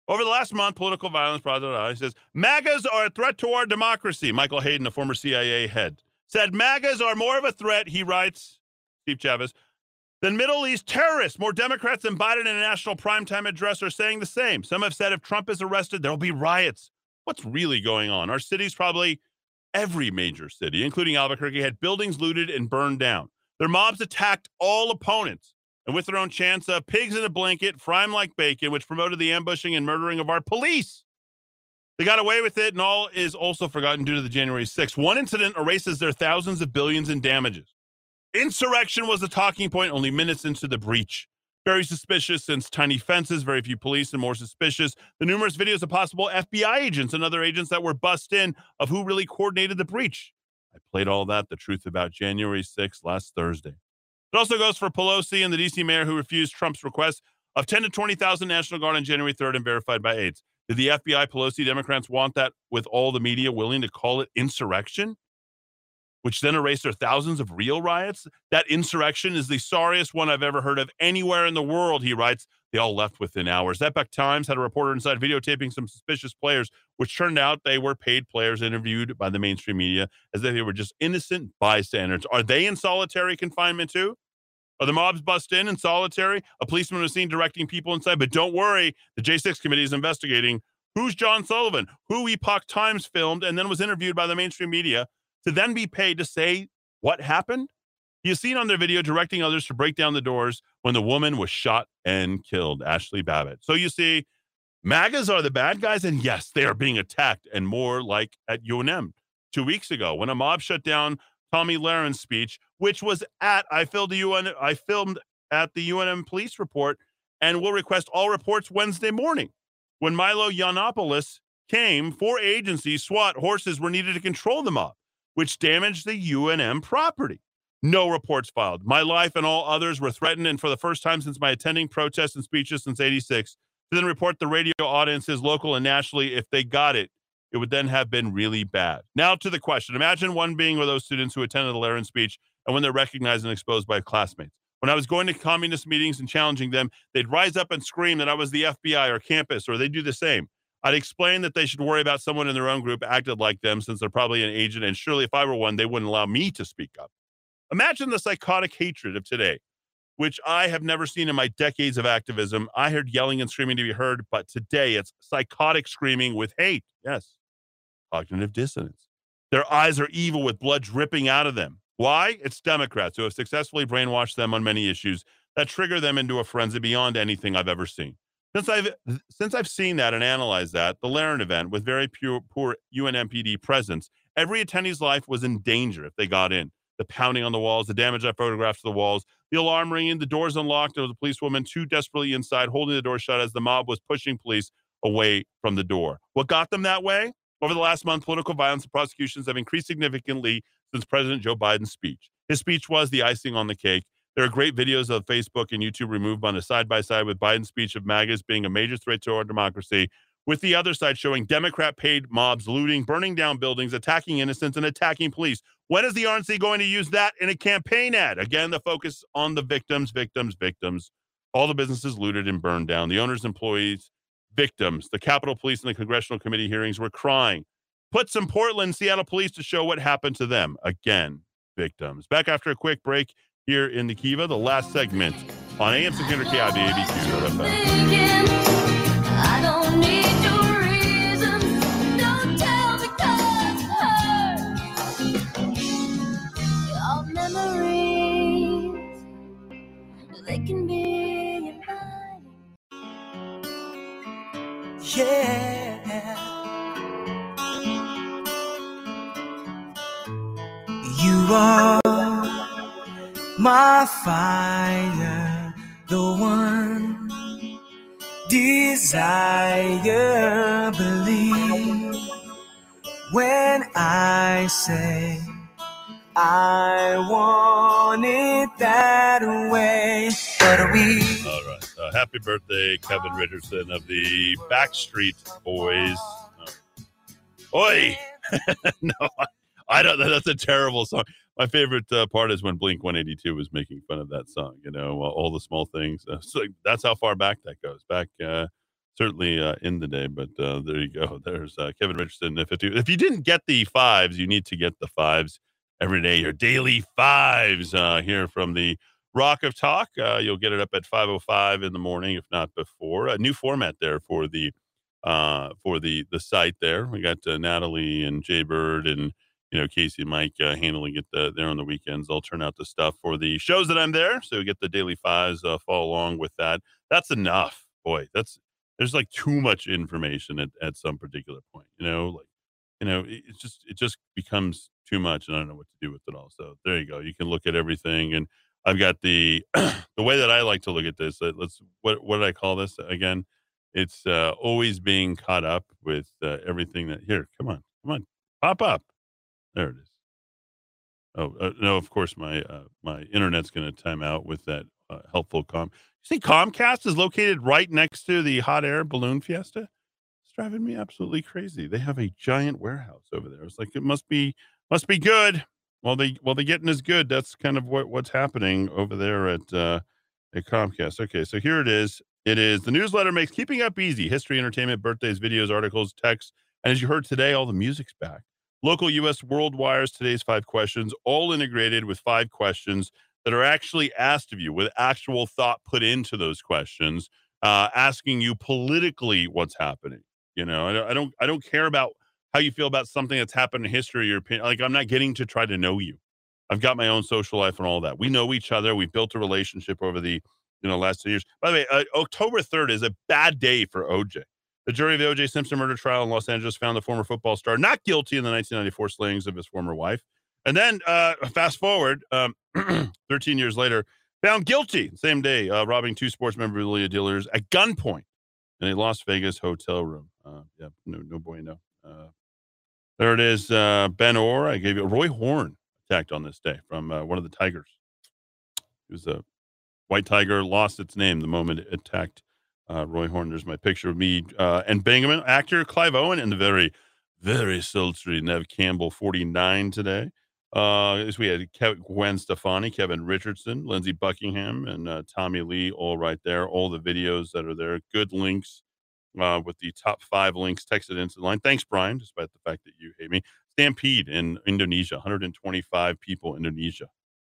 Over the last month, political violence, he says, MAGAs are a threat to our democracy. Michael Hayden, the former CIA head, said MAGAs are more of a threat, he writes, Steve Chavez, than Middle East terrorists. More Democrats than Biden in a national primetime address are saying the same. Some have said if Trump is arrested, there'll be riots. What's really going on? Our cities, probably every major city, including Albuquerque, had buildings looted and burned down. Their mobs attacked all opponents. And with their own chance of pigs in a blanket, fry 'em like bacon, which promoted the ambushing and murdering of our police. They got away with it, and all is also forgotten due to the January 6th. One incident erases their thousands of billions in damages. Insurrection was the talking point only minutes into the breach. Very suspicious since tiny fences, very few police, and more suspicious the numerous videos of possible FBI agents and other agents that were bussed in of who really coordinated the breach. I played all that, the truth about January 6th last Thursday. It also goes for Pelosi and the DC mayor who refused Trump's request of 10 to 20,000 National Guard on January 3rd and verified by aides. Did the FBI, Pelosi, Democrats want that with all the media willing to call it insurrection? Which then erased their thousands of real riots? That insurrection is the sorriest one I've ever heard of anywhere in the world, he writes. They all left within hours. Epoch Times had a reporter inside videotaping some suspicious players, which turned out they were paid players interviewed by the mainstream media as if they were just innocent bystanders. Are they in solitary confinement too? Are the mobs bust in in solitary? A policeman was seen directing people inside, but don't worry, the J6 committee is investigating who's John Sullivan, who Epoch Times filmed and then was interviewed by the mainstream media to then be paid to say what happened. He is seen on their video directing others to break down the doors when the woman was shot and killed, Ashli Babbitt. So you see, MAGAs are the bad guys, and yes, they are being attacked, and more like at UNM two weeks ago when a mob shut down Tomi Lahren's speech, which was at I filmed the UN I filmed at the UNM police report, and will request all reports Wednesday morning. When Milo Yiannopoulos came, four agencies, SWAT, horses were needed to control the mob, which damaged the UNM property. No reports filed. My life and all others were threatened, and for the first time since my attending protests and speeches since 86, to then report the radio audiences, local and nationally, if they got it, it would then have been really bad. Now to the question. Imagine one being with those students who attended the Lahren speech and when they're recognized and exposed by classmates. When I was going to communist meetings and challenging them, they'd rise up and scream that I was the FBI or campus, or they'd do the same. I'd explain that they should worry about someone in their own group acted like them since they're probably an agent, and surely if I were one, they wouldn't allow me to speak up. Imagine the psychotic hatred of today, which I have never seen in my decades of activism. I heard yelling and screaming to be heard, but today it's psychotic screaming with hate. Yes, cognitive dissonance. Their eyes are evil with blood dripping out of them. Why? It's Democrats who have successfully brainwashed them on many issues that trigger them into a frenzy beyond anything I've ever seen. Since I've since I've seen that and analyzed that, the Lahren event with very pure, poor UNMPD presence, every attendee's life was in danger if they got in. The pounding on the walls, the damage I photographed to the walls, the alarm ringing, the doors unlocked, there was a policewoman too desperately inside, holding the door shut as the mob was pushing police away from the door. What got them that way? Over the last month, political violence and prosecutions have increased significantly since President Joe Biden's speech. His speech was the icing on the cake. There are great videos of Facebook and YouTube removed on a side by side with Biden's speech of MAGAs being a major threat to our democracy, with the other side showing Democrat paid mobs looting, burning down buildings, attacking innocents, and attacking police. When is the RNC going to use that in a campaign ad? Again, the focus on the victims, victims, victims. All the businesses looted and burned down. The owners, employees, victims. The Capitol Police and the congressional committee hearings were crying. Put some Portland, Seattle police to show what happened to them. Again, victims. Back after a quick break here in the Kiva, the last segment on AM 600 KIV ABC. I don't need your reasons. Don't tell me 'cause it hurts. Your memories, they can be Yeah. You are my fire, the one desire. Believe when I say I want it that way. But we All right. Uh, happy birthday, Kevin Richardson of the Backstreet Boys. Uh, oi! no, I, don't. That's a terrible song. My favorite uh, part is when Blink 182 was making fun of that song, you know, uh, all the small things. Uh, so that's how far back that goes. Back uh, certainly uh, in the day, but uh, there you go. There's Kevin Richardson. If, it, if you didn't get the fives, you need to get the fives every day. Your daily fives here from the Rock of Talk. You'll get it up at 5:05 in the morning, if not before. A new format there for the for the the site. There we got Natalie and Jay Bird and you know Casey and Mike uh, handling it uh, there on the weekends. I'll turn out the stuff for the shows that I'm there, so get the daily fives. Uh, follow along with that. That's enough, boy. That's there's like too much information at, at some particular point. You know, like you know, it, it's just it just becomes too much, and I don't know what to do with it all. So there you go. You can look at everything, and I've got the the way that I like to look at this. Let's what what did I call this again? It's uh, always being caught up with uh, everything that here. Come on, come on, pop up. There it is. Oh uh, no! Of course, my uh, my internet's going to time out with that uh, helpful com. You see, Comcast is located right next to the hot air balloon fiesta. It's driving me absolutely crazy. They have a giant warehouse over there. It's like it must be must be good. Well, they well they getting as good. That's kind of what what's happening over there at uh, at Comcast. Okay, so here it is. It is the newsletter makes keeping up easy. History, entertainment, birthdays, videos, articles, texts, and as you heard today, all the music's back. Local U.S. World Wires, today's five questions, all integrated with five questions that are actually asked of you with actual thought put into those questions, uh, asking you politically what's happening. You know, I don't, I don't, I don't care about how you feel about something that's happened in history your opinion. Like, I'm not getting to try to know you. I've got my own social life and all that. We know each other. We've built a relationship over the you know last two years. By the way, uh, October 3rd is a bad day for OJ. The jury of the O.J. Simpson murder trial in Los Angeles found the former football star not guilty in the 1994 slayings of his former wife. And then, uh, fast forward, um, 13 years later, found guilty same day, uh, robbing two sports memorabilia dealers at gunpoint in a Las Vegas hotel room. Uh, yeah, no, no bueno. Uh, there it is. Uh, ben Orr. I gave you Roy Horn attacked on this day from uh, one of the Tigers. It was a white tiger, lost its name the moment it attacked uh, Roy Horn. There's my picture of me uh, and Benjamin actor Clive Owen, and the very, very sultry Neve Campbell, 49 today. Uh, as we had Gwen Stefani, Kevin Richardson, Lindsey Buckingham, and uh, Tommy Lee, all right there. All the videos that are there, good links uh, with the top five links texted into the line. Thanks, Brian, despite the fact that you hate me. Stampede in Indonesia, 125 people, Indonesia.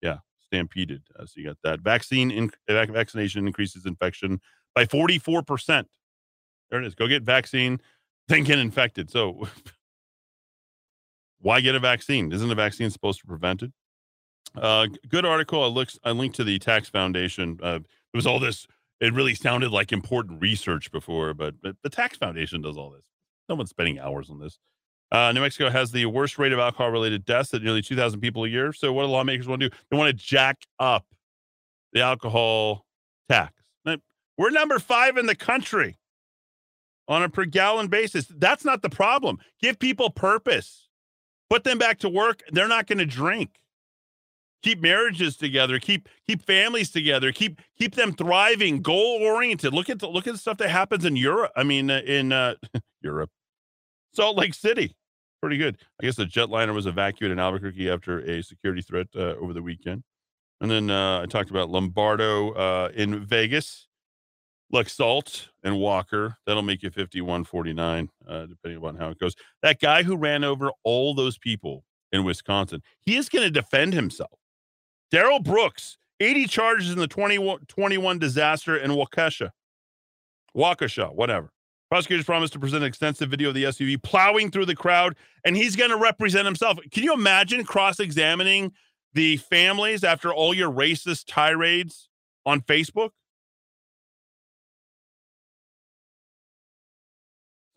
Yeah, stampeded. Uh, so you got that. Vaccine in, vac- vaccination increases infection by 44%. There it is. Go get vaccine, then get infected. So why get a vaccine? Isn't a vaccine supposed to prevent it? Uh, good article. I looked. I linked to the Tax Foundation. Uh, there was all this. It really sounded like important research before, but, but the Tax Foundation does all this. No one's spending hours on this. Uh, New Mexico has the worst rate of alcohol-related deaths at nearly 2,000 people a year. So, what do lawmakers want to do? They want to jack up the alcohol tax. We're number five in the country on a per gallon basis. That's not the problem. Give people purpose. Put them back to work. They're not going to drink. Keep marriages together. Keep keep families together. Keep keep them thriving, goal oriented. Look at the look at the stuff that happens in Europe. I mean, uh, in uh, Europe, Salt Lake City, pretty good. I guess the jetliner was evacuated in Albuquerque after a security threat uh, over the weekend. And then uh, I talked about Lombardo uh, in Vegas. Laxalt and Walker. That'll make you 5149, uh, depending on how it goes. That guy who ran over all those people in Wisconsin, he is going to defend himself. Darrell Brooks, 80 charges in the 2021 disaster in Waukesha. Waukesha, whatever. Prosecutors promised to present an extensive video of the SUV plowing through the crowd, and he's going to represent himself. Can you imagine cross examining the families after all your racist tirades on Facebook?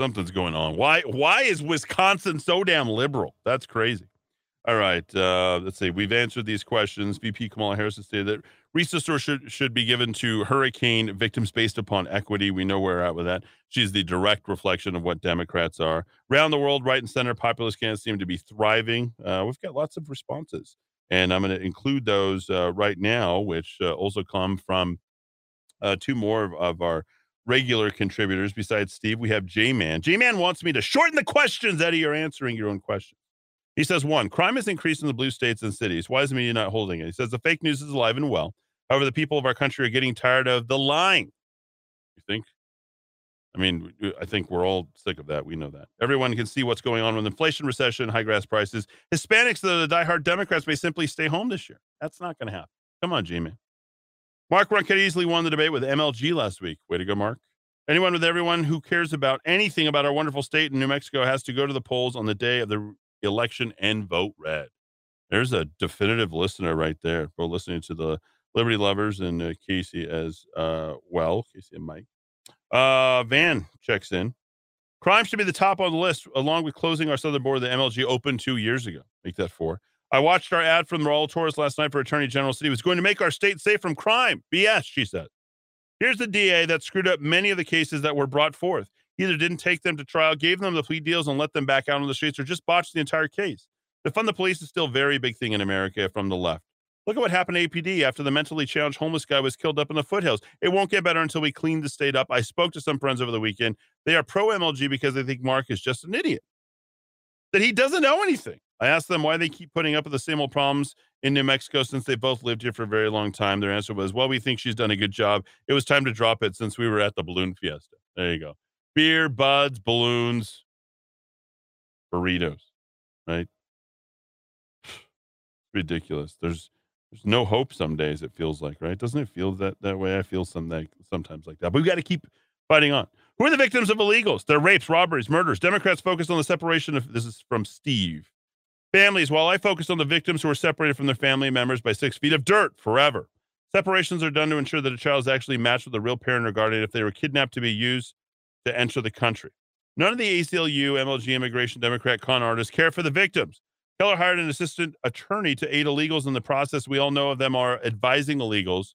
Something's going on. Why why is Wisconsin so damn liberal? That's crazy. All right. Uh, let's see. We've answered these questions. VP Kamala Harris has stated that resources should should be given to hurricane victims based upon equity. We know where we're at with that. She's the direct reflection of what Democrats are. Around the world, right and center populist candidates seem to be thriving. Uh, we've got lots of responses. And I'm going to include those uh, right now, which uh, also come from uh, two more of, of our regular contributors besides Steve. We have J Man. J Man wants me to shorten the questions, Eddy. You're answering your own questions. He says, one, crime has increased in the blue states and cities. Why is the media not holding it? He says, the fake news is alive and well. However, the people of our country are getting tired of the lying. You think? I mean, I think we're all sick of that. We know that. Everyone can see what's going on with inflation, recession, high gas prices. Hispanics, are the diehard Democrats, may simply stay home this year. That's not going to happen. Come on, G Man. Mark Ronchetti easily won the debate with MLG last week. Way to go, Mark. Anyone with everyone who cares about anything about our wonderful state in New Mexico has to go to the polls on the day of the election and vote red. There's a definitive listener right there. We're listening to the Liberty Lovers and uh, Casey as uh, well. Casey and Mike. Uh, Van checks in. Crime should be the top on the list, along with closing our southern border. The MLG opened two years ago. Make that four. I watched our ad from Raul Torrez last night for Attorney General City. was going to make our state safe from crime. BS, she said. Here's the DA that screwed up many of the cases that were brought forth. Either didn't take them to trial, gave them the plea deals, and let them back out on the streets, or just botched the entire case. To fund the police is still a very big thing in America from the left. Look at what happened to APD after the mentally challenged homeless guy was killed up in the foothills. It won't get better until we clean the state up. I spoke to some friends over the weekend. They are pro MLG because they think Mark is just an idiot, that he doesn't know anything. I asked them why they keep putting up with the same old problems in New Mexico since they both lived here for a very long time. Their answer was, well, we think she's done a good job. It was time to drop it since we were at the balloon fiesta. There you go. Beer, buds, balloons, burritos, right? Ridiculous. There's there's no hope some days, it feels like, right? Doesn't it feel that that way? I feel some that, sometimes like that. But we've got to keep fighting on. Who are the victims of illegals? They're rapes, robberies, murders. Democrats focus on the separation of this is from Steve. Families, while I focus on the victims who are separated from their family members by six feet of dirt forever. Separations are done to ensure that a child is actually matched with a real parent or guardian if they were kidnapped to be used to enter the country. None of the ACLU, MLG, Immigration, Democrat con artists care for the victims. Keller hired an assistant attorney to aid illegals in the process. We all know of them are advising illegals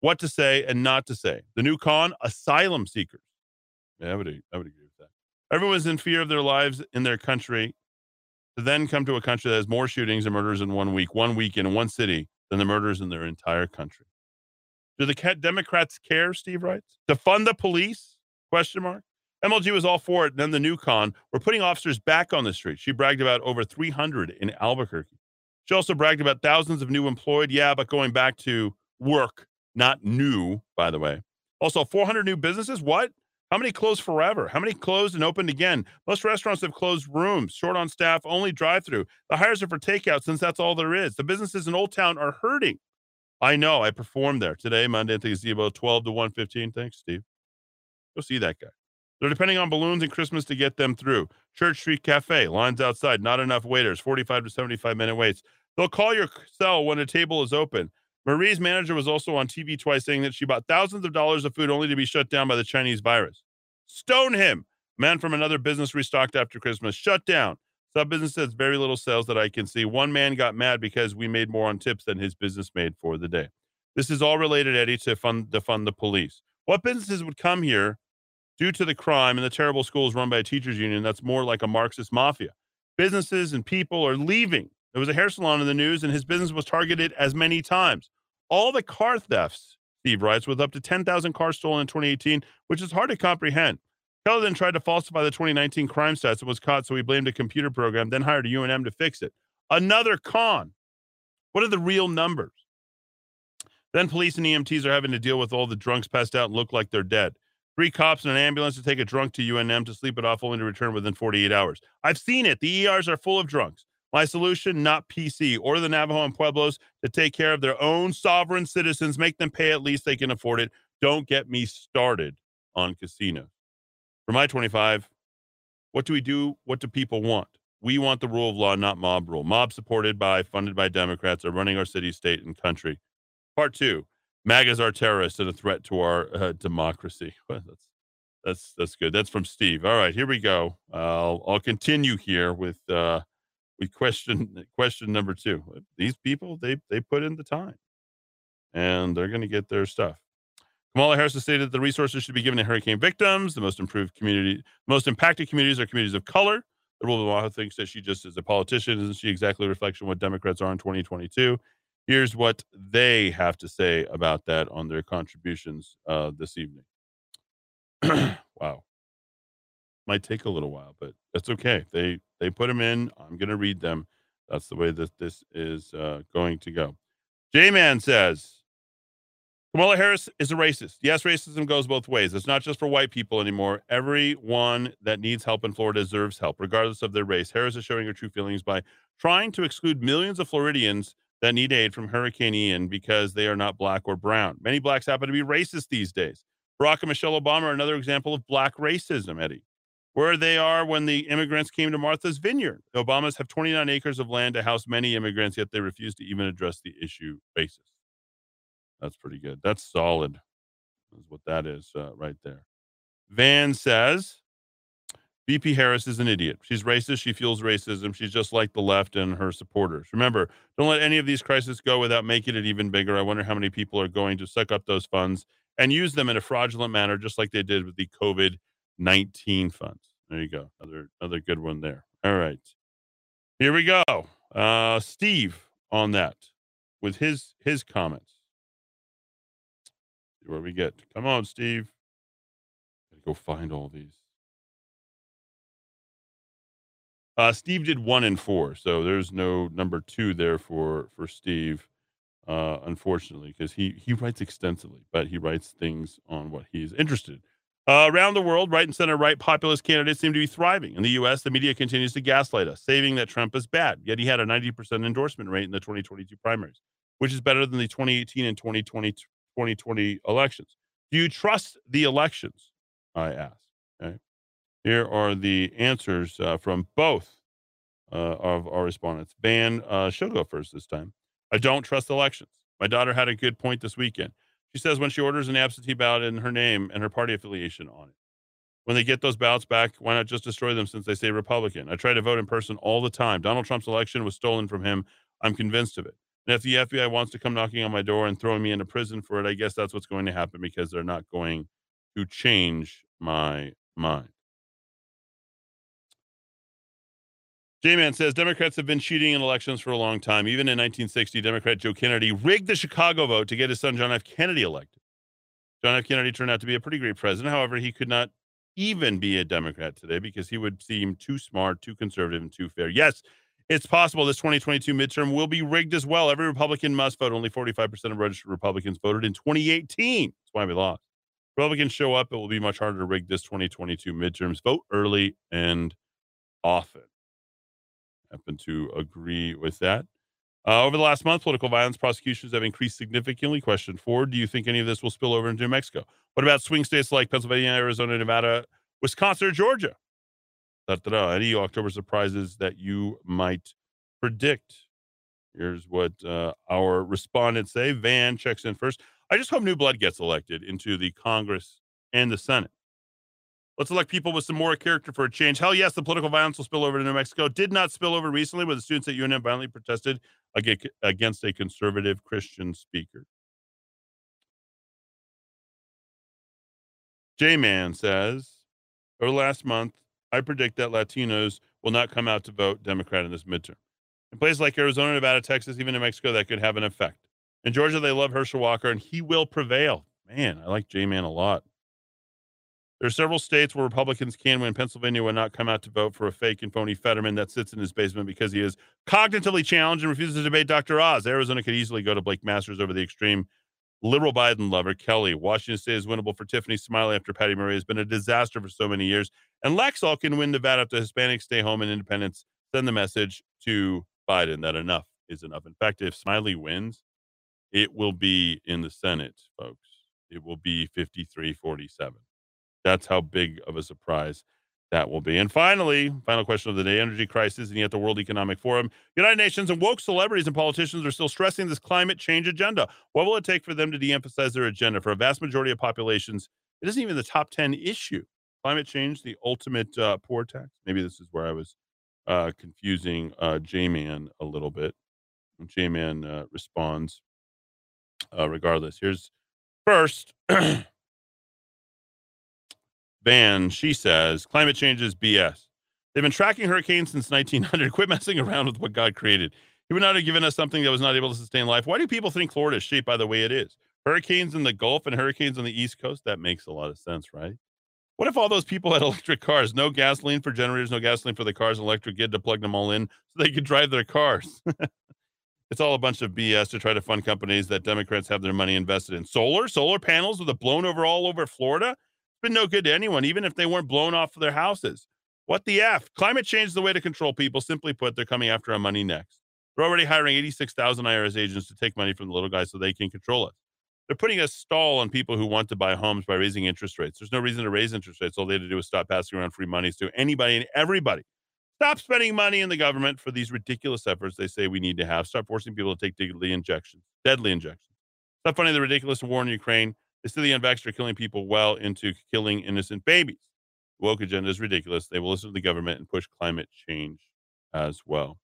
what to say and not to say. The new con, asylum seekers. Yeah, I would, I would agree with that. Everyone's in fear of their lives in their country to then come to a country that has more shootings and murders in one week, one week in one city than the murders in their entire country. Do the Democrats care? Steve writes. To fund the police? Question mark. MLG was all for it. And Then the new con, we're putting officers back on the street. She bragged about over 300 in Albuquerque. She also bragged about thousands of new employed. Yeah, but going back to work, not new, by the way. Also, 400 new businesses. What? How many closed forever? How many closed and opened again? Most restaurants have closed rooms, short on staff, only drive through. The hires are for takeout since that's all there is. The businesses in Old Town are hurting. I know. I performed there today, Monday at the gazebo, 12 to 115. Thanks, Steve. Go see that guy. They're depending on balloons and Christmas to get them through. Church Street Cafe, lines outside, not enough waiters, 45 to 75 minute waits. They'll call your cell when a table is open. Marie's manager was also on TV twice saying that she bought thousands of dollars of food only to be shut down by the Chinese virus. Stone him. Man from another business restocked after Christmas. Shut down. Sub business has very little sales that I can see. One man got mad because we made more on tips than his business made for the day. This is all related, Eddy, to fund to fund the police. What businesses would come here due to the crime and the terrible schools run by a teachers union? That's more like a Marxist mafia. Businesses and people are leaving. There was a hair salon in the news, and his business was targeted as many times. All the car thefts, Steve writes, with up to 10,000 cars stolen in 2018, which is hard to comprehend. Keller then tried to falsify the 2019 crime stats and was caught, so he blamed a computer program, then hired a UNM to fix it. Another con. What are the real numbers? Then police and EMTs are having to deal with all the drunks passed out and look like they're dead. Three cops and an ambulance to take a drunk to UNM to sleep it off, only to return within 48 hours. I've seen it. The ERs are full of drunks. My solution, not PC. Order the Navajo and Pueblos to take care of their own sovereign citizens, make them pay at least they can afford it. Don't get me started on casinos. For my 25, what do we do? What do people want? We want the rule of law, not mob rule. Mob supported by, funded by Democrats are running our city, state, and country. Part two MAGAs are terrorists and a threat to our uh, democracy. Well, that's that's that's good. That's from Steve. All right, here we go. I'll I'll continue here with uh, with question question number two. These people they they put in the time, and they're going to get their stuff. Kamala Harris has stated that the resources should be given to hurricane victims. The most improved community, most impacted communities are communities of color. The rule of law thinks that she just is a politician. Isn't she exactly a reflection of what Democrats are in 2022? Here's what they have to say about that on their contributions uh, this evening. wow, might take a little while, but that's okay. They they put them in. I'm going to read them. That's the way that this is uh, going to go. J Man says Kamala Harris is a racist. Yes, racism goes both ways. It's not just for white people anymore. Everyone that needs help in Florida deserves help, regardless of their race. Harris is showing her true feelings by trying to exclude millions of Floridians that need aid from Hurricane Ian because they are not black or brown. Many blacks happen to be racist these days. Barack and Michelle Obama are another example of black racism, Eddy. Where they are when the immigrants came to Martha's Vineyard. The Obamas have 29 acres of land to house many immigrants, yet they refuse to even address the issue basis. That's pretty good. That's solid. Is what that is uh, right there. Van says, VP Harris is an idiot. She's racist. She fuels racism. She's just like the left and her supporters. Remember, don't let any of these crises go without making it even bigger. I wonder how many people are going to suck up those funds and use them in a fraudulent manner, just like they did with the COVID 19 funds. There you go. Another, another good one there. All right. Here we go. Uh, Steve on that with his his comments. See where we get. Come on, Steve. Gotta go find all these. Uh, Steve did one and four, so there's no number two there for for Steve, uh, unfortunately, because he he writes extensively, but he writes things on what he's interested. Uh, around the world, right and center right populist candidates seem to be thriving. In the U.S., the media continues to gaslight us, saying that Trump is bad. Yet he had a 90% endorsement rate in the 2022 primaries, which is better than the 2018 and 2020 2020 elections. Do you trust the elections? I ask. Okay. Here are the answers uh, from both uh, of our respondents. Ban, uh, she'll go first this time. I don't trust elections. My daughter had a good point this weekend. She says when she orders an absentee ballot in her name and her party affiliation on it, when they get those ballots back, why not just destroy them since they say Republican? I try to vote in person all the time. Donald Trump's election was stolen from him. I'm convinced of it. And if the FBI wants to come knocking on my door and throwing me into prison for it, I guess that's what's going to happen because they're not going to change my mind. J-Man says Democrats have been cheating in elections for a long time. Even in 1960, Democrat Joe Kennedy rigged the Chicago vote to get his son John F. Kennedy elected. John F. Kennedy turned out to be a pretty great president. However, he could not even be a Democrat today because he would seem too smart, too conservative, and too fair. Yes, It's possible this 2022 midterm will be rigged as well. Every Republican must vote. Only 45% of registered Republicans voted in 2018. That's why we lost. Republicans show up, it will be much harder to rig this 2022 midterms. Vote early and often. Happen to agree with that. Uh, over the last month, political violence prosecutions have increased significantly. Question four Do you think any of this will spill over into New Mexico? What about swing states like Pennsylvania, Arizona, Nevada, Wisconsin, or Georgia? Da-da-da. Any October surprises that you might predict? Here's what uh, our respondents say. Van checks in first. I just hope new blood gets elected into the Congress and the Senate. Let's elect people with some more character for a change. Hell yes, the political violence will spill over to New Mexico. Did not spill over recently, where the students at UNM violently protested against a conservative Christian speaker. J Man says, over the last month, I predict that Latinos will not come out to vote Democrat in this midterm. In places like Arizona, Nevada, Texas, even New Mexico, that could have an effect. In Georgia, they love Herschel Walker, and he will prevail. Man, I like J Man a lot. There are several states where Republicans can win. Pennsylvania will not come out to vote for a fake and phony Fetterman that sits in his basement because he is cognitively challenged and refuses to debate Dr. Oz. Arizona could easily go to Blake Masters over the extreme liberal Biden lover, Kelly. Washington State is winnable for Tiffany Smiley after Patty Murray has been a disaster for so many years. And Laxalt can win Nevada if the Hispanics stay home and independents send the message to Biden that enough is enough. In fact, if Smiley wins, it will be in the Senate, folks. It will be 53 47. That's how big of a surprise that will be. And finally, final question of the day energy crisis, and yet the World Economic Forum, United Nations, and woke celebrities and politicians are still stressing this climate change agenda. What will it take for them to de emphasize their agenda? For a vast majority of populations, it isn't even the top 10 issue. Climate change, the ultimate uh, poor tax. Maybe this is where I was uh, confusing uh, J Man a little bit. J Man uh, responds uh, regardless. Here's first. Van, she says, climate change is BS. They've been tracking hurricanes since 1900. Quit messing around with what God created. He would not have given us something that was not able to sustain life. Why do people think Florida is shaped by the way it is? Hurricanes in the Gulf and hurricanes on the East Coast? That makes a lot of sense, right? What if all those people had electric cars? No gasoline for generators, no gasoline for the cars, electric grid to plug them all in so they could drive their cars. it's all a bunch of BS to try to fund companies that Democrats have their money invested in. Solar, solar panels with a blown over all over Florida. Been no good to anyone, even if they weren't blown off of their houses. What the F? Climate change is the way to control people. Simply put, they're coming after our money next. They're already hiring 86,000 IRS agents to take money from the little guys so they can control us. They're putting a stall on people who want to buy homes by raising interest rates. There's no reason to raise interest rates. All they had to do is stop passing around free monies to anybody and everybody. Stop spending money in the government for these ridiculous efforts they say we need to have. Stop forcing people to take deadly injections, deadly injections. Stop funding the ridiculous war in Ukraine. They say the unvaxxed are killing people well into killing innocent babies. The woke agenda is ridiculous. They will listen to the government and push climate change as well.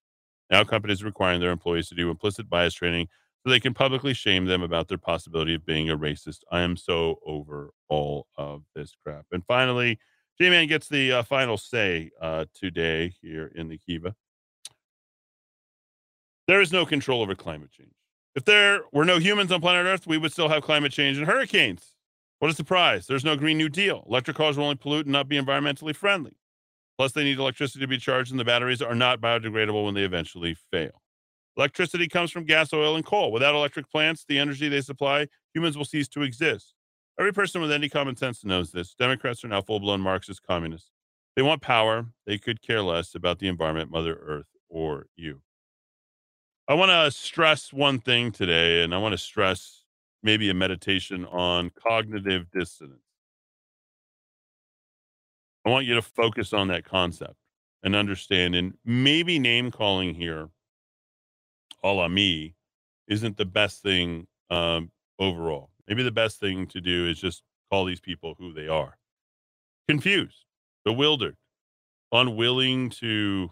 Now, companies are requiring their employees to do implicit bias training so they can publicly shame them about their possibility of being a racist. I am so over all of this crap. And finally, J Man gets the uh, final say uh, today here in the Kiva. There is no control over climate change. If there were no humans on planet Earth, we would still have climate change and hurricanes. What a surprise. There's no Green New Deal. Electric cars will only pollute and not be environmentally friendly. Plus, they need electricity to be charged, and the batteries are not biodegradable when they eventually fail. Electricity comes from gas, oil, and coal. Without electric plants, the energy they supply, humans will cease to exist. Every person with any common sense knows this. Democrats are now full blown Marxist communists. They want power. They could care less about the environment, Mother Earth, or you. I want to stress one thing today, and I want to stress maybe a meditation on cognitive dissonance. I want you to focus on that concept and understand, and maybe name calling here, a la me, isn't the best thing um, overall. Maybe the best thing to do is just call these people who they are confused, bewildered, unwilling to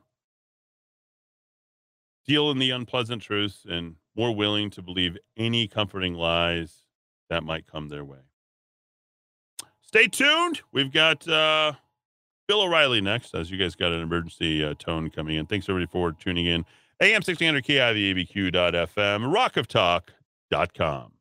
deal in the unpleasant truths, and more willing to believe any comforting lies that might come their way. Stay tuned. We've got uh, Bill O'Reilly next, as you guys got an emergency uh, tone coming in. Thanks everybody for tuning in. AM 1600 KIVABQ.FM, rockoftalk.com.